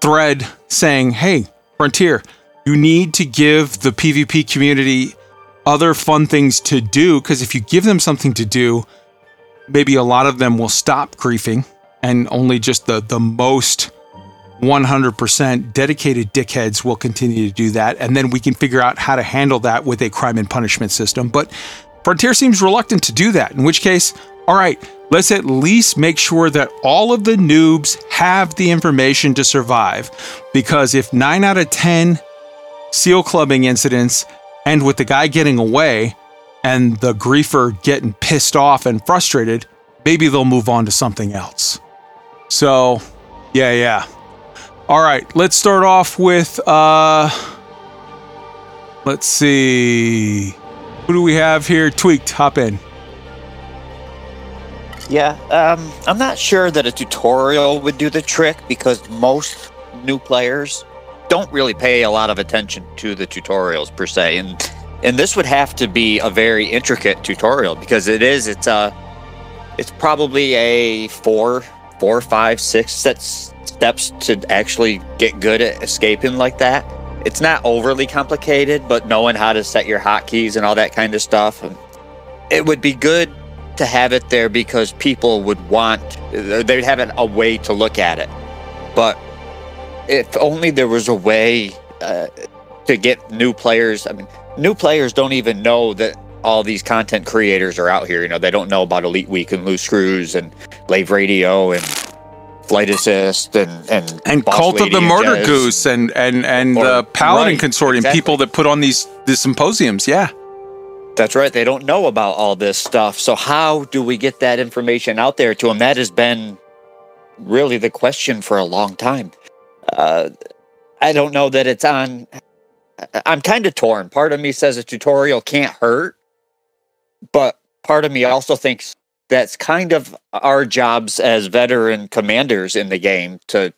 thread saying, "Hey, Frontier, you need to give the PvP community other fun things to do because if you give them something to do, maybe a lot of them will stop griefing and only just the the most 100% dedicated dickheads will continue to do that and then we can figure out how to handle that with a crime and punishment system but frontier seems reluctant to do that in which case all right let's at least make sure that all of the noobs have the information to survive because if 9 out of 10 seal clubbing incidents end with the guy getting away and the griefer getting pissed off and frustrated, maybe they'll move on to something else. So, yeah, yeah. All right, let's start off with uh let's see. Who do we have here? Tweaked, hop in. Yeah, um, I'm not sure that a tutorial would do the trick because most new players don't really pay a lot of attention to the tutorials per se, and and this would have to be a very intricate tutorial because it is. It's a it's probably a four, four, five, six sets steps to actually get good at escaping like that. It's not overly complicated, but knowing how to set your hotkeys and all that kind of stuff, it would be good to have it there because people would want they'd have a way to look at it. But if only there was a way uh, to get new players. I mean, new players don't even know that all these content creators are out here. You know, they don't know about Elite Week and Loose Screws and Lave Radio and Flight Assist and and and Cult of the Murder. Goose and and and Or- the Paladin right, Consortium, exactly. people that put on these these symposiums. Yeah. That's right. They don't know about all this stuff. So how do we get that information out there to them? That has been really the question for a long time. Uh, I don't know that it's on. I'm kind of torn. Part of me says a tutorial can't hurt, but part of me also thinks that's kind of our jobs as veteran commanders in the game to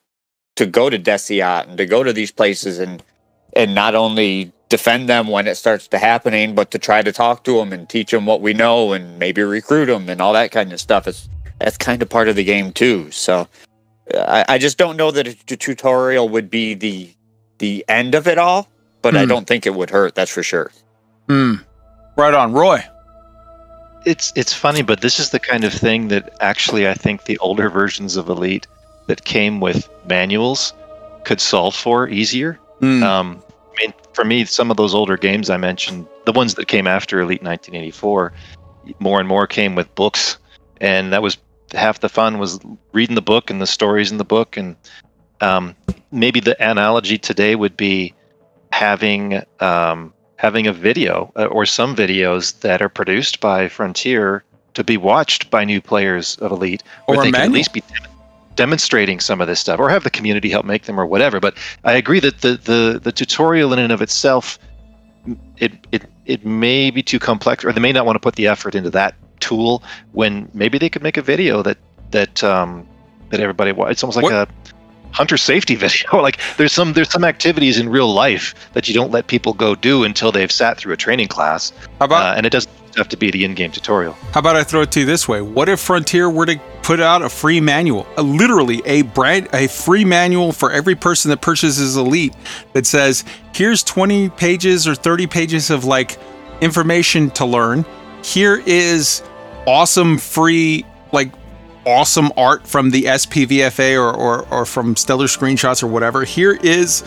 to go to Deciat and to go to these places and and not only defend them when it starts to happening, but to try to talk to them and teach them what we know and maybe recruit them and all that kind of stuff. It's that's kind of part of the game too. So I, I just don't know that a t- tutorial would be the the end of it all, but I Hmm. don't think it would hurt. That's for sure. Hmm. Right on, Roy. It's it's funny, but this is the kind of thing that actually I think the older versions of Elite that came with manuals could solve for easier. Hmm. Um, I mean, for me, some of those older games I mentioned, the ones that came after Elite 1984, more and more came with books, and that was half the fun was reading the book and the stories in the book. And um, maybe the analogy today would be having um, having a video uh, or some videos that are produced by Frontier to be watched by new players of Elite, Or a they can at least be demonstrating some of this stuff, or have the community help make them, or whatever. But I agree that the the, the tutorial in and of itself, it it it may be too complex, or they may not want to put the effort into that tool when maybe they could make a video that that um that everybody it's almost like What- a hunter safety <laughs> video like there's some there's some activities in real life that you don't let people go do until they've sat through a training class How about uh, and it doesn't have to be the in-game tutorial How about I throw it to you this way? What if Frontier were to put out a free manual, a, literally a brand, a free manual for every person that purchases Elite that says, "Here's 20 pages or 30 pages of like information to learn. Here is awesome free like awesome art from the SPVFA or, or or from Stellar Screenshots or whatever. Here is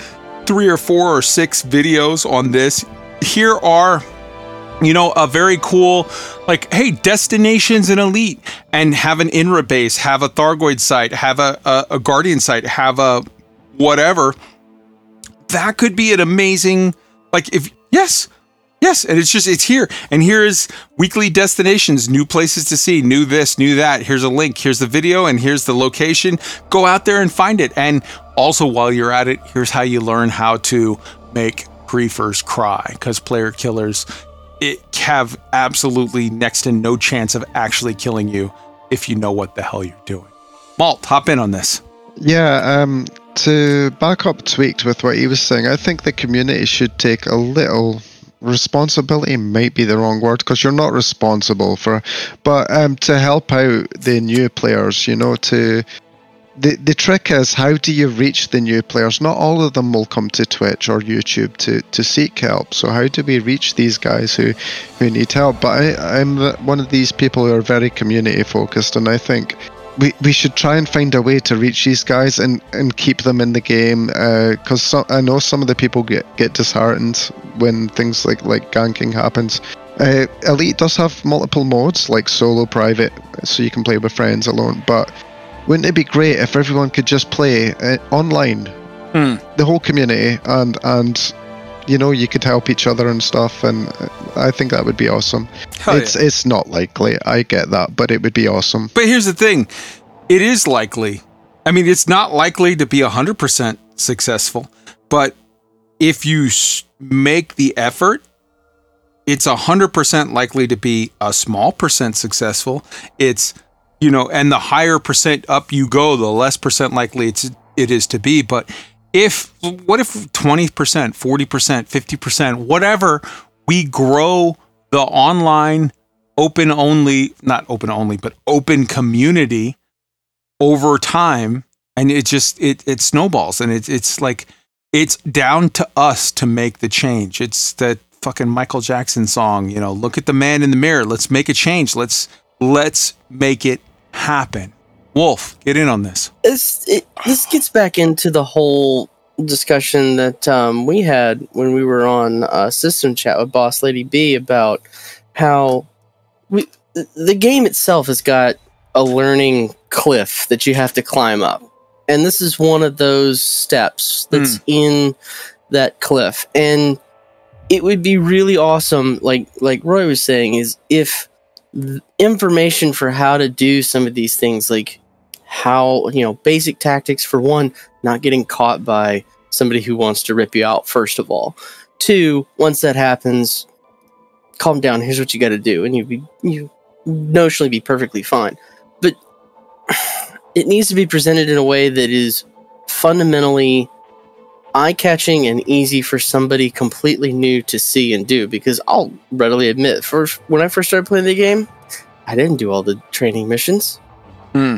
three or four or six videos on this. Here are you know, a very cool, like, hey, destinations in Elite, and have an INRA base, have a Thargoid site, have a, a, a Guardian site, have a whatever. That could be an amazing, like, if, yes, yes, and it's just, it's here. And here is weekly destinations, new places to see, new this, new that. Here's a link, here's the video, and here's the location. Go out there and find it. And also, while you're at it, here's how you learn how to make griefers cry, because player killers it have absolutely next to no chance of actually killing you if you know what the hell you're doing. Malt, hop in on this. Yeah, um, to back up Tweaked with what he was saying, I think the community should take a little responsibility might be the wrong word because you're not responsible for but um to help out the new players you know to the the trick is how do you reach the new players? Not all of them will come to twitch or youtube to to seek help. So how do we reach these guys who who need help? But i i'm one of these people who are very community focused and i think we, we should try and find a way to reach these guys and, and keep them in the game because so, I know some of the people get, get disheartened when things like, like ganking happens. Uh, Elite does have multiple modes like solo, private, so you can play with friends alone. But wouldn't it be great if everyone could just play uh, online, Hmm. the whole community, and and you know you could help each other and stuff, and I think that would be awesome. Hell it's it's not likely, I get that, but it would be awesome. But here's the thing it is likely. I mean, it's not likely to be 100% successful, but if you make the effort, it's 100% likely to be a small percent successful. It's, you know, and the higher percent up you go, the less percent likely it's it is to be, but if what if 20%, 40%, 50%, whatever, we grow the online open only, not open only, but open community over time and it just it it snowballs and it's it's like it's down to us to make the change. It's that fucking Michael Jackson song, you know, look at the man in the mirror. Let's make a change. Let's let's make it happen. Wolf, get in on this. This it, this gets back into the whole discussion that um, we had when we were on uh, system chat with Boss Lady B about how we the- the game itself has got a learning cliff that you have to climb up, and this is one of those steps that's in that cliff, and it would be really awesome, like like Roy was saying, is if information for how to do some of these things, like how you know basic tactics for one not getting caught by somebody who wants to rip you out first of all. Two once that happens calm down. Here's what you got to do and you be you notionally be perfectly fine. But <sighs> it needs to be presented in a way that is fundamentally eye-catching and easy for somebody completely new to see and do because i'll readily admit first when i first started playing the game i didn't do all the training missions. Hmm.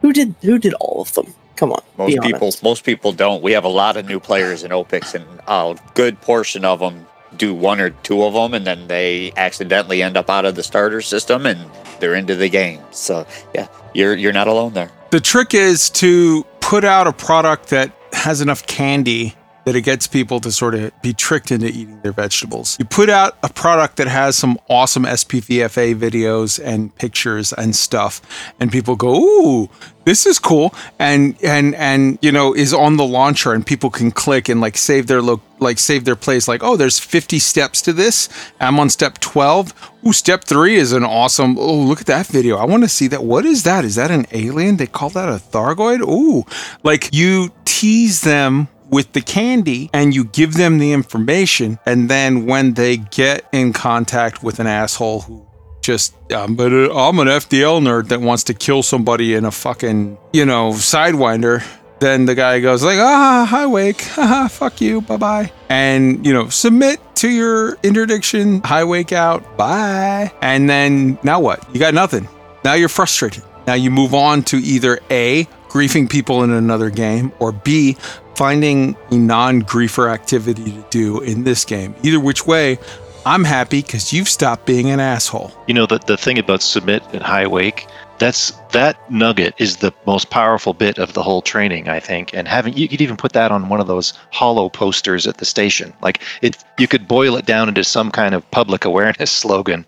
Who did who did all of them? Come on, Most people, most people don't. We have a lot of new players in OPIX, and a good portion of them do one or two of them, and then they accidentally end up out of the starter system, and they're into the game. So yeah, you're you're not alone there. The trick is to put out a product that has enough candy that it gets people to sort of be tricked into eating their vegetables. You put out a product that has some awesome SPVFA videos and pictures and stuff, and people go, "Ooh, this is cool," and and and you know is on the launcher, and people can click and like save their look, like save their place. Like, oh, there's 50 steps to this. I'm on step 12. Ooh, step three is an awesome. Oh, look at that video. I want to see that. What is that? Is that an alien? They call that a Thargoid? Ooh, like you tease them with the candy and you give them the information. And then when they get in contact with an asshole who just, um, but I'm an FDL nerd that wants to kill somebody in a fucking, you know, sidewinder. Then the guy goes like, ah, hi, Wake, haha, fuck you, bye bye, and you know, submit to your interdiction, high wake out, bye, and then now what? You got nothing. Now you're frustrated. Now you move on to either A, griefing people in another game, or B, finding a non griefer activity to do in this game. Either which way, I'm happy because you've stopped being an asshole. You know the the thing about submit and high wake. That's that nugget is the most powerful bit of the whole training, I think. And having you could even put that on one of those hollow posters at the station. Like it, you could boil it down into some kind of public awareness <laughs> slogan,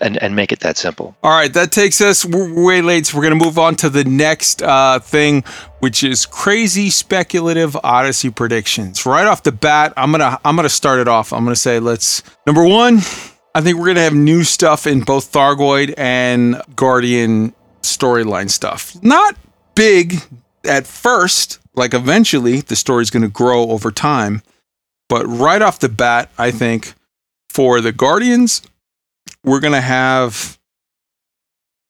and and make it that simple. All right, that takes us way late, so we're going to move on to the next uh, thing, which is crazy speculative Odyssey predictions. Right off the bat, I'm gonna I'm gonna start it off. I'm gonna say let's number one. I think we're gonna have new stuff in both Thargoid and Guardian storyline stuff. Not big at first, like eventually the story's gonna grow over time. But right off the bat, I think for the Guardians, we're going to have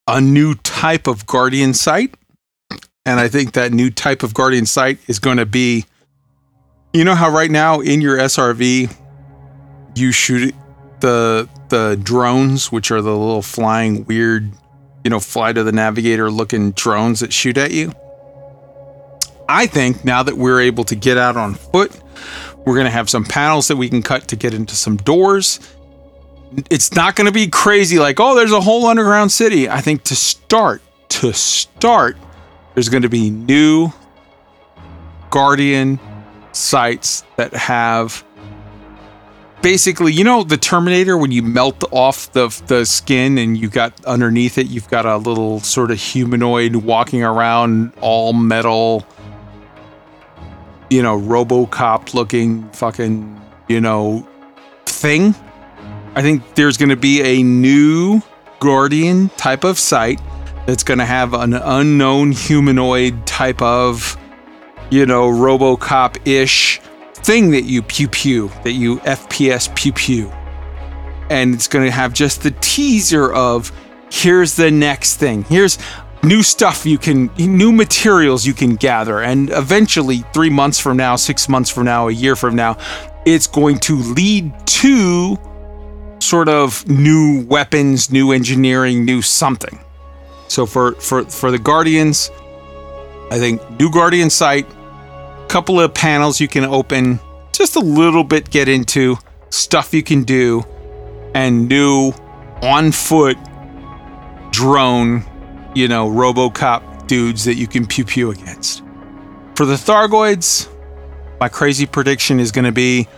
a new type of guardian site. And i think that new type of guardian site is going to be you know how right now in your srv you shoot the the drones which are the little flying weird you know Flight of the Navigator looking drones that shoot at you? I think now that we're able to get out on foot we're going to have some panels that we can cut to get into some doors it's not going to be crazy like oh there's a whole underground city. I think to start to start there's going to be new guardian sites that have basically you know the terminator when you melt off the the skin and you got underneath it you've got a little sort of humanoid walking around all metal you know robocop looking fucking you know thing I think there's going to be a new Guardian type of site that's going to have an unknown humanoid type of, you know, Robocop ish thing that you pew pew, that you FPS pew pew. And it's going to have just the teaser of here's the next thing. Here's new stuff you can, new materials you can gather. And eventually, three months from now, six months from now, a year from now, it's going to lead to sort of new weapons, new engineering, new something. So for for for the Guardians, I think new Guardian site, couple of panels you can open, just a little bit get into stuff you can do, and new on foot drone, you know, RoboCop dudes that you can pew pew against. For the Thargoids, my crazy prediction is going to be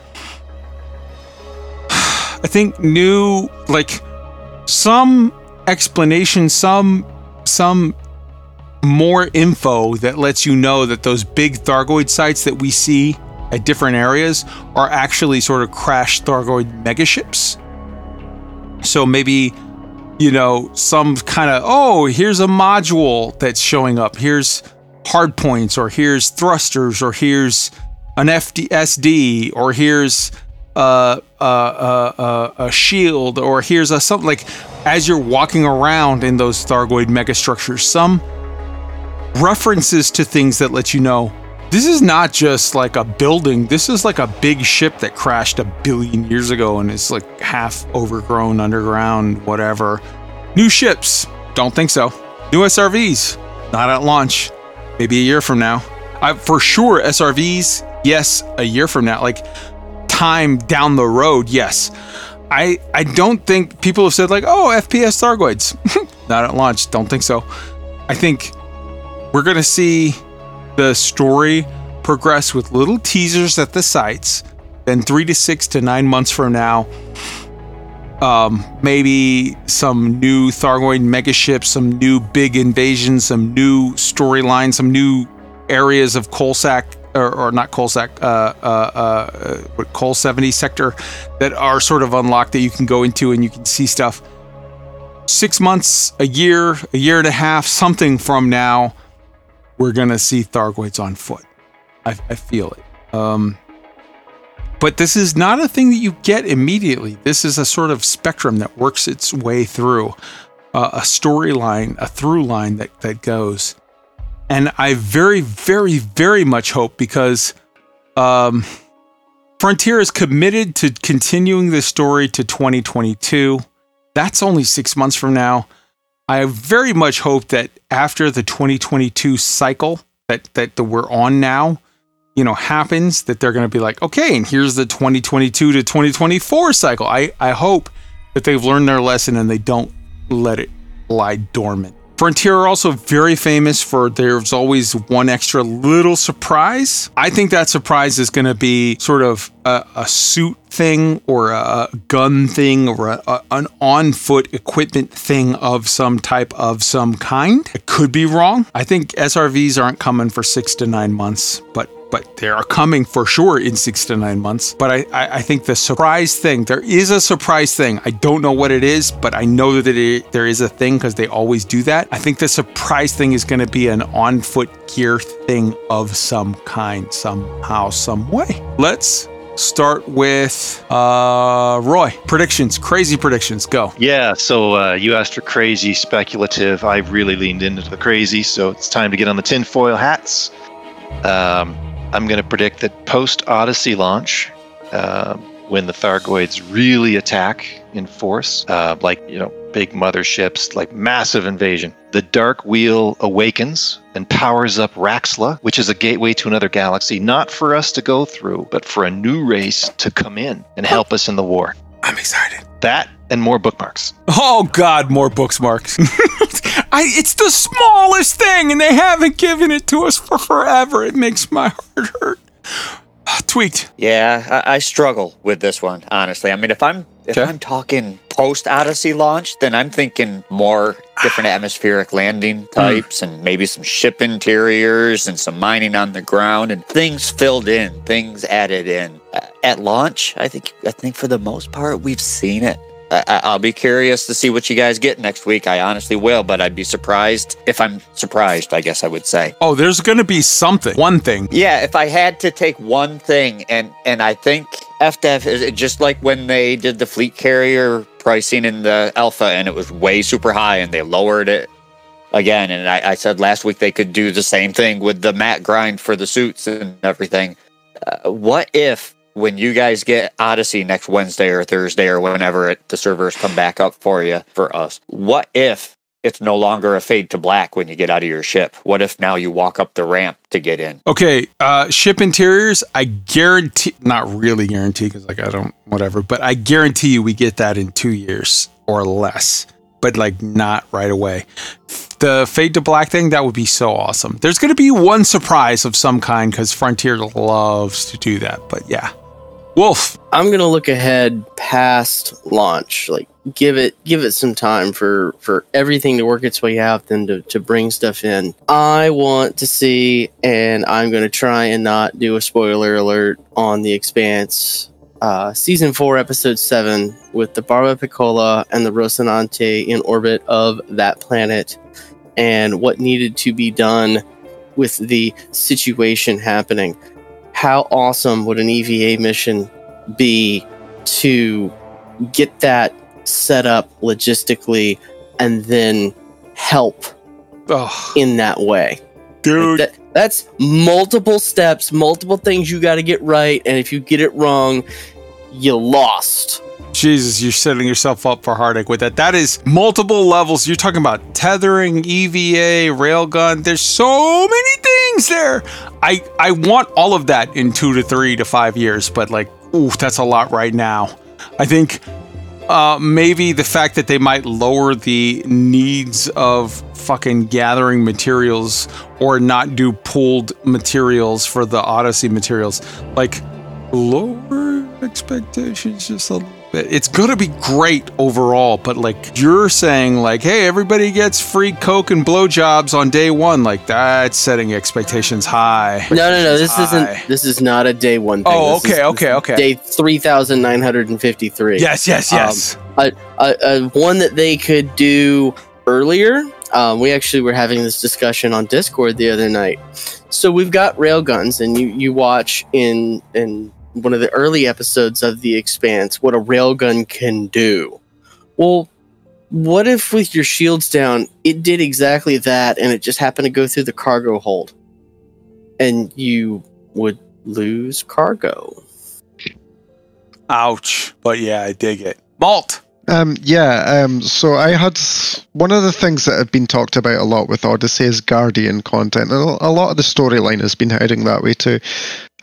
I think new like some explanation, some some more info that lets you know that those big Thargoid sites that we see at different areas are actually sort of crashed Thargoid megaships. So maybe you know some kind of oh here's a module that's showing up. Here's hard points or here's thrusters or here's an FDSD or here's a shield or here's a something like as you're walking around in those Thargoid megastructures, some references to things that let you know this is not just like a building. This is like a big ship that crashed a billion years ago and is like half overgrown underground, whatever. New ships, don't think so. New SRVs, not at launch. Maybe a year from now. I, for sure, SRVs, yes, a year from now. Like time down the road, yes. I I don't think people have said like, oh, FPS Thargoids. <laughs> Not at launch. Don't think so. I think we're gonna see the story progress with little teasers at the sites. Then three to six to nine months from now, um, maybe some new Thargoid megaships, some new big invasions, some new storylines, some new areas of Coalsack or, or not uh, uh, uh, Col 70 sector that are sort of unlocked that you can go into and you can see stuff. Six months, a year, a year and a half, something from now, we're going to see Thargoids on foot. I, I feel it. Um, but this is not a thing that you get immediately. This is a sort of spectrum that works its way through uh, a storyline, a through line that, that goes. And I very, very, very much hope because um, Frontier is committed to continuing the story to 2022. That's only six months from now. I very much hope that after the 2022 cycle that that, that we're on now, you know, happens, that they're going to be like, okay, and here's the 2022 to 2024 cycle. I I hope that they've learned their lesson and they don't let it lie dormant. Frontier are also very famous for there's always one extra little surprise. I think that surprise is going to be sort of a, a, suit thing or a gun thing or a, a, an on foot equipment thing of some type of some kind. It could be wrong. I think SRVs aren't coming for six to nine months, but but they are coming for sure in six to nine months. But I, I, I, think the surprise thing, there is a surprise thing. I don't know what it is, but I know that it, there is a thing because they always do that. I think the surprise thing is going to be an on foot gear thing of some kind, somehow, some way. Let's start with uh, Roy. Predictions, crazy predictions. Go. Yeah. So uh, you asked for crazy, speculative. I really leaned into the crazy. So it's time to get on the tinfoil hats. Um, I'm going to predict that post Odyssey launch, uh, when the Thargoids really attack in force, uh, like, you know, big motherships, like massive invasion, the Dark Wheel awakens and powers up Raxxla, which is a gateway to another galaxy, not for us to go through, but for a new race to come in and help us in the war. I'm excited. That and more bookmarks. Oh God, more bookmarks. <laughs> I, it's the smallest thing, and they haven't given it to us for forever. It makes my heart hurt. Tweaked. Yeah, I, I, struggle with this one honestly. I mean, if I'm if I'm talking post Odyssey launch, then I'm thinking more different atmospheric landing hmm. types and maybe some ship interiors and some mining on the ground and things filled in, things added in. At launch, I think I think for the most part we've seen it. I, will be curious to see what you guys get next week. I honestly will, but I'd be surprised if I'm surprised, I guess I would say. Oh, there's going to be something, one thing. Yeah, if I had to take one thing, and and I think FDev is just like when they did the fleet carrier pricing in the alpha, and it was way super high, and they lowered it again. And I, I said last week they could do the same thing with the mat grind for the suits and everything. Uh, what if when you guys get Odyssey next Wednesday or Thursday or whenever it, the servers come back up for you for us? What if it's no longer a fade to black when you get out of your ship? What if now you walk up the ramp to get in? Okay, uh, ship interiors. I guarantee, not really guarantee, because like I don't, whatever. But I guarantee you, we get that in two years or less. But like not right away. The fade to black thing that would be so awesome. There's going to be one surprise of some kind because Frontier loves to do that. But yeah, Wolf. I'm gonna look ahead past launch. Like give it give it some time for for everything to work its way out, then to, to bring stuff in. I want to see, and I'm gonna try and not do a spoiler alert on the Expanse. Uh, season four, episode seven, with the Barbapiccola and the Rocinante in orbit of that planet, and what needed to be done with the situation happening how awesome would an EVA mission be to get that set up logistically and then help in that way? Dude. Like that, that's multiple steps, multiple things you got to get right. And if you get it wrong, you lost. Jesus, you're setting yourself up for heartache with that. That is multiple levels. You're talking about tethering, EVA, railgun. There's so many things there. I I want all of that in two to three to five years, but like, ooh, that's a lot right now. I think uh, maybe the fact that they might lower the needs of fucking gathering materials or not do pooled materials for the Odyssey materials, like lower expectations just a It's gonna be great overall, but like you're saying, like, hey, everybody gets free coke and blowjobs on day one. Like that's setting expectations high. No, no, no. This High. isn't. This is not a day one thing. Oh, This okay, this okay, okay. Day three thousand nine hundred and fifty-three. Yes, yes, yes. Um, a, a, a one that they could do earlier. Um, we actually were having this discussion on Discord the other night. So we've got railguns, and you you watch in in one of the early episodes of The Expanse what a railgun can do. Well, what if with your shields down, it did exactly that, and it just happened to go through the cargo hold, and you would lose cargo. Ouch. But yeah, I dig it. Malt. Um, yeah, um, so I had one of the things that have been talked about a lot with Odyssey is Guardian content, and a a lot of the storyline has been heading that way too.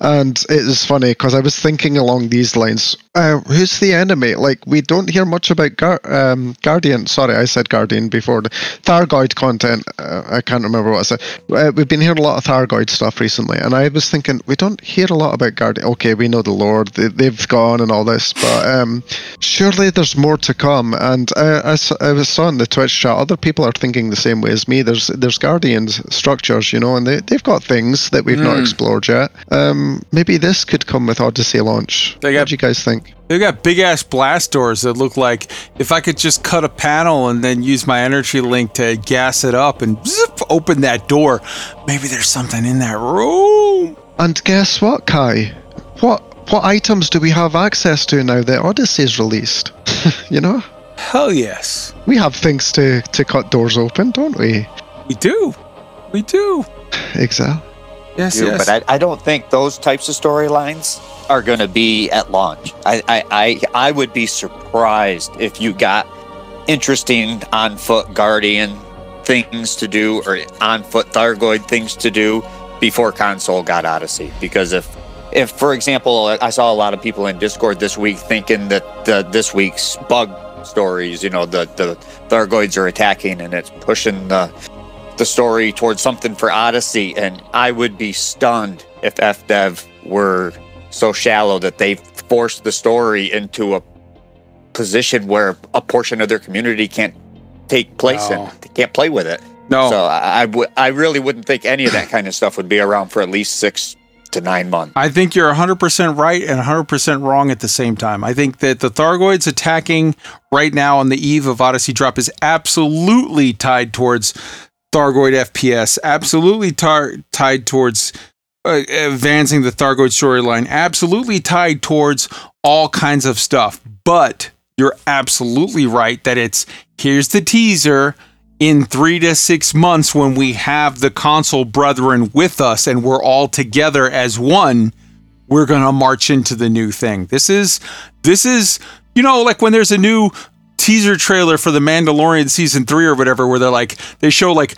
And it is funny because I was thinking along these lines: uh, who's the enemy? Like we don't hear much about Gar- um, Guardian. Sorry, I said Guardian before. The Thargoid content. Uh, I can't remember what I said. Uh, we've been hearing a lot of Thargoid stuff recently, and I was thinking we don't hear a lot about Guardian. Okay, we know the Lord; they, they've gone and all this, but um, surely there's more to come. And i was saw in the Twitch chat, other people are thinking the same way as me. There's there's Guardians structures, you know, and they they've got things that we've not Mm. explored yet. Um, maybe this could come with Odyssey launch. They what do you guys think? They got big ass blast doors that look like if I could just cut a panel and then use my energy link to gas it up and zip, open that door, maybe there's something in that room. And guess what, Kai? What what items do we have access to now that Odyssey's released? <laughs> you know, Hell yes. we have things to to cut doors open, don't we? We do. We do. Exactly. Yes, do, yes. but I, I don't think those types of storylines are going to be at launch. I, I, I, I would be surprised if you got interesting on foot guardian things to do or on foot Thargoid things to do before console got Odyssey. Because if, if for example, I saw a lot of people in Discord this week thinking that the, this week's bug stories, you know, the, the Thargoids are attacking and it's pushing the the story towards something for Odyssey, and I would be stunned if FDev were so shallow that they forced the story into a position where a portion of their community can't take place No. in. They can't play with it. no. So I, I would, I really wouldn't think any of that kind of stuff would be around for at least six to nine months. I think you're 100% right and 100% wrong at the same time. I think that the Thargoids attacking right now on the eve of Odyssey drop is absolutely tied towards Thargoid FPS, absolutely tar- tied towards uh, advancing the Thargoid storyline, absolutely tied towards all kinds of stuff. But you're absolutely right that it's here's the teaser in three to six months when we have the console brethren with us and we're all together as one, we're gonna march into the new thing. This is this is you know like when there's a new teaser trailer for the Mandalorian season three or whatever, where they're like they show like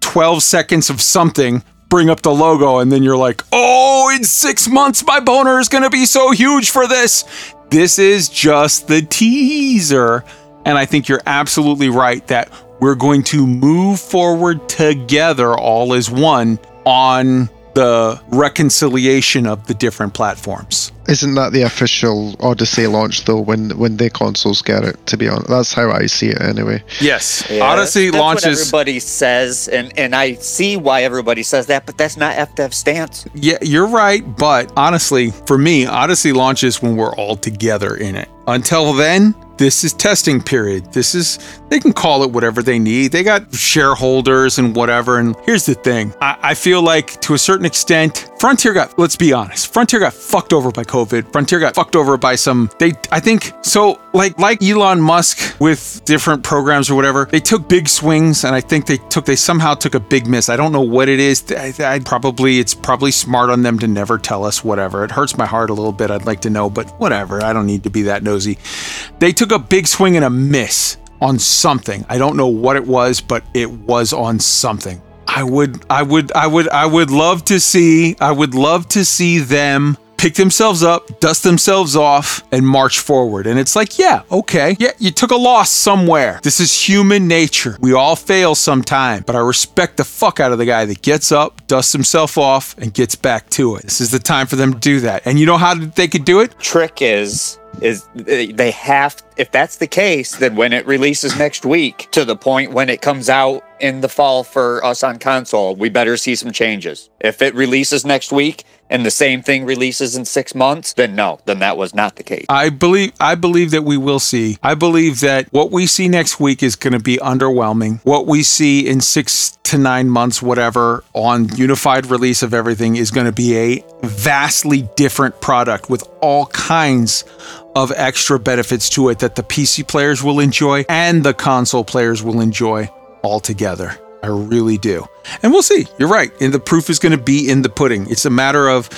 12 seconds of something, bring up the logo, and then you're like, oh, in six months my boner is gonna be so huge for this. This is just the teaser. And I think you're absolutely right that we're going to move forward together all as one on the reconciliation of the different platforms. Isn't that the official Odyssey launch though? When when the consoles get it, to be honest, that's how I see it anyway. Yes, Yeah, Odyssey that's launches. What everybody says, and and I see why everybody says that, but that's not FDev's stance. Yeah, you're right, but honestly, for me, Odyssey launches when we're all together in it. Until then, this is testing period. This is they can call it whatever they need. They got shareholders and whatever. And here's the thing. I, I feel like to a certain extent, Frontier got let's be honest, Frontier got fucked over by COVID. Frontier got fucked over by some they I think so like like Elon Musk with different programs or whatever, they took big swings and I think they took they somehow took a big miss. I don't know what it is. I, I probably it's probably smart on them to never tell us whatever. It hurts my heart a little bit. I'd like to know, but whatever. I don't need to be that nosy. They took a big swing and a miss on something. I don't know what it was, but it was on something. I would I would I would I would love to see I would love to see them pick themselves up, dust themselves off, and march forward. And it's like, yeah, okay. Yeah, you took a loss somewhere. This is human nature. We all fail sometime, but I respect the fuck out of the guy that gets up, dusts himself off, and gets back to it. This is the time for them to do that. And you know how they could do it? Trick is is they have if that's the case then when it releases next week to the point when it comes out in the fall for us on console we better see some changes if it releases next week and the same thing releases in six months then no then that was not the case I believe I believe that we will see. I believe that what we see next week is going to be underwhelming. What we see in 6 to 9 months whatever on unified release of everything is going to be a vastly different product with all kinds of extra benefits to it that the PC players will enjoy and the console players will enjoy all together. I really do. And we'll see. You're right. And the proof is going to be in the pudding. It's a matter of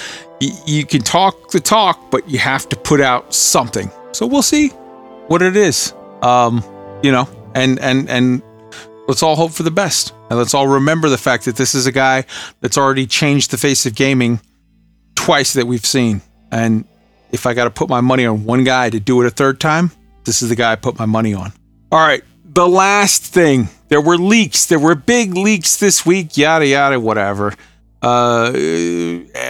you can talk the talk, but you have to put out something. So we'll see what it is. Um, you know, and and and let's all hope for the best. And let's all remember the fact that this is a guy that's already changed the face of gaming twice that we've seen. And if I got to put my money on one guy to do it a third time, this is the guy I put my money on. All right, the last thing. There were leaks. There were big leaks this week, yada yada whatever. Uh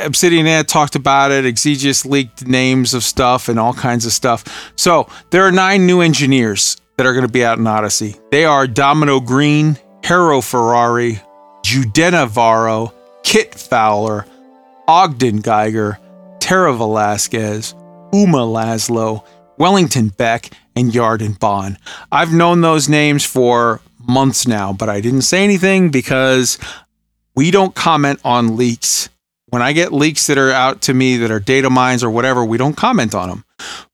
Obsidian Ant talked about it. Exigeous leaked names of stuff and all kinds of stuff. So, there are 9 new engineers that are going to be out in Odyssey. They are Domino Green, Hero Ferrari, Jude Navarro, Kit Fowler, Oden Geiger, Terra Velasquez, Uma Laszlo, Wellington Beck, and Yarden Bond. I've known those names for months now, but I didn't say anything because we don't comment on leaks. When I get leaks that are out to me that are data mines or whatever, we don't comment on them.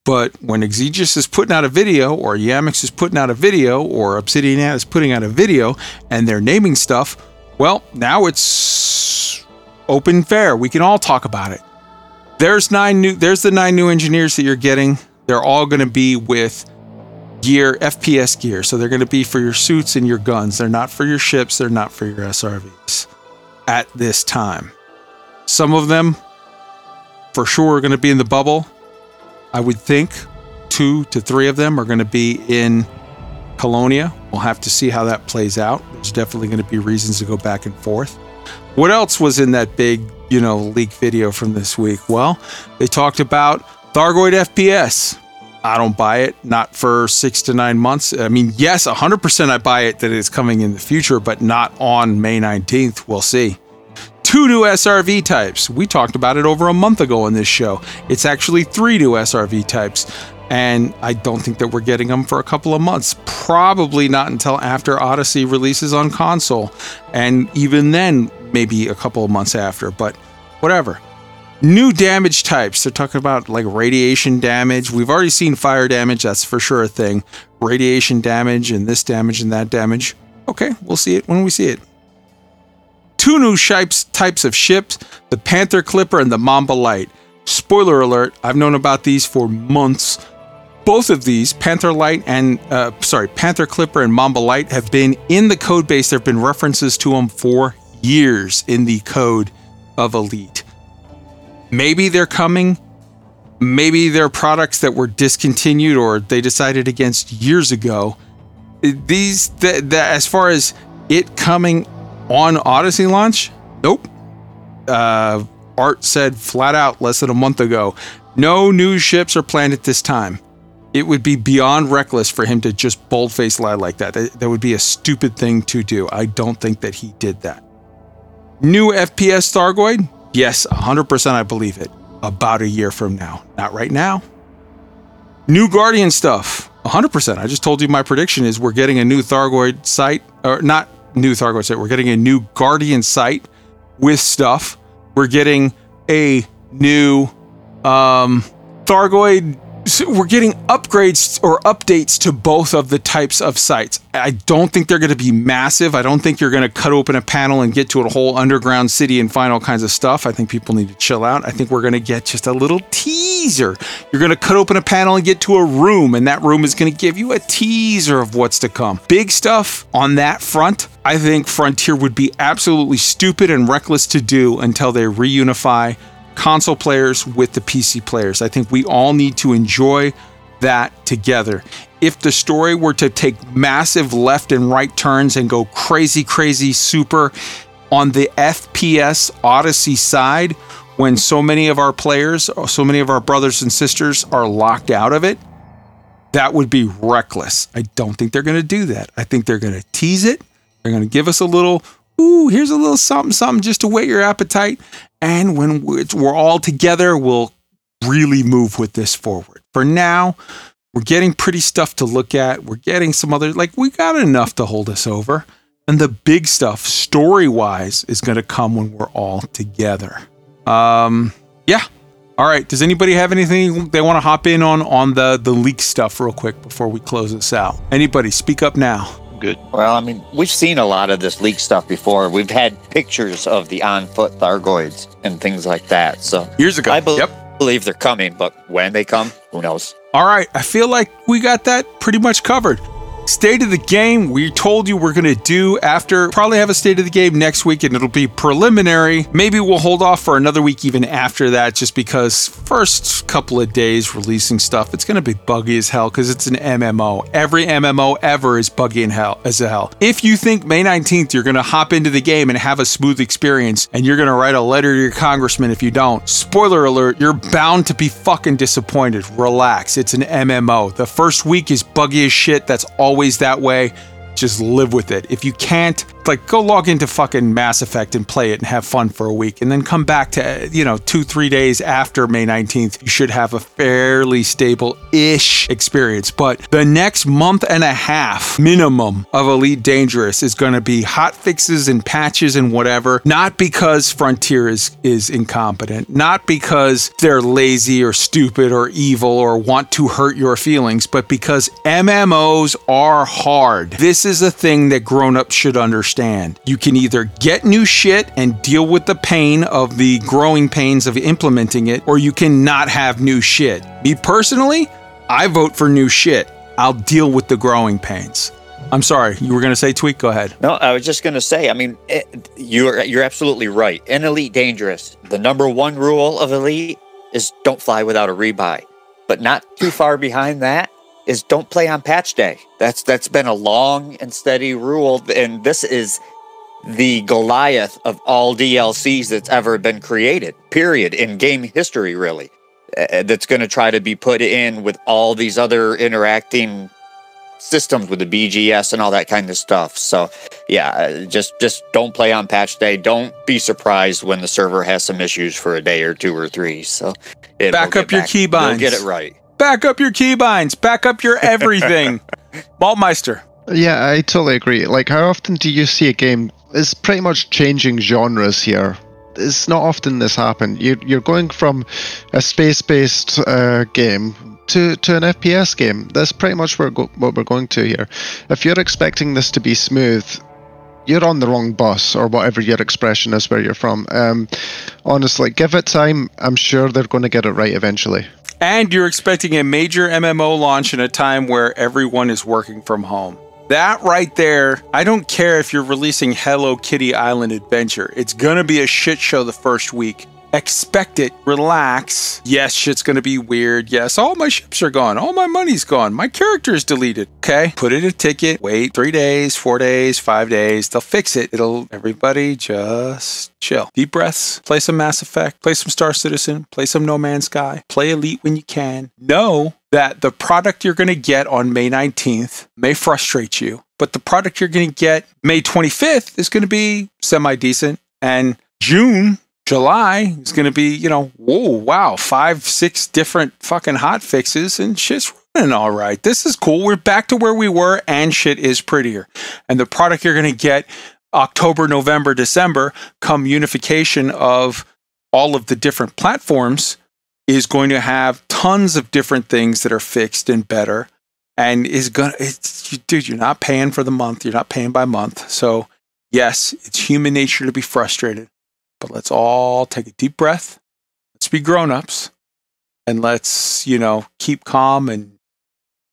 But when Exigeous is putting out a video, or Yamiks is putting out a video, or Obsidian is putting out a video, and they're naming stuff, well, now it's open fair. We can all talk about it. There's nine new. There's the nine new engineers that you're getting. They're all going to be with gear, FPS gear. So they're going to be for your suits and your guns. They're not for your ships. They're not for your SRVs at this time. Some of them, for sure, are going to be in the bubble. I would think two to three of them are going to be in Colonia. We'll have to see how that plays out. There's definitely going to be reasons to go back and forth. What else was in that big, you know, leak video from this week? Well, they talked about Thargoid FPS. I don't buy it, not for six to nine months. I mean, yes, 100% I buy it that it's coming in the future, but not on May 19th. We'll see. Two new SRV types. We talked about it over a month ago on this show. It's actually three new SRV types. And I don't think that we're getting them for a couple of months. Probably not until after Odyssey releases on console. And even then, maybe a couple of months after, but whatever. New damage types. They're talking about like radiation damage. We've already seen fire damage. That's for sure a thing. Radiation damage and this damage and that damage. Okay, we'll see it when we see it. Two new shipes, types of ships the Panther Clipper and the Mamba Light. Spoiler alert, I've known about these for months. Both of these, Panther Light and, uh, sorry, Panther Clipper and Mamba Light, have been in the code base. There have been references to them for years in the code of Elite. Maybe they're coming. Maybe they're products that were discontinued or they decided against years ago. These, the, the, as far as it coming on Odyssey launch, nope. Uh, Art said flat out less than a month ago no new ships are planned at this time. It would be beyond reckless for him to just boldface lie like that. that. That would be a stupid thing to do. I don't think that he did that. New FPS Thargoid? Yes, 100% I believe it. About a year from now. Not right now. New Guardian stuff? 100%. I just told you my prediction is we're getting a new Thargoid site, or not new Thargoid site, we're getting a new Guardian site with stuff. We're getting a new um, Thargoid so we're getting upgrades or updates to both of the types of sites. I don't think they're going to be massive. I don't think you're going to cut open a panel and get to a whole underground city and find all kinds of stuff. I think people need to chill out. I think we're going to get just a little teaser. You're going to cut open a panel and get to a room, and that room is going to give you a teaser of what's to come. Big stuff on that front. I think Frontier would be absolutely stupid and reckless to do until they reunify console players with the PC players. I think we all need to enjoy that together. If the story were to take massive left and right turns and go crazy, crazy super on the FPS Odyssey side, when so many of our players, so many of our brothers and sisters are locked out of it, that would be reckless. I don't think they're going to do that. I think they're going to tease it. They're going to give us a little, ooh, here's a little something, something just to whet your appetite. And when we're all together, we'll really move with this forward. For now, we're getting pretty stuff to look at. We're getting some other, like, we got enough to hold us over. And the big stuff, story wise, is going to come when we're all together. Um, yeah. All right. Does anybody have anything they want to hop in on on the the leak stuff real quick before we close this out? Anybody, speak up now. Good. Well, I mean, we've seen a lot of this leak stuff before. We've had pictures of the on foot Thargoids and things like that. So years ago, I be- yep. believe they're coming, but when they come, who knows? All right, I feel like we got that pretty much covered. State of the game, we told you we're going to do after, probably have a state of the game next week and it'll be preliminary. Maybe we'll hold off for another week even after that, just because first couple of days releasing stuff, it's going to be buggy as hell because it's an MMO. Every MMO ever is buggy in hell as hell. If you think May 19th you're going to hop into the game and have a smooth experience and you're going to write a letter to your congressman if you don't, spoiler alert, you're bound to be fucking disappointed. Relax, it's an MMO. The first week is buggy as shit. That's all always that way. Just live with it. If you can't, like, go log into fucking Mass Effect and play it and have fun for a week, and then come back to, you know, two, three days after May 19th. You should have a fairly stable ish experience. But the next month and a half minimum of Elite Dangerous is going to be hot fixes and patches and whatever. Not because Frontier is, is incompetent, not because they're lazy or stupid or evil or want to hurt your feelings, but because MMOs are hard. This is a thing that grown ups should understand. You can either get new shit and deal with the pain of the growing pains of implementing it, or you can not have new shit. Me personally, I vote for new shit. I'll deal with the growing pains. I'm sorry, you were going to say tweak. Go ahead. No, I was just going to say. I mean, it, you're you're absolutely right. In Elite Dangerous, the number one rule of Elite is don't fly without a rebuy. But not too far behind that is don't play on patch day. That's that's been a long and steady rule, and this is the Goliath of all DLCs that's ever been created. Period in game history, really. Uh, that's going to try to be put in with all these other interacting systems with the BGS and all that kind of stuff. So, yeah, uh, just just don't play on patch day. Don't be surprised when the server has some issues for a day or two or three. So, Back up get your back- keybinds. We'll get it right. Back up your keybinds. Back up your everything. <laughs> Maltmeister. Yeah, I totally agree. Like, how often do you see a game? It's pretty much changing genres here. it's not often this happen. You, you're going from a space-based uh, game to, to an FPS game. That's pretty much where go, what we're going to here. If you're expecting this to be smooth, you're on the wrong bus or whatever your expression is where you're from. Um, honestly, give it time. I'm sure they're going to get it right eventually. And you're expecting a major MMO launch in a time where everyone is working from home. That right there, I don't care if you're releasing Hello Kitty Island Adventure. It's gonna be a shit show the first week. Expect it, relax. Yes, shit's gonna be weird. Yes, all my ships are gone. All my money's gone. My character is deleted. Okay, put in a ticket. Wait three days, four days, five days. They'll fix it. It'll, everybody just chill. Deep breaths. Play some Mass Effect. Play some Star Citizen. Play some No Man's Sky. Play Elite when you can. Know that the product you're to get on May 19th may frustrate you, but the product you're to get May 25th is to be semi decent. And June, July is going to be, you know, whoa, wow, five, six different fucking hot fixes and shit's running all right. This is cool. We're back to where we were and shit is prettier. And the product you're going to get October, November, December, come unification of all of the different platforms is going to have tons of different things that are fixed and better and is going to dude you're not paying for the month you're not paying by month so yes it's human nature to be frustrated but let's all take a deep breath. Let's be grown-ups and let's you know keep calm and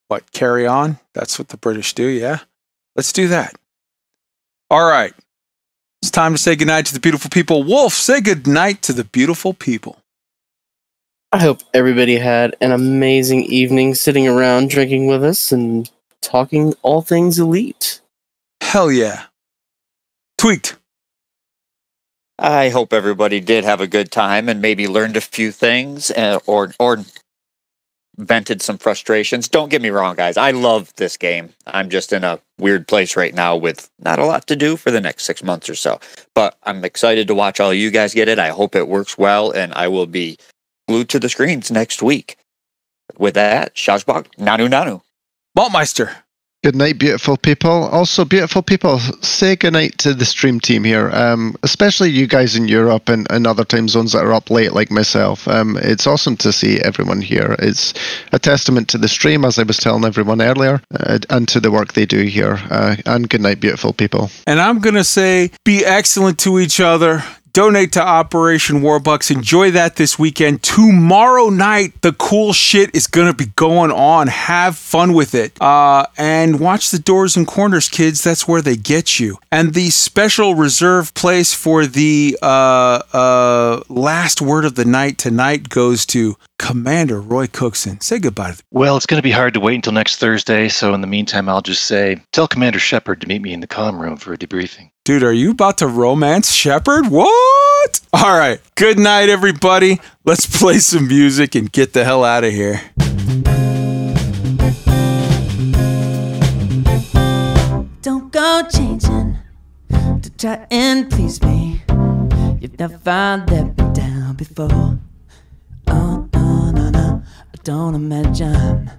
what carry on? That's what the british do yeah? Let's do that. All right. It's time to say goodnight to the beautiful people. Wolf say goodnight to the beautiful people. I hope everybody had an amazing evening sitting around drinking with us and talking all things elite. Hell yeah. Tweaked. I hope everybody did have a good time and maybe learned a few things uh, or or vented some frustrations. Don't get me wrong, guys. I love this game. I'm just in a weird place right now with not a lot to do for the next six months or so. But I'm excited to watch all you guys get it. I hope it works well, and I will be glued to the screens next week. With that, Shazbot, Nanu Nanu. Maltmeister. Good night, beautiful people. Also, beautiful people, say good night to the stream team here, um, especially you guys in Europe and, and other time zones that are up late, like myself. Um, it's awesome to see everyone here. It's a testament to the stream, as I was telling everyone earlier, uh, and to the work they do here. Uh, and good night, beautiful people. And I'm going to say be excellent to each other. Donate to Operation Warbucks. Enjoy that this weekend. Tomorrow night, the cool shit is going to be going on. Have fun with it. Uh, and watch the doors and corners, kids. That's where they get you. And the special reserve place for the uh, uh, last word of the night tonight goes to Commander Roy Cookson. Say goodbye. Well, it's going to be hard to wait until next Thursday, so in the meantime, I'll just say tell Commander Shepard to meet me in the comm room for a debriefing. Dude, are you about to romance Shepard? What? All right. Good night, everybody. Let's play some music and get the hell out of here. Don't go changing to try and please me. You've never let me down before. Oh, no, no, no. I don't imagine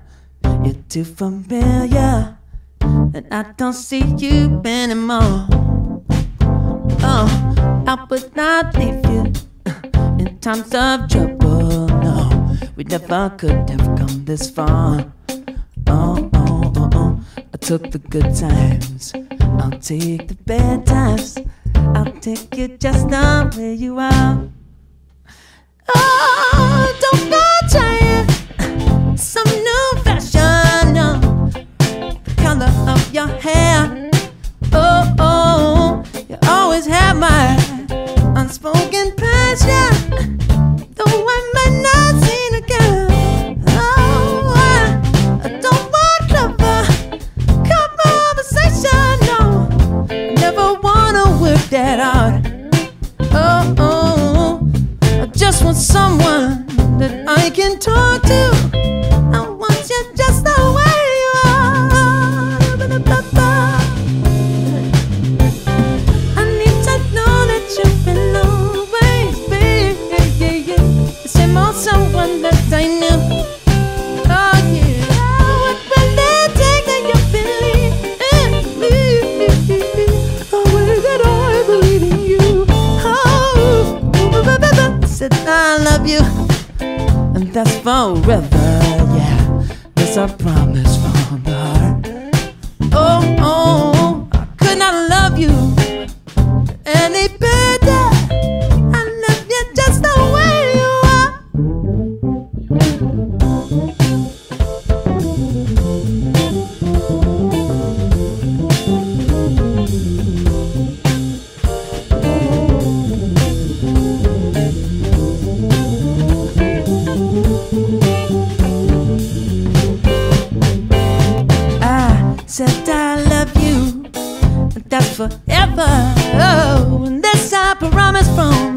you're too familiar. And I don't see you anymore. Oh, I would not leave you in times of trouble. No, we never could have come this far. Oh, oh, oh, oh. I took the good times. I'll take the bad times. I'll take you just the way you are. Oh, don't go trying some new fashion. No, the color of your hair. Always have my unspoken passion. Though I might not. Oh, I, don't want conversation. No, I never wanna work that hard. Oh, oh, I just want someone that I can talk to. I want you last forever. Yeah, that's our promise from the heart. Oh, oh, oh, I could not love you any better. Oh, and this I promise from